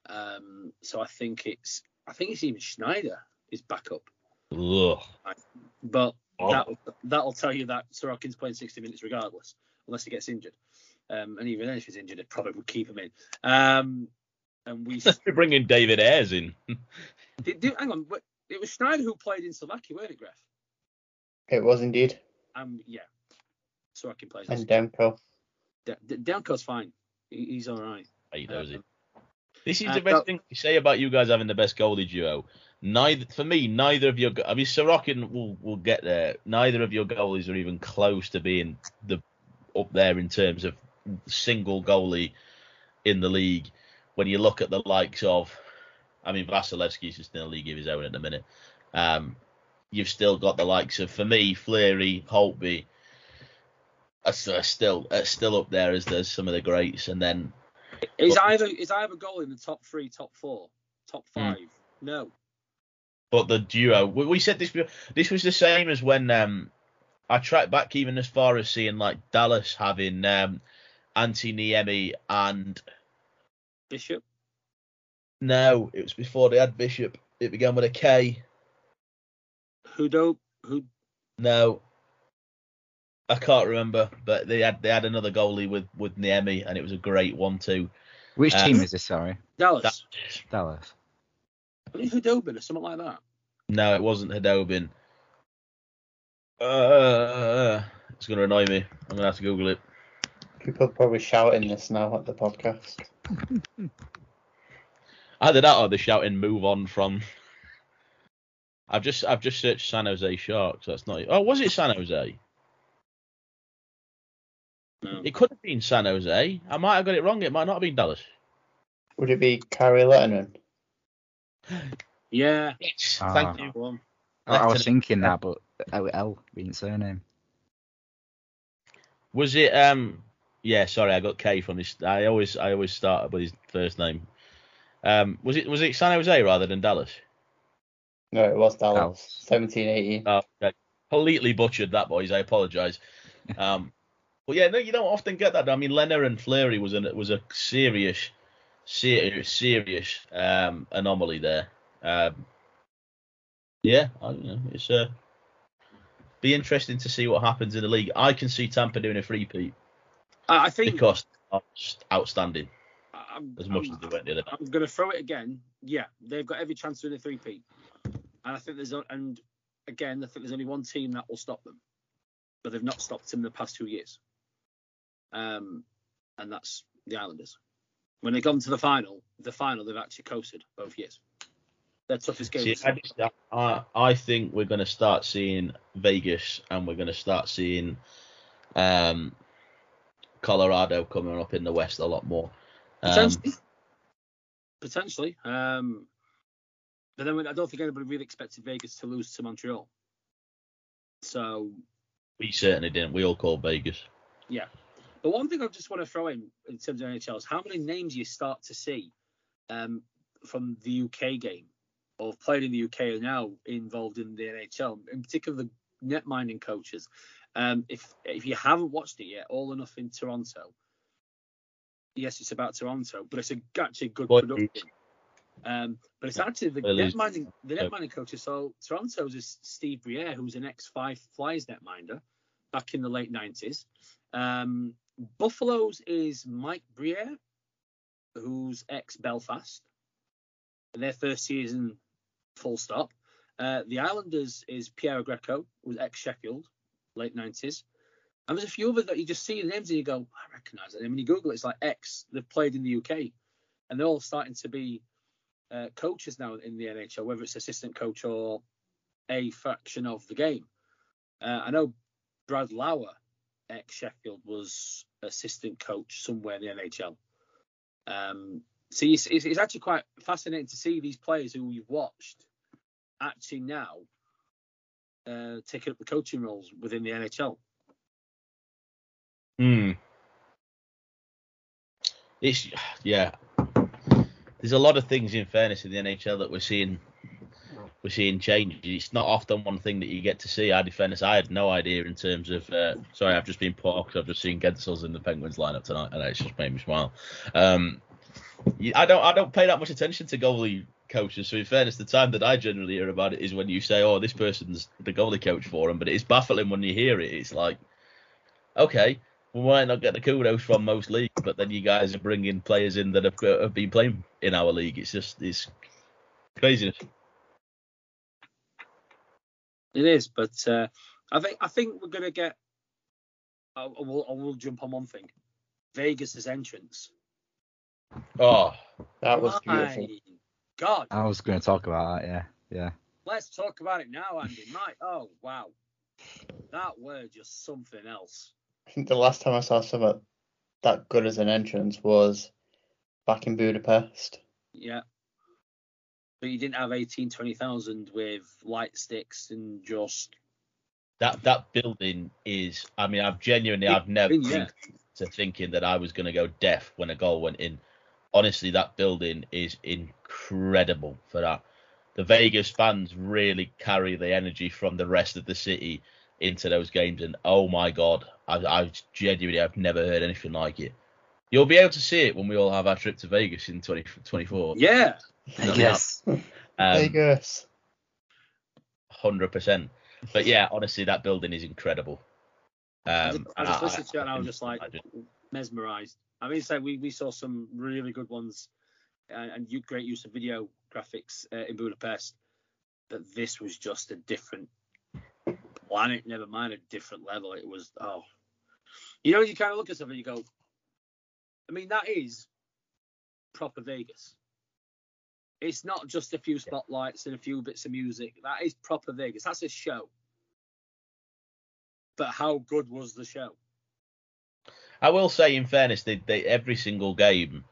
[SPEAKER 2] Um, so I think it's I think it's even Schneider is back up.
[SPEAKER 1] Ugh.
[SPEAKER 2] But oh. that that'll tell you that Sorokin's playing 60 minutes regardless unless he gets injured. Um, and even then, if he's injured, it probably would keep him in. Um, and we
[SPEAKER 1] are bringing David Ayres in.
[SPEAKER 2] did, did, hang on, it was Schneider who played in Slovakia, weren't it, Gref?
[SPEAKER 4] It was indeed.
[SPEAKER 2] Um, yeah. Sorokin plays.
[SPEAKER 4] And Demko.
[SPEAKER 2] De- Demko's fine. He, he's all right.
[SPEAKER 1] He knows uh, it. This is uh, the best thing to say about you guys having the best goalie duo. Neither for me, neither of your. I mean, Sorokin will will get there. Neither of your goalies are even close to being the up there in terms of single goalie in the league. When you look at the likes of, I mean, Vasilevskiy's just in a league of his own at the minute. Um, you've still got the likes of, for me, Fleury, Holtby, are, still are still up there as there's some of the greats, and then
[SPEAKER 2] Is
[SPEAKER 1] But-
[SPEAKER 2] either is either goal in the top three, top four, top
[SPEAKER 1] Hmm.
[SPEAKER 2] five? No.
[SPEAKER 1] But the duo, we, we said this. This was the same as when um, I tracked back even as far as seeing like Dallas having um, Antti Niemi and
[SPEAKER 2] Bishop.
[SPEAKER 1] no, it was before they had Bishop. It began with a K.
[SPEAKER 2] Hudo. Who?
[SPEAKER 1] No, I can't remember, but they had they had another goalie with with Niemi, and it was a great one-two.
[SPEAKER 3] Which
[SPEAKER 1] Uh,
[SPEAKER 3] team is this? Sorry,
[SPEAKER 2] Dallas.
[SPEAKER 1] That,
[SPEAKER 3] Dallas.
[SPEAKER 2] I think Khudobin or something like that.
[SPEAKER 1] no, it wasn't Khudobin. Uh, it's gonna annoy me. I'm gonna have to Google it.
[SPEAKER 4] People are probably shouting this now at the podcast.
[SPEAKER 1] Either that or they're shouting "Move on" from. I've just I've just searched San Jose Sharks. That's not. Oh, was it San Jose?
[SPEAKER 2] No.
[SPEAKER 1] It could have been San Jose. I might have got it wrong. It might not have been Dallas.
[SPEAKER 4] Would it be Kari Lehtonen?
[SPEAKER 2] Yeah.
[SPEAKER 1] Yes.
[SPEAKER 3] Ah.
[SPEAKER 1] Thank you.
[SPEAKER 2] that.
[SPEAKER 3] I, I was thinking that, but L, L being surname.
[SPEAKER 1] Was it? Um. Yeah. Sorry, I got K from this. I always I always start with his first name. Um. Was it was it San Jose rather than Dallas?
[SPEAKER 4] No, it was Dallas.
[SPEAKER 3] Dallas.
[SPEAKER 4] 17, 18.
[SPEAKER 1] Oh, okay. Completely butchered that, boys. I apologise. Um, but yeah, no, you don't often get that. I mean, Lehner and Fleury was a was a serious, serious, serious um, anomaly there. Um, yeah, I don't know. It's uh, be interesting to see what happens in the league. I can see Tampa doing a three-peat
[SPEAKER 2] I, think
[SPEAKER 1] because outstanding
[SPEAKER 2] I'm,
[SPEAKER 1] as much
[SPEAKER 2] I'm,
[SPEAKER 1] as they went the other.
[SPEAKER 2] I'm going to throw it again. Yeah, they've got every chance to win a three-peat, and I think there's and again I think there's only one team that will stop them, but they've not stopped them in the past two years. Um, and that's the Islanders. When they come to the final, the final they've actually coasted both years. Their toughest game.
[SPEAKER 1] I, I, I think we're going to start seeing Vegas and we're going to start seeing um, Colorado coming up in the West a lot more. Um,
[SPEAKER 2] Potentially. Potentially. Um, but then I don't think anybody really expected Vegas to lose to Montreal. So,
[SPEAKER 1] we certainly didn't. We all called Vegas.
[SPEAKER 2] yeah. But one thing I just want to throw in in terms of NHL is how many names you start to see um, from the UK game or played in the UK are now involved in the NHL, in particular the net minding coaches. Um, if if you haven't watched it yet, All or Nothing Toronto. Yes, it's about Toronto, but it's a, actually a good
[SPEAKER 1] What
[SPEAKER 2] production. Um, but it's actually the
[SPEAKER 1] Well,
[SPEAKER 2] net
[SPEAKER 1] it's-
[SPEAKER 2] the net
[SPEAKER 1] uh,
[SPEAKER 2] minding coaches. So Toronto's is Steve Briere, who's an ex Fife Flyers netminder back in the late nineties. Um, Buffalo's is Mike Briere, who's ex Belfast. Their first season, full stop. Uh, the Islanders is Piero Greco, who's ex Sheffield, late nineties. And there's a few others that you just see the names and you go, I recognise it. And when you Google it, it's like X. They've played in the UK, and they're all starting to be uh, coaches now in the NHL, whether it's assistant coach or a fraction of the game. Uh, I know Brad Lauer, ex Sheffield, was assistant coach somewhere in the NHL. Um, so it's, it's actually quite fascinating to see these players who you've watched actually now uh, taking up the coaching roles within the NHL.
[SPEAKER 1] Hmm. It's yeah. There's a lot of things in fairness in the NHL that we're seeing we're seeing change. It's not often one thing that you get to see. I fairness, I had no idea in terms of. Uh, sorry, I've just been poor because I've just seen Guentzel's in the Penguins lineup tonight, and it's just made me smile. Um, I don't I don't pay that much attention to goalie coaches. So in fairness, the time that I generally hear about it is when you say, "Oh, this person's the goalie coach for him," but it's baffling when you hear it. It's like, okay, we might not get the kudos from most leagues, but then you guys are bringing players in that have, have been playing in our league. It's just it's craziness.
[SPEAKER 2] It is, but uh, I think I think we're gonna get. I, will I will jump on one thing. Vegas's entrance.
[SPEAKER 1] Oh,
[SPEAKER 4] That was
[SPEAKER 2] My
[SPEAKER 4] beautiful.
[SPEAKER 2] God,
[SPEAKER 3] I was going to talk about that. Yeah, yeah.
[SPEAKER 2] let's talk about it now, Andy. My oh wow, that were just something else.
[SPEAKER 4] I think the last time I saw something that good as an entrance was back in Budapest.
[SPEAKER 2] Yeah. But you didn't have 18, 20,000 with light sticks and just.
[SPEAKER 1] that that building is. I mean, I've genuinely, I've never
[SPEAKER 2] Yeah.
[SPEAKER 1] been to thinking that I was going to go deaf when a goal went in. Honestly, that building is incredible for that. The Vegas fans really carry the energy from the rest of the city into those games, and oh my god, I, I genuinely I've never heard anything like it. You'll be able to see it when we all have our trip to Vegas in 2024.
[SPEAKER 2] Yeah.
[SPEAKER 3] Yes.
[SPEAKER 1] Um,
[SPEAKER 4] Vegas.
[SPEAKER 1] hundred percent. But yeah, honestly, that building is incredible.
[SPEAKER 2] I
[SPEAKER 1] Um,
[SPEAKER 2] just, I
[SPEAKER 1] and
[SPEAKER 2] just
[SPEAKER 1] I-
[SPEAKER 2] listened to it and I was just like
[SPEAKER 1] imagine.
[SPEAKER 2] mesmerised. I mean, say we, we saw some really good ones and, and you, great use of video graphics uh, in Budapest, but this was just a different planet. Never mind a different level. It was oh, you know, you kind of look at something and you go, I mean, that is proper Vegas. It's not just a few spotlights and a few bits of music. That is proper Vegas. That's a show. But how good was the show?
[SPEAKER 1] I will say, in fairness, they, they every single game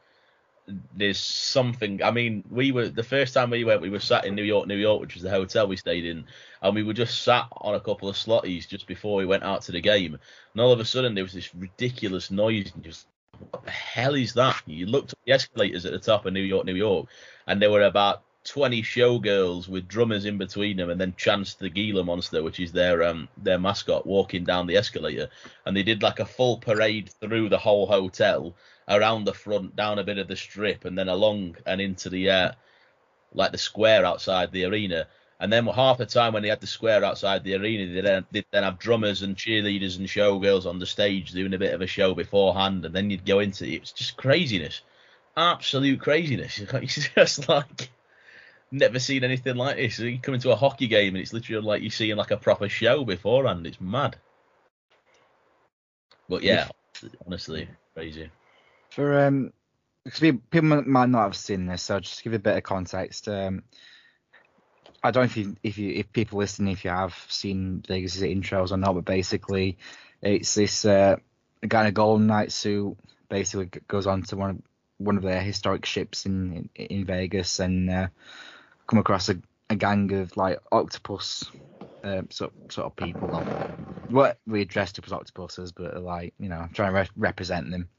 [SPEAKER 1] there's something. I mean, we were the first time we went, we were sat in New York, New York, which was the hotel we stayed in, and we were just sat on a couple of slotties just before we went out to the game, and all of a sudden there was this ridiculous noise, and just what the hell is that? You looked up the escalators at the top of New York, New York, and there were about 20 showgirls with drummers in between them, and then Chance the Gila Monster, which is their um their mascot, walking down the escalator, and they did like a full parade through the whole hotel, around the front, down a bit of the strip, and then along and into the uh like the square outside the arena. And then half the time when they had the square outside the arena, they then, they'd then have drummers and cheerleaders and showgirls on the stage doing a bit of a show beforehand, and then you'd go into it. It's just craziness, absolute craziness. It's just like never seen anything like this. You come into a hockey game and it's literally like you're seeing like a proper show beforehand. It's mad. But yeah, honestly, crazy.
[SPEAKER 3] For um, because people might not have seen this, so just give a bit of context. Um, I don't know if you if you if people listening if you have seen Vegas' intros or not, but basically it's this uh, guy in a golden knight suit basically goes on to one of one of their historic ships in in, in Vegas and uh, come across a, a gang of like octopus uh, sort sort of people. What we dressed up as octopuses, but like you know trying to re- represent them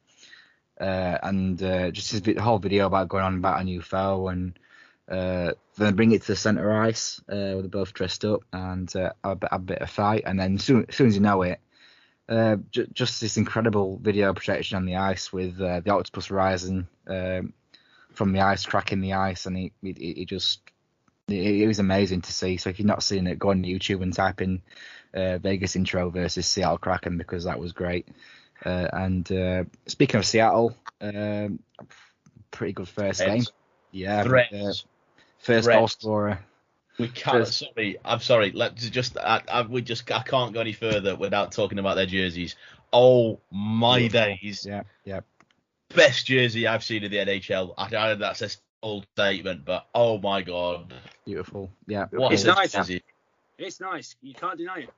[SPEAKER 3] uh, and uh, just his vi- whole video about going on about a new foe and uh, then bring it to the center ice uh, where they're both dressed up and uh, a bit, a bit of fight and then soon, as soon as you know it uh, j- just this incredible video projection on the ice with uh, the octopus rising um, from the ice cracking the ice and it, it, it just it, it was amazing to see so if you've not seen it go on YouTube and type in uh, Vegas intro versus Seattle Kraken because that was great uh, and uh, speaking of Seattle, um, pretty good first game. Yeah,
[SPEAKER 1] Threats.
[SPEAKER 3] uh, first
[SPEAKER 1] Threats.
[SPEAKER 3] goal scorer.
[SPEAKER 1] We can't.
[SPEAKER 3] First-
[SPEAKER 1] Sorry, I'm sorry. Let's just. I, I, we just. I can't go any further without talking about their jerseys. Oh my
[SPEAKER 3] Beautiful.
[SPEAKER 1] days!
[SPEAKER 3] Yeah, yeah,
[SPEAKER 1] Best jersey I've seen in the NHL. I know that's a old statement, but oh my god,
[SPEAKER 3] beautiful. Yeah,
[SPEAKER 1] what
[SPEAKER 2] It's
[SPEAKER 1] a
[SPEAKER 2] nice.
[SPEAKER 1] jersey!
[SPEAKER 2] It's nice. You can't deny it.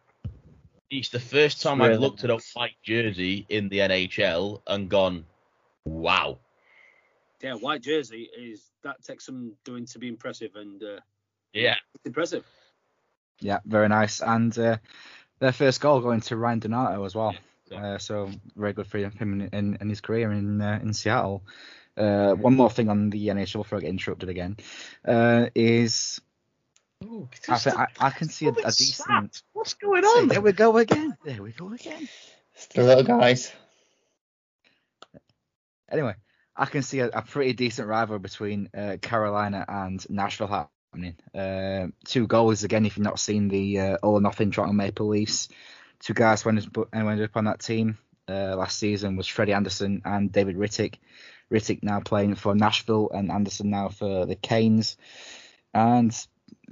[SPEAKER 1] It's the first time
[SPEAKER 4] Really
[SPEAKER 1] I've looked at a white jersey in the NHL and gone, wow.
[SPEAKER 2] Yeah, white jersey is that takes some doing to be impressive, and uh,
[SPEAKER 1] Yeah,
[SPEAKER 2] it's impressive.
[SPEAKER 3] yeah, very nice. And uh, their first goal going to Ryan Donato as well.
[SPEAKER 1] Yeah.
[SPEAKER 3] Uh, so very good for him in, in, in his career in uh, in Seattle. Uh, one more thing on the NHL before I get interrupted again uh, is I, think I, I can see a, a decent.
[SPEAKER 1] What's going
[SPEAKER 3] See,
[SPEAKER 1] on?
[SPEAKER 3] there we go again. There we go again.
[SPEAKER 4] It's the little guys.
[SPEAKER 3] Anyway, I can see a, a pretty decent rival between uh, Carolina and Nashville happening. Uh, two goals again. If you've not seen the uh, All or Nothing Toronto Maple Leafs, two guys who ended up, who ended up on that team uh, last season was Freddie Andersen and David Rittich. Rittich now playing for Nashville and Andersen now for the Canes. And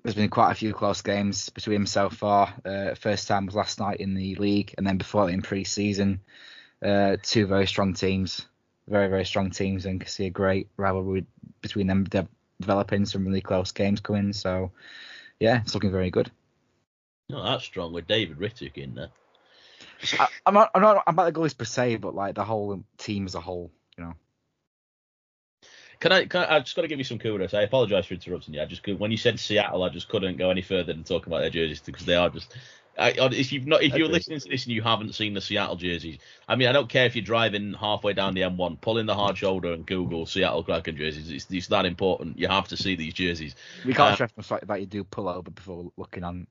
[SPEAKER 3] there's been quite a few close games between them so far. Uh, first time was last night in the league, and then before in pre-season. Uh, two very strong teams very very strong teams and can see a great rivalry between them de- developing some really close games coming. So yeah, it's looking very good.
[SPEAKER 1] Not that strong with David Rittich in there.
[SPEAKER 3] I, I'm not I'm not about the goalies per se, but like the whole team as a whole.
[SPEAKER 1] Can I? Can I I've just got to give you some kudos. I apologise for interrupting you. I just could, when you said Seattle, I just couldn't go any further than talking about their jerseys because they are just I, if you've not, if you're listening to this and you haven't seen the Seattle jerseys, I mean, I don't care if you're driving halfway down the M1, pull in the hard shoulder and Google Seattle Kraken jerseys. It's, it's that important. You have to see these jerseys.
[SPEAKER 3] We can't
[SPEAKER 1] Uh,
[SPEAKER 3] stress the fact that you do pull over before looking on.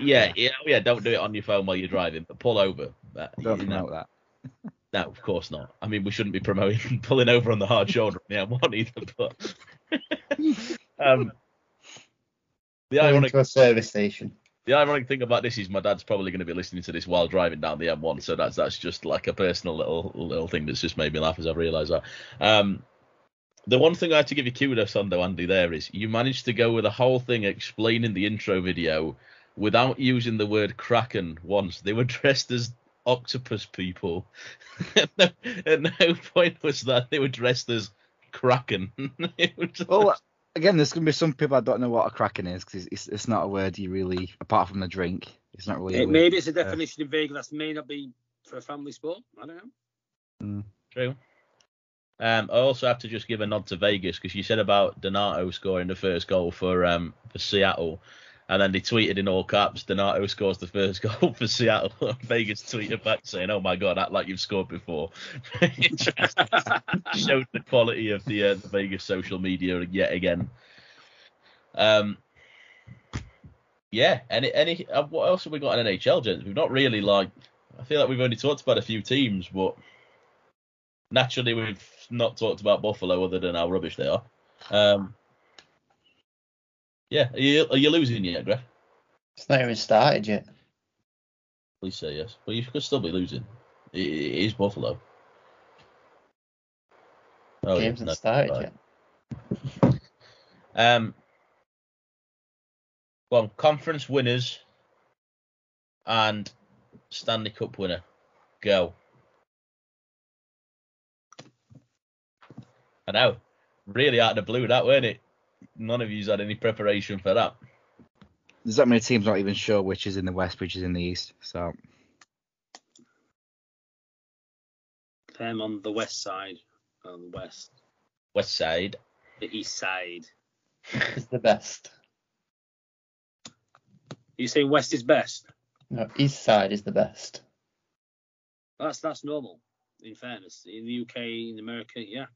[SPEAKER 1] Yeah, yeah, oh, yeah. Don't do it on your phone while you're driving, but pull over. Uh,
[SPEAKER 3] Don't
[SPEAKER 1] you know,
[SPEAKER 3] that.
[SPEAKER 1] no, of course not. I mean, we shouldn't be promoting pulling over on the hard shoulder on the M1 either. But um, the
[SPEAKER 4] Going
[SPEAKER 1] ironic
[SPEAKER 4] to a service station.
[SPEAKER 1] The ironic thing about this is my dad's probably going to be listening to this while driving down the M1, so that's that's just like a personal little little thing that's just made me laugh as I realise that. Um, the one thing I have to give you kudos on though, Andy, there is you managed to go with a whole thing explaining the intro video without using the word kraken once. They were dressed as octopus people. at, no, at no point was that they were dressed as kraken. It was just-
[SPEAKER 3] Well, again, there's gonna be some people that don't know what a kraken is because it's, it's it's not a word you really, apart from the drink, it's not really.
[SPEAKER 2] It, maybe it's a definition in Vegas that may not be for a family sport. I don't know.
[SPEAKER 1] True. Um, I also have to just give a nod to Vegas because you said about Donato scoring the first goal for um for Seattle, and then they tweeted in all caps, Donato scores the first goal for Seattle. Vegas tweeted back saying, "Oh my god, act like you've scored before." showed the quality of the, uh, the Vegas social media yet again. Um. Yeah, any any uh, what else have we got in NHL, gents? We've not really like. I feel like we've only talked about a few teams, but naturally we've not talked about Buffalo other than how rubbish they are. Um, yeah, are you, are you losing yet, Greg?
[SPEAKER 4] It's not even started yet.
[SPEAKER 1] Please say yes. Well, you could still be losing. It, it is Buffalo. Oh,
[SPEAKER 4] Games
[SPEAKER 1] yeah, no,
[SPEAKER 4] started
[SPEAKER 1] right.
[SPEAKER 4] yet.
[SPEAKER 1] Um, well, conference winners and Stanley Cup winner. Go. I know. Really out of the blue, that weren't it? None of you's had any preparation for that.
[SPEAKER 3] There's that many teams not even sure which is in the west, which is in the east. So
[SPEAKER 2] Them on the west side, on the west,
[SPEAKER 1] West Side.
[SPEAKER 2] the east side.
[SPEAKER 4] is the best.
[SPEAKER 2] you saying west is best?
[SPEAKER 4] No, east side is the best.
[SPEAKER 2] That's that's normal. In fairness, in the UK, in America, yeah.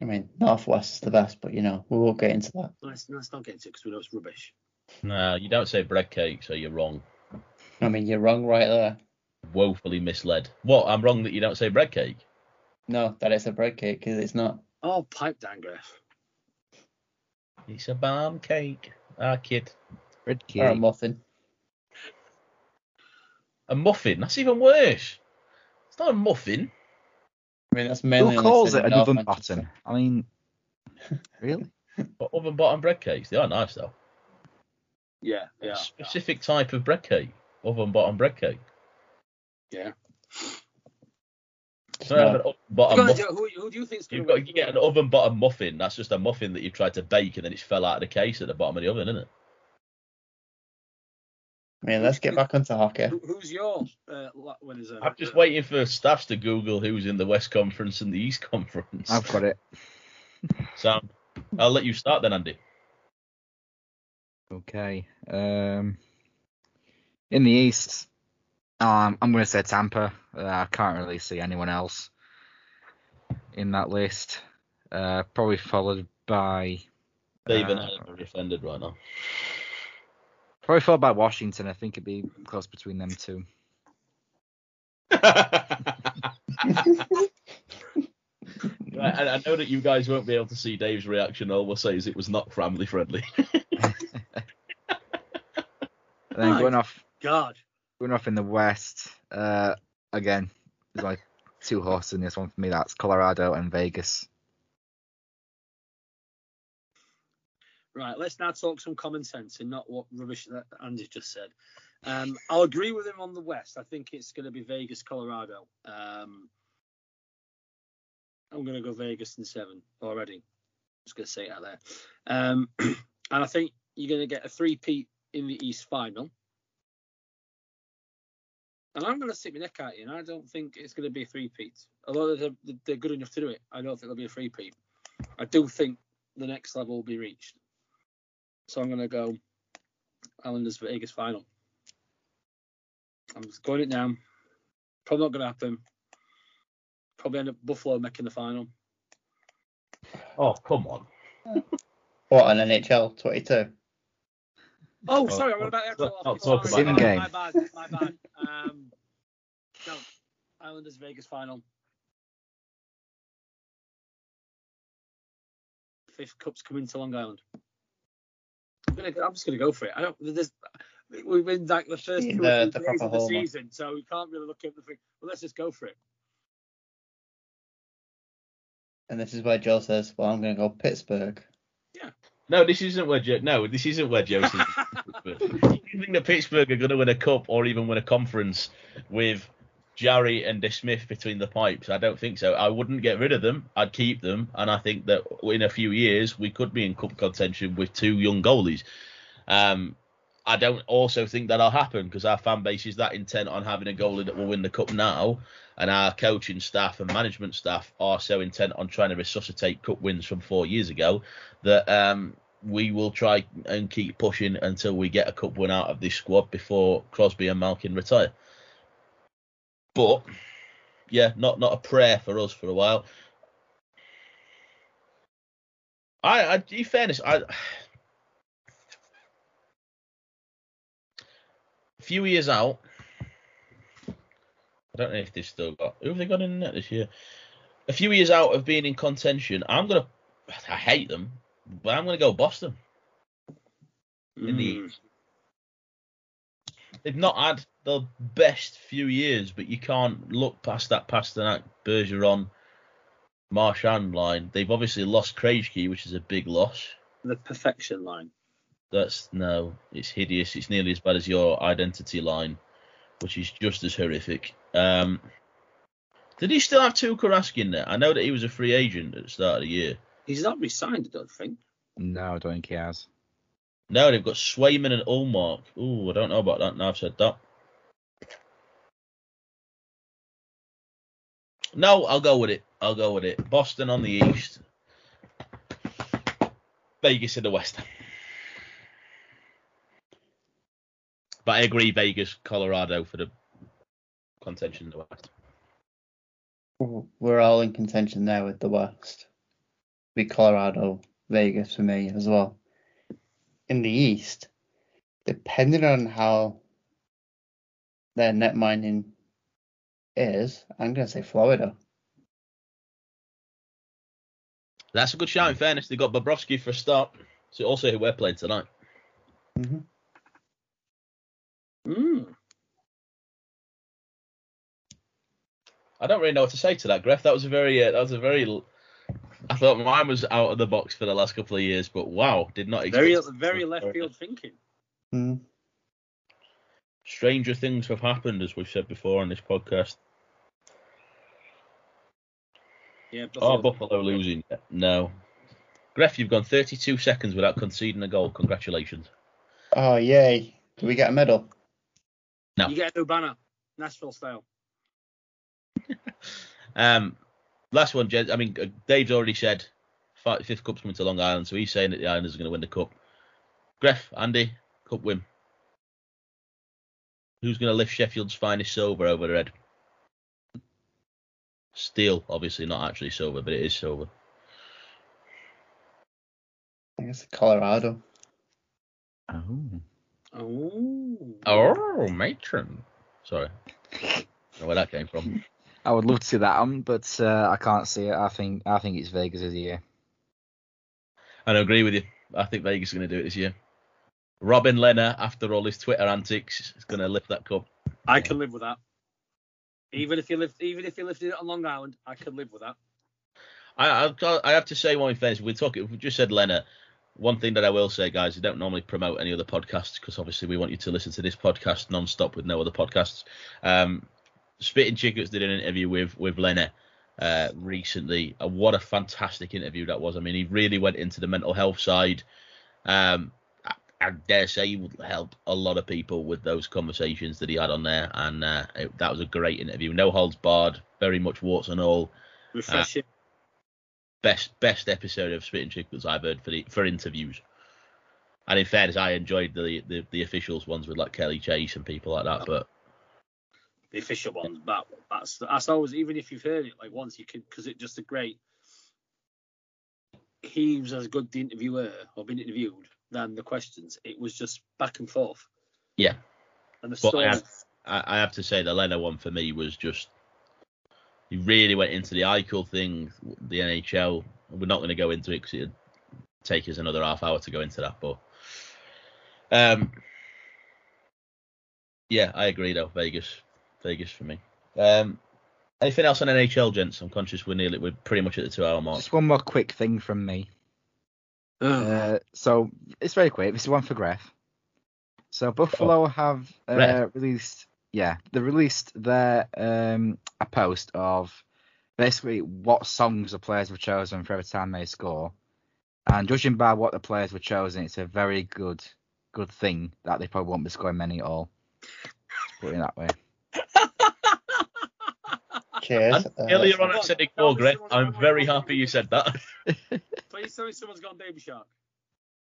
[SPEAKER 4] I mean, northwest is the best, but you know, we won't get into that.
[SPEAKER 2] Let's let's not get into it because we know it's rubbish.
[SPEAKER 1] No, you don't say bread cake, so you're wrong.
[SPEAKER 4] I mean, you're wrong right there.
[SPEAKER 1] Woefully misled. What? I'm wrong that you don't say bread cake.
[SPEAKER 4] No, that is a bread cake because it's not.
[SPEAKER 2] Oh, pipe down, Griff.
[SPEAKER 1] It's a bomb cake. Ah, kid.
[SPEAKER 3] red key.
[SPEAKER 4] Or a muffin.
[SPEAKER 1] A muffin. That's even worse. It's not a muffin.
[SPEAKER 4] I mean, that's mainly.
[SPEAKER 3] Who calls it
[SPEAKER 4] in
[SPEAKER 3] an
[SPEAKER 4] North
[SPEAKER 3] oven
[SPEAKER 4] Manchester.
[SPEAKER 3] button? I mean, really?
[SPEAKER 1] But oven bottom bread cakes. They are nice though.
[SPEAKER 2] Yeah, yeah,
[SPEAKER 1] A specific type of bread cake. Oven bottom bread cake.
[SPEAKER 2] yeah.
[SPEAKER 4] It's
[SPEAKER 1] So have
[SPEAKER 4] not-
[SPEAKER 1] an oven bottom
[SPEAKER 2] Guys,
[SPEAKER 1] muffin.
[SPEAKER 2] who, who do you think's
[SPEAKER 1] You've got you get an oven bottom muffin. That's just a muffin that you've tried to bake and then it's fell out of the case at the bottom of the oven, isn't it?
[SPEAKER 4] I mean, let's get back onto hockey.
[SPEAKER 2] Who's your uh, la- winners?
[SPEAKER 1] I'm just waiting for staffs to Google who's in the West Conference and the East Conference.
[SPEAKER 3] I've got it.
[SPEAKER 1] So I'll let you start then, Andy.
[SPEAKER 3] Okay. Um, in the east, um, I'm going to say Tampa. Uh, I can't really see anyone else in that list. Uh, probably followed by
[SPEAKER 1] Dave and
[SPEAKER 3] Uh,
[SPEAKER 1] I are very offended right now.
[SPEAKER 3] Probably followed by Washington. I think it'd be close between them two.
[SPEAKER 1] Right, and I know that you guys won't be able to see Dave's reaction. All we'll say is it was not family friendly.
[SPEAKER 3] And then
[SPEAKER 2] Right.
[SPEAKER 3] going off,
[SPEAKER 2] God.
[SPEAKER 3] going off in the west. Uh, again, there's like two horses in this one for me. That's Colorado and Vegas.
[SPEAKER 2] Right, let's now talk some common sense and not what rubbish that Andy just said. Um, I'll agree with him on the West. I think it's going to be Vegas, Colorado. Um, I'm going to go Vegas in seven already. Just going to say it out there. Um, and I think you're going to get a three-peat in the East final. And I'm going to stick my neck out here, and I don't think it's going to be a three-peat. Although they're, they're good enough to do it, I don't think it'll be a three-peat. I do think the next level will be reached. So I'm going to go Islanders Vegas final. I'm just going it now. Probably not going to happen. Probably end up Buffalo making the final.
[SPEAKER 1] Oh, come on.
[SPEAKER 4] What on NHL 22?
[SPEAKER 2] Oh,
[SPEAKER 1] Oh,
[SPEAKER 2] sorry, I'm about the
[SPEAKER 1] not-
[SPEAKER 2] actual
[SPEAKER 1] not
[SPEAKER 2] hockey.
[SPEAKER 1] talk
[SPEAKER 2] Sorry,
[SPEAKER 3] about
[SPEAKER 2] my, my bad, my bad. Um, no, Islanders Vegas final. Fifth cup's coming to Long Island. I'm gonna, I'm just gonna go for it. I don't. There's, we've been like the first two
[SPEAKER 4] The-
[SPEAKER 2] or
[SPEAKER 4] the
[SPEAKER 2] days of the
[SPEAKER 4] homer.
[SPEAKER 2] season, so we can't really look at the thing. But let's just go for it.
[SPEAKER 4] And this is where Joe says, well, I'm going to go Pittsburgh. Yeah.
[SPEAKER 1] No, this isn't where Joe. No, this isn't where Joe sees. Pittsburgh. you think that Pittsburgh are going to win a cup or even win a conference with Jarry and DeSmith between the pipes? I don't think so. I wouldn't get rid of them. I'd keep them, and I think that in a few years we could be in cup contention with two young goalies. Um, I don't also think that'll happen because our fan base is that intent on having a goalie that will win the cup now, and our coaching staff and management staff are so intent on trying to resuscitate cup wins from four years ago that um, we will try and keep pushing until we get a cup win out of this squad before Crosby and Malkin retire. But yeah, not not a prayer for us for a while. I, I in fairness, I a few years out. I don't know if they've still got who have they got in net this year. A few years out of being in contention, I'm gonna. I hate them, but I'm gonna go Boston. In the
[SPEAKER 2] Mm.
[SPEAKER 1] East. They've not had the best few years, but you can't look past that Pastrnak, Bergeron, Marchand line. They've obviously lost Krejci, which is a big loss.
[SPEAKER 2] the perfection line.
[SPEAKER 1] That's no, it's hideous. It's nearly as bad as your identity line, which is just as horrific. Um, did he still have Tuukka Rask in there? I know that he was a free agent at the start of the year.
[SPEAKER 2] He's not resigned, I don't think.
[SPEAKER 3] No, I don't think he has.
[SPEAKER 1] No, they've got Swayman and Ullmark. Ooh, I don't know about that now I've said that. No, I'll go with it. I'll go with it. Boston on the east. Vegas in the west. But I agree, Vegas, Colorado for the contention in the west.
[SPEAKER 4] We're all in contention there with the West. Be Colorado, Vegas for me as well. In the East, depending on how their net mining is, I'm going to say Florida.
[SPEAKER 1] That's a good shout. In fairness, they got Bobrovsky for a start. So also who we're playing tonight.
[SPEAKER 4] hmm
[SPEAKER 2] Mm.
[SPEAKER 1] I don't really know what to say to that, Gref. That was a very, uh, that was a very. I thought mine was out of the box for the last couple of years, but wow, did not expect.
[SPEAKER 2] Very, very left field thinking.
[SPEAKER 4] mm
[SPEAKER 1] Stranger things have happened, as we've said before on this podcast.
[SPEAKER 2] Yeah,
[SPEAKER 1] Oh,
[SPEAKER 2] Buffalo.
[SPEAKER 1] Buffalo losing? No. Gref, you've gone 32 seconds without conceding a goal. Congratulations.
[SPEAKER 4] Oh, yay. Do we get a medal?
[SPEAKER 1] No.
[SPEAKER 2] You get a new banner, Nashville style.
[SPEAKER 1] Um, last one, Jed. I mean, uh, Dave's already said fifth cup's coming to Long Island, so he's saying that the Islanders are going to win the cup. Gref, Andy, cup win. Who's going to lift Sheffield's finest silver over their head? Steel, obviously not actually silver, but it is silver.
[SPEAKER 4] I guess Colorado.
[SPEAKER 3] Oh.
[SPEAKER 2] Oh.
[SPEAKER 1] Oh, matron. Sorry, I don't know where that came from.
[SPEAKER 3] I would love to see that one, but uh, I can't see it. I think I think it's Vegas this year.
[SPEAKER 1] I don't agree with you. I think Vegas is going to do it this year. Robin Lehner, after all his Twitter antics, is going to lift that cup.
[SPEAKER 2] I can live with that. Even if you lift, even if you lifted it on Long Island, I could live with that.
[SPEAKER 1] I, I have to say one thing. We talk. We just said Lehner. One thing that I will say, guys, we don't normally promote any other podcasts because obviously we want you to listen to this podcast non-stop with no other podcasts. Um, Spitting Chiclets did an interview with with Lehner uh, recently. Uh, what a fantastic interview that was. I mean, he really went into the mental health side. Um, I, dare say he would help a lot of people with those conversations that he had on there, and uh, it, that was a great interview. No holds barred, very much warts and all
[SPEAKER 2] Refreshing.
[SPEAKER 1] best best episode of Spitting Chiclets I've heard for the for interviews. And in fairness, I enjoyed the, the, the officials ones with like Kelly Chase and people like that. But
[SPEAKER 2] the official ones. But that's that's always even if you've heard it like once, you can because it's just a great. He was as good the interviewer or been interviewed than the questions. It was just back and forth.
[SPEAKER 1] Yeah.
[SPEAKER 2] And the story.
[SPEAKER 1] I have, I, I have to say the Lehner one for me was just he really went into the Eichel thing, the NHL. We're not going to go into it because it'd take us another half hour to go into that. But um, yeah, I agree though. Vegas, Vegas for me. Um, anything else on NHL, gents? I'm conscious we're nearly we're pretty much at the two hour mark.
[SPEAKER 3] Just one more quick thing from me.
[SPEAKER 2] Ugh.
[SPEAKER 3] Uh, so it's very quick. This is one for Gref. So Buffalo have uh, released, yeah, they released their um, a post of basically what songs the players were chosen for every time they score, and judging by what the players were chosen, it's a very good good thing that they probably won't be scoring many at all. Put it that way.
[SPEAKER 4] Cheers.
[SPEAKER 1] And
[SPEAKER 4] Uh,
[SPEAKER 1] earlier on, I
[SPEAKER 2] Look,
[SPEAKER 1] said
[SPEAKER 2] tell
[SPEAKER 1] ignore
[SPEAKER 2] me
[SPEAKER 1] Greg.
[SPEAKER 2] someone's
[SPEAKER 1] I'm very happy you said that.
[SPEAKER 2] Please tell me someone's gone Baby Shark.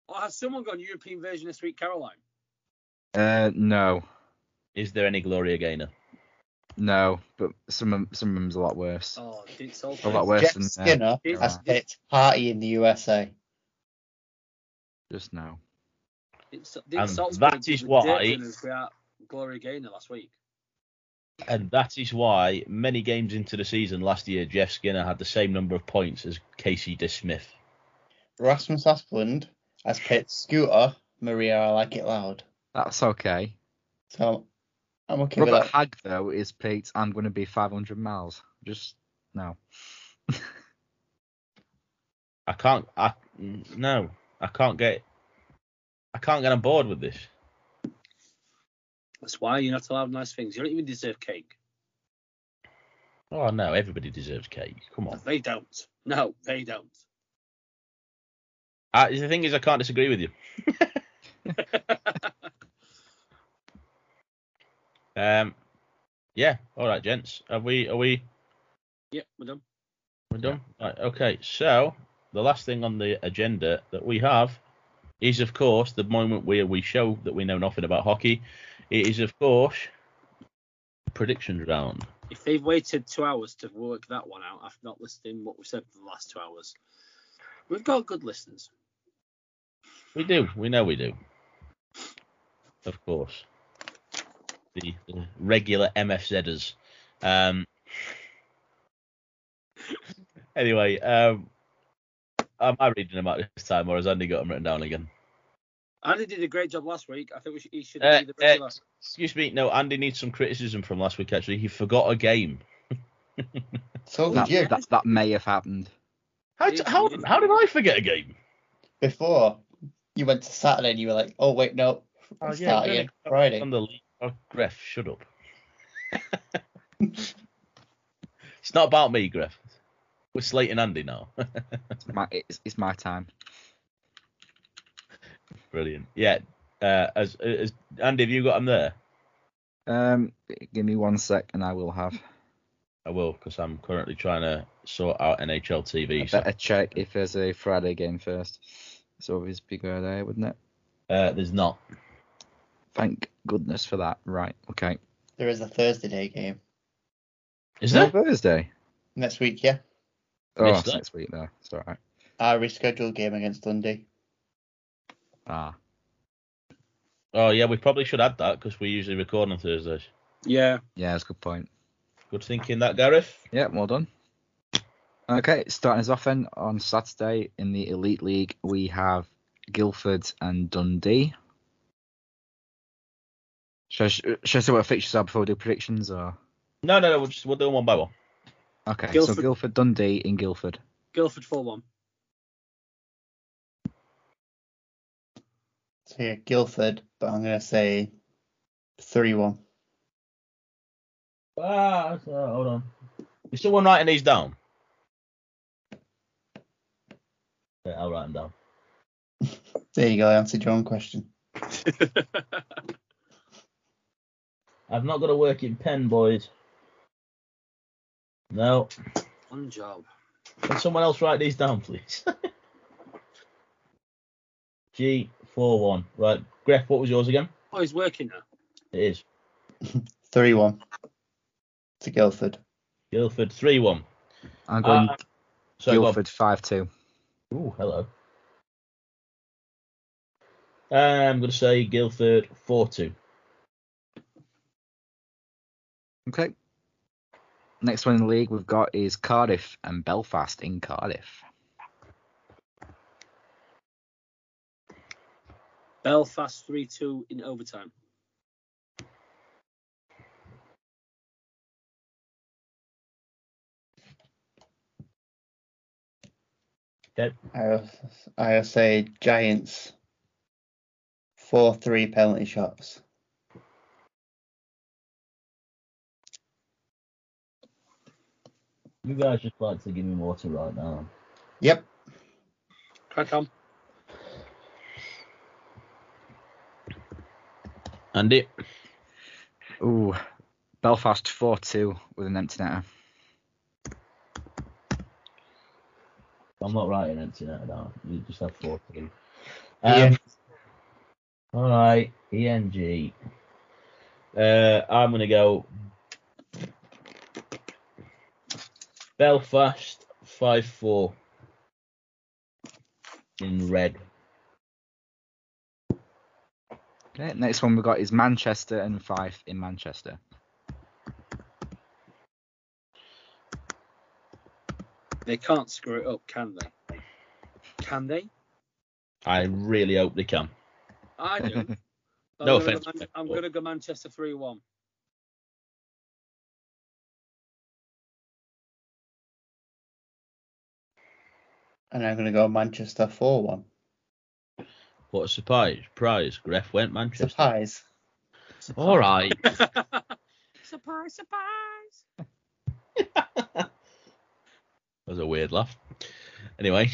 [SPEAKER 2] Or has someone gone European version of Sweet Caroline?
[SPEAKER 3] Uh, no,
[SPEAKER 1] Is there any Gloria Gaynor?
[SPEAKER 3] no, but some of, some of them's a lot worse.
[SPEAKER 2] Oh, didn't
[SPEAKER 3] A lot worse
[SPEAKER 4] Jeff
[SPEAKER 3] than uh,
[SPEAKER 4] Skinner
[SPEAKER 2] Did-
[SPEAKER 4] has
[SPEAKER 3] Caroline.
[SPEAKER 4] picked Party in the USA.
[SPEAKER 3] just now.
[SPEAKER 2] Didn't,
[SPEAKER 1] And
[SPEAKER 2] didn't Salzburg
[SPEAKER 1] that
[SPEAKER 2] do
[SPEAKER 1] is
[SPEAKER 2] the
[SPEAKER 1] why-
[SPEAKER 2] dirt winners without Gloria Gaynor last week?
[SPEAKER 1] And that is why many games into the season last year, Jeff Skinner had the same number of points as Casey DeSmith.
[SPEAKER 4] Rasmus Asplund has picked Scooter, Maria I Like It Loud.
[SPEAKER 3] That's okay.
[SPEAKER 4] So I'm okay with
[SPEAKER 3] Robert
[SPEAKER 4] that.
[SPEAKER 3] Hägg though is picked. I'm going to be 500 miles. Just no.
[SPEAKER 1] I can't. I no. I can't get. I can't get on board with this.
[SPEAKER 2] That's why you're not allowed nice things. You don't even deserve cake.
[SPEAKER 1] Oh no, everybody deserves cake. Come on.
[SPEAKER 2] They don't. No, they don't.
[SPEAKER 1] Uh, the thing is, I can't disagree with you. Um, yeah. All right, gents. Are we? Are we?
[SPEAKER 2] yep, we're done.
[SPEAKER 1] We're done. Right. Okay. So the last thing on the agenda that we have is, of course, the moment where we show that we know nothing about hockey. It is, of course, predictions round.
[SPEAKER 2] If they've waited two hours to work that one out after not listening what we said for the last two hours, we've got good listeners.
[SPEAKER 1] We do. We know we do. Of course. The, the regular MFZers. Um, anyway, um, am I reading them out this time, or has Andy got them written down again?
[SPEAKER 2] Andy did a great job last week. I think we should, he should
[SPEAKER 1] Uh,
[SPEAKER 2] be the regular.
[SPEAKER 1] uh, excuse me. No, Andy needs some criticism from last week. Actually, he forgot a game.
[SPEAKER 4] So
[SPEAKER 3] That,
[SPEAKER 4] did you.
[SPEAKER 3] that that may have happened.
[SPEAKER 1] How,
[SPEAKER 2] Did
[SPEAKER 1] how, how did I forget a game?
[SPEAKER 4] Before you went to Saturday and you were like, oh wait, no,
[SPEAKER 1] Oh,
[SPEAKER 4] it's
[SPEAKER 1] yeah,
[SPEAKER 4] starting
[SPEAKER 1] really.
[SPEAKER 4] Friday.
[SPEAKER 1] On the league. Oh, Gref, shut up. it's not about me, Gref. We're slating Andy now.
[SPEAKER 3] It's my it's, it's my time.
[SPEAKER 1] Brilliant. Yeah. Uh, as, as Andy, have you got him there?
[SPEAKER 3] Um, give me one sec and I will have.
[SPEAKER 1] I will, because I'm currently trying to sort out NHL
[SPEAKER 3] I
[SPEAKER 1] TV. So,
[SPEAKER 3] better check if there's a Friday game first. It's always bigger there, wouldn't it?
[SPEAKER 1] uh, there's not.
[SPEAKER 3] Thank goodness for that. Right. Okay.
[SPEAKER 4] There is a Thursday day game
[SPEAKER 1] Is
[SPEAKER 3] No,
[SPEAKER 1] there?
[SPEAKER 3] Thursday.
[SPEAKER 4] next week. Yeah,
[SPEAKER 3] Oh,
[SPEAKER 1] Missed
[SPEAKER 3] it's
[SPEAKER 1] that.
[SPEAKER 3] next week though. It's all right.
[SPEAKER 4] our rescheduled game against Dundee.
[SPEAKER 3] Ah.
[SPEAKER 1] Oh, yeah, we probably should add that because we usually record on Thursdays.
[SPEAKER 2] Yeah.
[SPEAKER 3] Yeah, that's a good point.
[SPEAKER 1] Good thinking, that, Gareth.
[SPEAKER 3] Yeah, well done. Okay, starting us off then on Saturday in the Elite League, we have Guildford and Dundee. Should I, should I say what the fixtures are before we do predictions, or
[SPEAKER 1] No, no, no. We'll just we'll do them one by one.
[SPEAKER 3] okay?
[SPEAKER 2] Guildford-
[SPEAKER 3] So Guildford, Dundee in Guildford.
[SPEAKER 2] Guildford 4 1.
[SPEAKER 4] So yeah, Guildford, but I'm gonna say three-one.
[SPEAKER 1] Ah, so- hold on. Is someone writing these down? Yeah, I'll write them down.
[SPEAKER 4] There you go. I answered your own question.
[SPEAKER 1] I've not got to work in pen, boys. No.
[SPEAKER 2] One job.
[SPEAKER 1] Can someone else write these down, please? G Four one. Right, Gref, what was yours again?
[SPEAKER 2] Oh, he's working now.
[SPEAKER 1] It is
[SPEAKER 4] 3 1 to Guildford.
[SPEAKER 1] Guildford three one.
[SPEAKER 3] I'm going
[SPEAKER 1] Uh, so go on.
[SPEAKER 3] Guildford five two.
[SPEAKER 1] Ooh, hello. I'm going to say Guildford 4 2.
[SPEAKER 3] Okay. Next one in the league we've got is Cardiff and Belfast in Cardiff.
[SPEAKER 2] Belfast 3 2 in overtime.
[SPEAKER 4] I'll, I'll say Giants 4 3 penalty shots.
[SPEAKER 5] You guys just like to give me water right now.
[SPEAKER 4] Yep.
[SPEAKER 2] Crack on.
[SPEAKER 1] Andy?
[SPEAKER 3] Ooh, Belfast four two with an empty netter.
[SPEAKER 5] I'm not writing empty net down. You just have four two.
[SPEAKER 4] Yeah.
[SPEAKER 5] Um, all right, ENG.
[SPEAKER 1] Uh, I'm going to go Belfast 5 4 in red.
[SPEAKER 3] Okay, next one we've got is Manchester and Fife in Manchester.
[SPEAKER 2] They can't screw it up, can they? Can they?
[SPEAKER 1] I really hope they can.
[SPEAKER 2] I do. I'm
[SPEAKER 1] No
[SPEAKER 2] gonna
[SPEAKER 1] offense,
[SPEAKER 2] Go Man- I'm going to go Manchester 3 1.
[SPEAKER 4] And I'm going to go Manchester 4 1.
[SPEAKER 1] What a surprise. Prize. Gref went Manchester.
[SPEAKER 4] Surprise.
[SPEAKER 1] All right.
[SPEAKER 2] surprise, surprise.
[SPEAKER 1] that was a weird laugh. Anyway.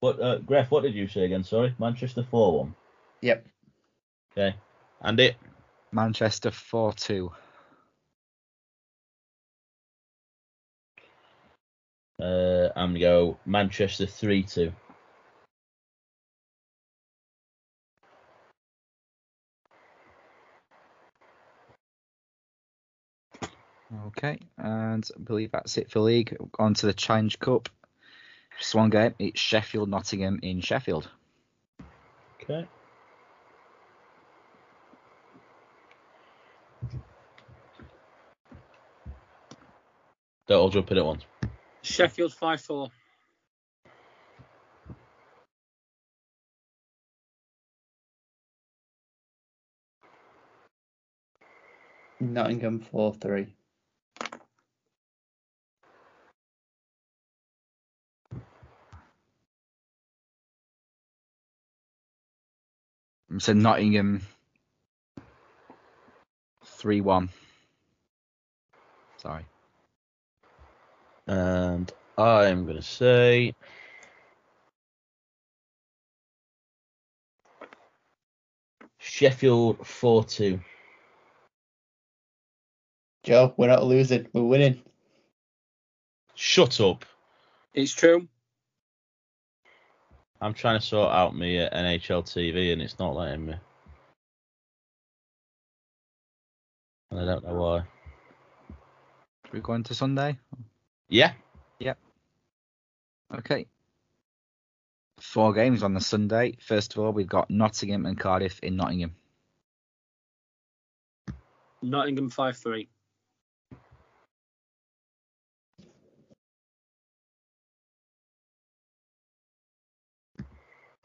[SPEAKER 5] What, uh, Gref, what did you say again? Sorry, Manchester four one.
[SPEAKER 4] Yep.
[SPEAKER 1] Okay. Andy?
[SPEAKER 3] Manchester four two.
[SPEAKER 1] Uh, I'm going to go Manchester 3 2.
[SPEAKER 3] Okay, and I believe that's it for league. On to the Challenge Cup. Just one game. It's Sheffield Nottingham in Sheffield.
[SPEAKER 1] Okay. Don't all jump in at once.
[SPEAKER 2] Sheffield 5 4.
[SPEAKER 4] Nottingham 4 3.
[SPEAKER 3] So Nottingham three one. Sorry.
[SPEAKER 1] And I'm going to say Sheffield 4 2.
[SPEAKER 4] Joe, we're not losing. We're winning.
[SPEAKER 1] Shut up.
[SPEAKER 2] It's true.
[SPEAKER 1] I'm trying to sort out my uh, NHL TV and it's not letting me. And I don't know why.
[SPEAKER 3] We're going to Sunday.
[SPEAKER 1] Yeah. Yep.
[SPEAKER 3] Okay. Four games on the Sunday. First of all, we've got Nottingham and Cardiff in Nottingham.
[SPEAKER 2] Nottingham 5 3.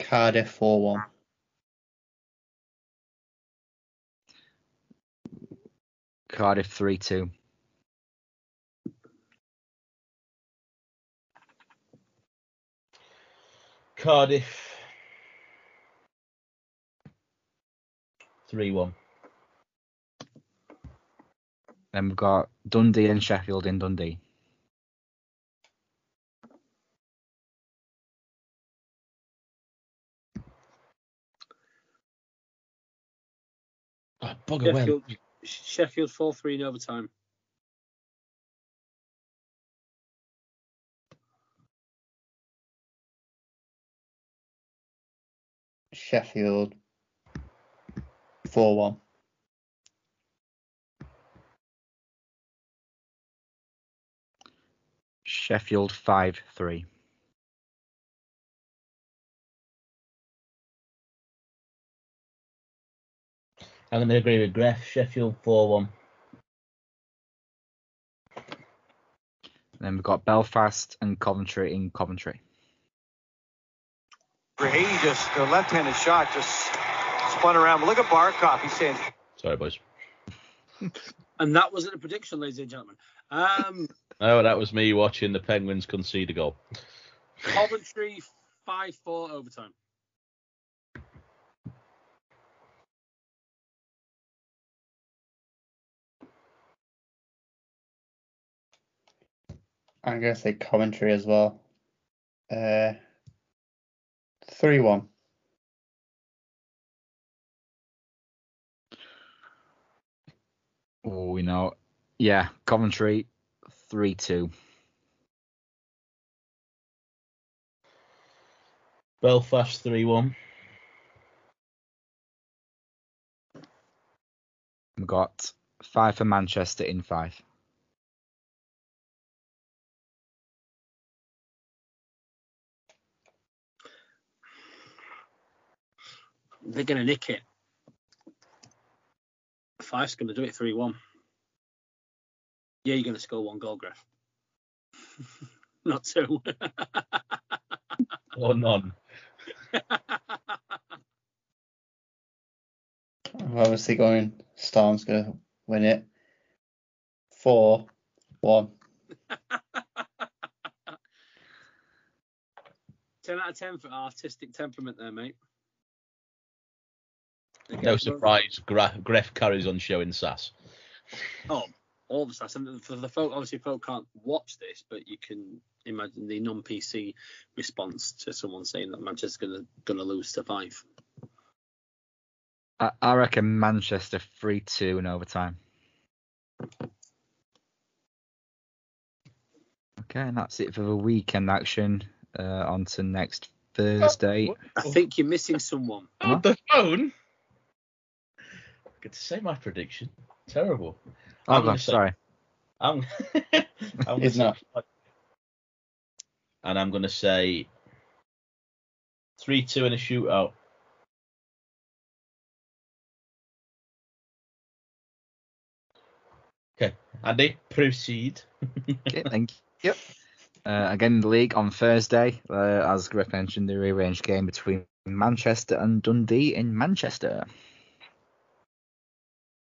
[SPEAKER 4] Cardiff 4 1.
[SPEAKER 3] Cardiff three two.
[SPEAKER 1] Cardiff 3 1.
[SPEAKER 3] Then we've got Dundee and Sheffield in Dundee.
[SPEAKER 1] Bugger
[SPEAKER 2] Sheffield. Sheffield 4 3 in overtime.
[SPEAKER 4] Sheffield 4 1.
[SPEAKER 3] Sheffield 5 3.
[SPEAKER 5] I'm going to agree with Gref. Sheffield 4 1.
[SPEAKER 3] Then we've got Belfast and Coventry in Coventry.
[SPEAKER 6] He just the left-handed shot just spun around. But look at Barkov. He's saying
[SPEAKER 1] Sorry, boys.
[SPEAKER 2] And that wasn't a prediction, ladies and gentlemen. Um,
[SPEAKER 1] Oh, that was me watching the Penguins concede a goal.
[SPEAKER 2] Coventry 5 4 overtime.
[SPEAKER 4] I'm going to say Coventry as well. Uh, 3 1.
[SPEAKER 3] Oh, we know. Yeah, Coventry three two.
[SPEAKER 5] Belfast 3 1.
[SPEAKER 3] We've got Fife for Manchester in Fife.
[SPEAKER 2] They're going to nick it. Fife's going to do it 3 1. Yeah, you're going to score one goal, Griff. Not two.
[SPEAKER 1] Or none.
[SPEAKER 4] I'm obviously going Storm's going to win it. 4 1.
[SPEAKER 2] 10 out of 10 for artistic temperament there, mate.
[SPEAKER 1] No surprise, Gra- Greff carries on showing sass.
[SPEAKER 2] Oh, all the stuff. And for the folk, obviously, folk can't watch this, but you can imagine the non-PC response to someone saying that Manchester's gonna gonna lose to Fife.
[SPEAKER 3] I, I reckon Manchester three two in overtime. Okay, and that's it for the weekend action. Uh, on to next Thursday.
[SPEAKER 2] I think you're missing someone.
[SPEAKER 1] Oh, the phone. Good to say my prediction. Terrible.
[SPEAKER 3] Oh,
[SPEAKER 1] I'm gonna say-
[SPEAKER 3] sorry.
[SPEAKER 1] I'm. I'm
[SPEAKER 4] It's not.
[SPEAKER 1] say- And I'm going to say three two in a shootout. Okay, Andy, proceed.
[SPEAKER 3] Okay, thank you. Uh, again, the league on Thursday, uh, as Griff mentioned, the rearranged game between Manchester and Dundee in Manchester.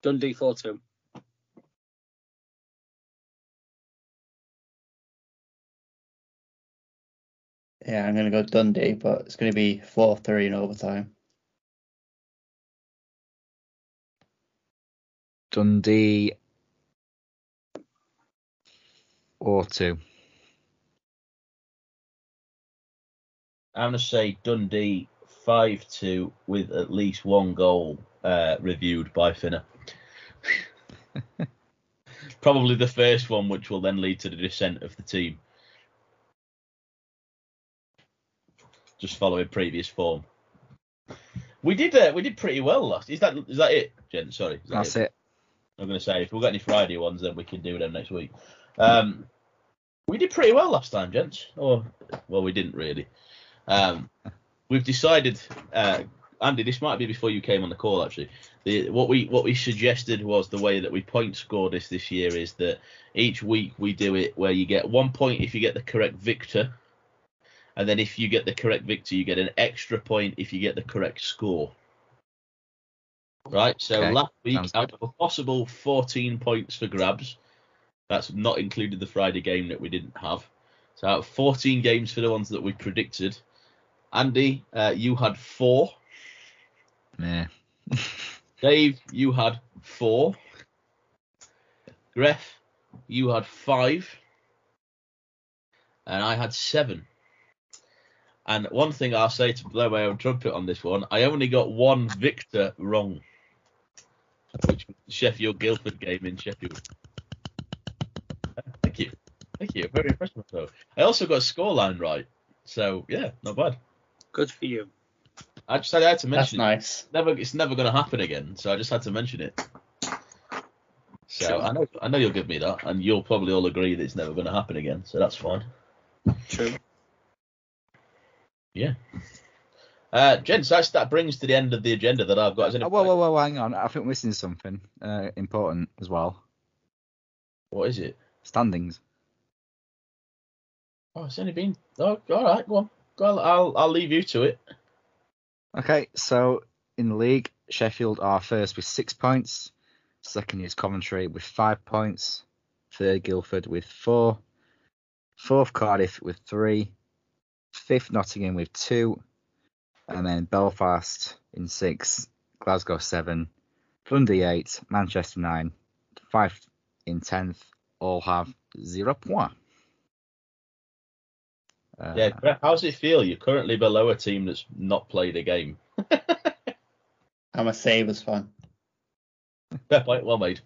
[SPEAKER 2] Dundee four two.
[SPEAKER 4] Yeah, I'm going to go Dundee, but it's going to be 4 3 in overtime.
[SPEAKER 3] Dundee or two.
[SPEAKER 5] I'm going to say Dundee 5 2 with at least one goal
[SPEAKER 1] uh, reviewed by Finner. Probably the first one, which will then lead to the descent of the team. Just following previous form. We did uh, we did pretty well last. Is that is that it, Jen? Sorry. is that
[SPEAKER 3] That's it.
[SPEAKER 1] I'm going to say if we've got any Friday ones, then we can do them next week. Um, we did pretty well last time, gents. Or well, we didn't really. Um, we've decided, uh, Andy. This might be before you came on the call. Actually, the, what we what we suggested was the way that we point score this this year is that each week we do it where you get one point if you get the correct victor, and then if you get the correct victor, you get an extra point if you get the correct score. Right. So
[SPEAKER 3] Okay,
[SPEAKER 1] last week,
[SPEAKER 3] sounds
[SPEAKER 1] out of a possible 14 points for grabs, that's not included the Friday game that we didn't have. So out of 14 games for the ones that we predicted, Andy, uh, you had four.
[SPEAKER 3] Yeah.
[SPEAKER 1] Dave, you had four. Gref, you had five. And I had seven. And one thing I'll say to blow my own trumpet on this one, I only got one victor wrong, which was the Sheffield Guildford game in Sheffield. Thank you. Thank you. Very impressed with myself. I also got a scoreline right. So, yeah, not bad.
[SPEAKER 2] Good for you.
[SPEAKER 1] I just had, I had to
[SPEAKER 4] That's
[SPEAKER 1] mention it.
[SPEAKER 4] nice.
[SPEAKER 1] Never, it's never going to happen again. So I just had to mention it. So
[SPEAKER 2] Sure.
[SPEAKER 1] I know, I know you'll give me that, and you'll probably all agree that it's never going to happen again. So that's fine.
[SPEAKER 2] True. Yeah.
[SPEAKER 1] Uh, gents, that's, that brings to the end of the agenda that I've got. Is any-
[SPEAKER 3] Oh, whoa, whoa, whoa, hang on. I think we're missing something uh, important as well.
[SPEAKER 1] What is it?
[SPEAKER 3] Standings.
[SPEAKER 1] Oh, it's only been. Oh, all right, go on. Go on, I'll I'll leave you to it.
[SPEAKER 3] Okay, so in the league, Sheffield are first with six points. Second is Coventry with five points. Third, Guildford with four. Fourth, Cardiff with three. Fifth, Nottingham with two. And then Belfast in six. Glasgow seven. Dundee eight. Manchester nine. Fife in tenth. All have zero point. Uh,
[SPEAKER 1] Yeah, Greg, how does it feel? You're currently below a team that's not played a game.
[SPEAKER 4] I'm a Sabres fan.
[SPEAKER 1] Fair point, well made.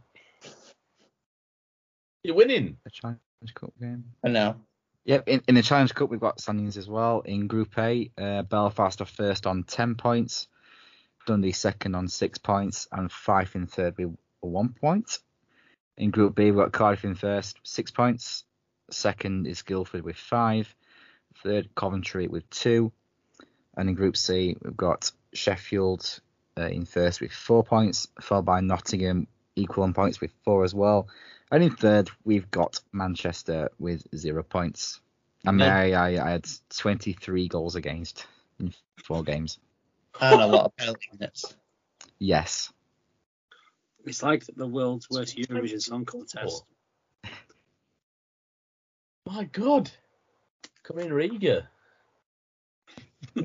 [SPEAKER 1] You're winning.
[SPEAKER 3] the Challenge Cup game.
[SPEAKER 4] I know.
[SPEAKER 3] Yep, in, in the Challenge Cup we've got standings as well. In Group A, uh, Belfast are first on ten points, Dundee second on six points, and Fife in third with one point. In Group B we've got Cardiff in first, six points. Second is Guildford with five. Third Coventry with two. And in Group C we've got Sheffield uh, in first with four points, followed by Nottingham equal on points with four as well. And in third, we've got Manchester with zero points. And
[SPEAKER 1] No.
[SPEAKER 3] Mary, I, I had 23 goals against in four games.
[SPEAKER 4] And a lot of penalty minutes.
[SPEAKER 3] Yes.
[SPEAKER 2] It's like the world's worst Eurovision Song Contest.
[SPEAKER 1] My God. Corinne Riga.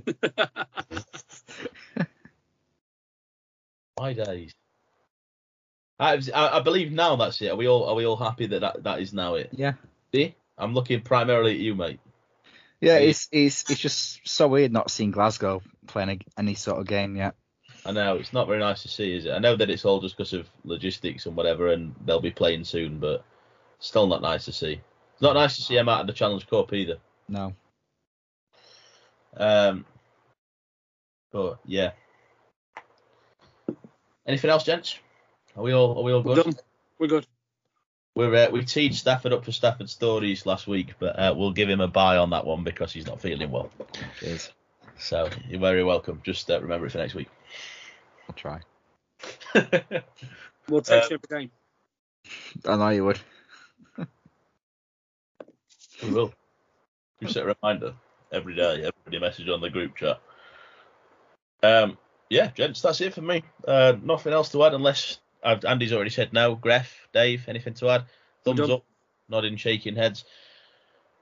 [SPEAKER 1] My days. I, I believe now that's it. Are we all are we all happy that that, that is now it?
[SPEAKER 3] Yeah.
[SPEAKER 1] See, I'm looking primarily at you, mate.
[SPEAKER 3] Yeah,
[SPEAKER 1] Yeah.
[SPEAKER 3] it's it's it's just so weird not seeing Glasgow playing any sort of game yet.
[SPEAKER 1] I know it's not very nice to see, is it? I know that it's all just because of logistics and whatever, and they'll be playing soon, but still not nice to see. It's not nice to see them out of the Challenge Cup either.
[SPEAKER 3] No.
[SPEAKER 1] Um, but yeah. Anything else, gents? Are we all are we all
[SPEAKER 2] We're
[SPEAKER 1] good?
[SPEAKER 2] done. We're good.
[SPEAKER 1] We're uh, we teed Stafford up for Stafford stories last week, but uh, we'll give him a bye on that one because he's not feeling well.
[SPEAKER 3] Cheers.
[SPEAKER 1] So you're very welcome. Just uh, remember it for next week.
[SPEAKER 3] I'll try.
[SPEAKER 2] We'll text
[SPEAKER 1] Uh,
[SPEAKER 2] you every game.
[SPEAKER 3] I know you would.
[SPEAKER 1] we will. We set a reminder every day. Everybody message on the group chat. Um, yeah, gents, that's it for me. Uh, nothing else to add unless uh, Andy's already said no. Gref, Dave, anything to add? Thumbs up, nodding, shaking heads.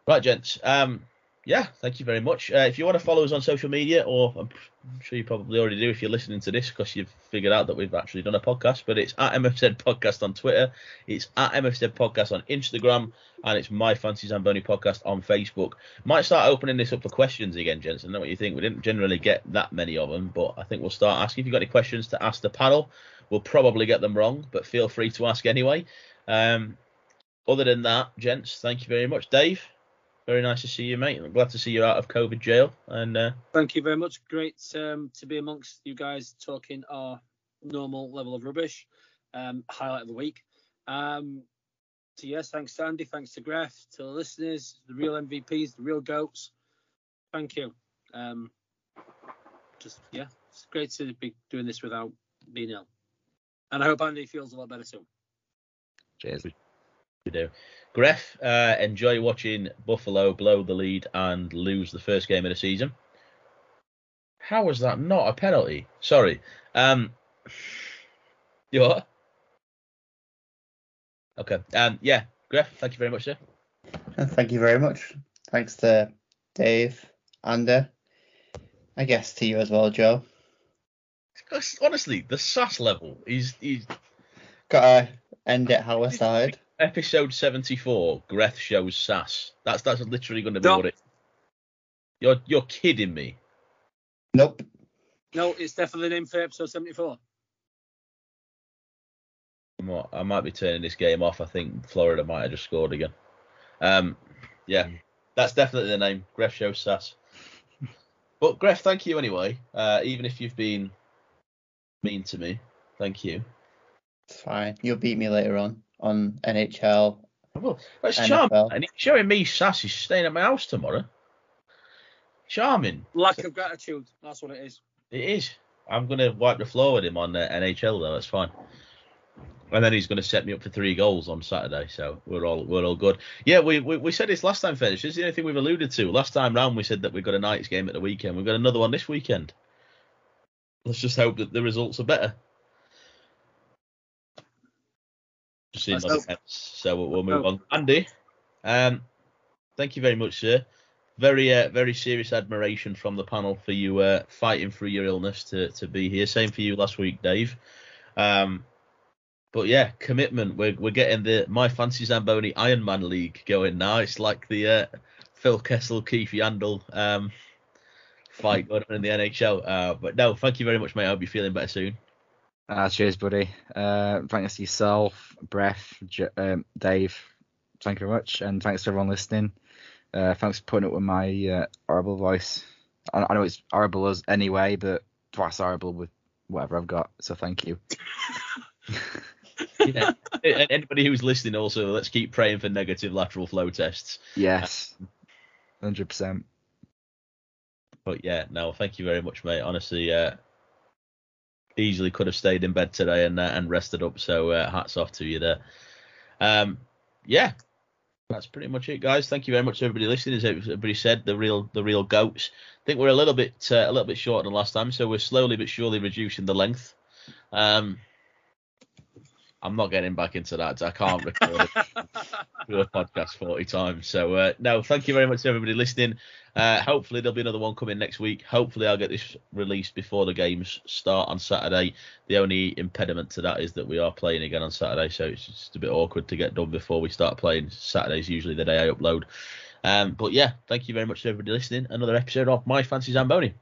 [SPEAKER 1] Right, gents. Um, yeah, thank you very much. Uh, if you want to follow us on social media, or I'm sure you probably already do if you're listening to this because you've figured out that we've actually done a podcast, but it's at MFZ Podcast on Twitter, it's at MFZ Podcast on Instagram, and it's My Fancy Zamboni Podcast on Facebook. Might start opening this up for questions again, gents. I know what you think. We didn't generally get that many of them, but I think we'll start asking. If you've got any questions to ask the panel, we'll probably get them wrong, but feel free to ask anyway. Um, other than that, gents, thank you very much. Dave, very nice to see you, mate. I'm glad to see you out of COVID jail. And uh,
[SPEAKER 2] Thank you very much. Great um, to be amongst you guys talking our normal level of rubbish. Um, highlight of the week. Um, so yes, thanks to Andy, thanks to Gref, to the listeners, the real MVPs, the real goats. Thank you. Um, just yeah, it's great to be doing this without being ill. And I hope Andy feels a lot better soon.
[SPEAKER 3] Cheers.
[SPEAKER 1] We do. Gref, uh, enjoy watching Buffalo blow the lead and lose the first game of the season. How was that not a penalty? Sorry. Um, you what? Okay. Um, yeah, Gref, thank you very much, sir.
[SPEAKER 4] Thank you very much. Thanks to Dave, Andy. I guess to you as well, Joe.
[SPEAKER 1] Honestly, the sass level is is
[SPEAKER 4] Gotta end it how I started.
[SPEAKER 1] Episode seventy four. Gref shows sass. That's that's literally going to be
[SPEAKER 2] Stop.
[SPEAKER 1] what it. You're you're kidding me.
[SPEAKER 4] Nope.
[SPEAKER 2] No, it's definitely the name for episode 74.
[SPEAKER 1] I might- I might be turning this game off. I think Florida might have just scored again. Um, yeah, that's definitely the name. Gref shows sass. But Gref, thank you anyway. Uh, even if you've been mean to me, thank you.
[SPEAKER 4] It's fine. You'll beat me later on on NHL.
[SPEAKER 1] Well, that's
[SPEAKER 4] NFL.
[SPEAKER 1] charming. And he's showing me sass. He's staying at my house tomorrow. Charming.
[SPEAKER 2] Lack of gratitude. That's what it is.
[SPEAKER 1] It is. I'm going to wipe the floor with him on uh, NHL though. That's fine. And then he's going to set me up for three goals on Saturday, so we're all we're all good. Yeah, we we, we said this last time, Finish. This is the only thing we've alluded to. Last time round, we said that we've got a Knights game at the weekend. We've got another one this weekend. Let's just hope that the results are better. Just seeing
[SPEAKER 2] Let's
[SPEAKER 1] my defense. So we'll, we'll move on. Andy, um, thank you very much, sir. Very uh, very serious admiration from the panel for you uh, fighting through your illness to to be here. Same for you last week, Dave. Um, but yeah, commitment. We're we're getting the My Fancy Zamboni Ironman League going now. It's like the uh, Phil Kessel, Keith Yandle um, fight going on in the NHL. Uh, but no, thank you very much, mate. I hope you're feeling better soon.
[SPEAKER 3] Cheers, buddy. Uh, thanks to yourself, Breath, J- um, Dave. Thank you very much, and thanks to everyone listening. Uh, thanks for putting up with my uh, horrible voice. I, I know it's horrible as anyway, but twice horrible with whatever I've got. So thank you.
[SPEAKER 1] Yeah. Anybody who's listening, also, let's keep praying for negative lateral flow tests.
[SPEAKER 3] Yes, hundred percent.
[SPEAKER 1] But yeah, no, thank you very much, mate. Honestly, uh, easily could have stayed in bed today and uh, and rested up. So uh, hats off to you there. Um, yeah, that's pretty much it, guys. Thank you very much to everybody listening. As everybody said, the real the real goats. I think we're a little bit uh, a little bit shorter than last time, so we're slowly but surely reducing the length. Um, I'm not getting back into that. I can't record a podcast 40 times. So uh, no, thank you very much to everybody listening. Uh, hopefully there'll be another one coming next week. Hopefully I'll get this released before the games start on Saturday. The only impediment to that is that we are playing again on Saturday, so it's just a bit awkward to get done before we start playing. Saturday's usually the day I upload. Um, but yeah, thank you very much to everybody listening. Another episode of My Fancy Zamboni.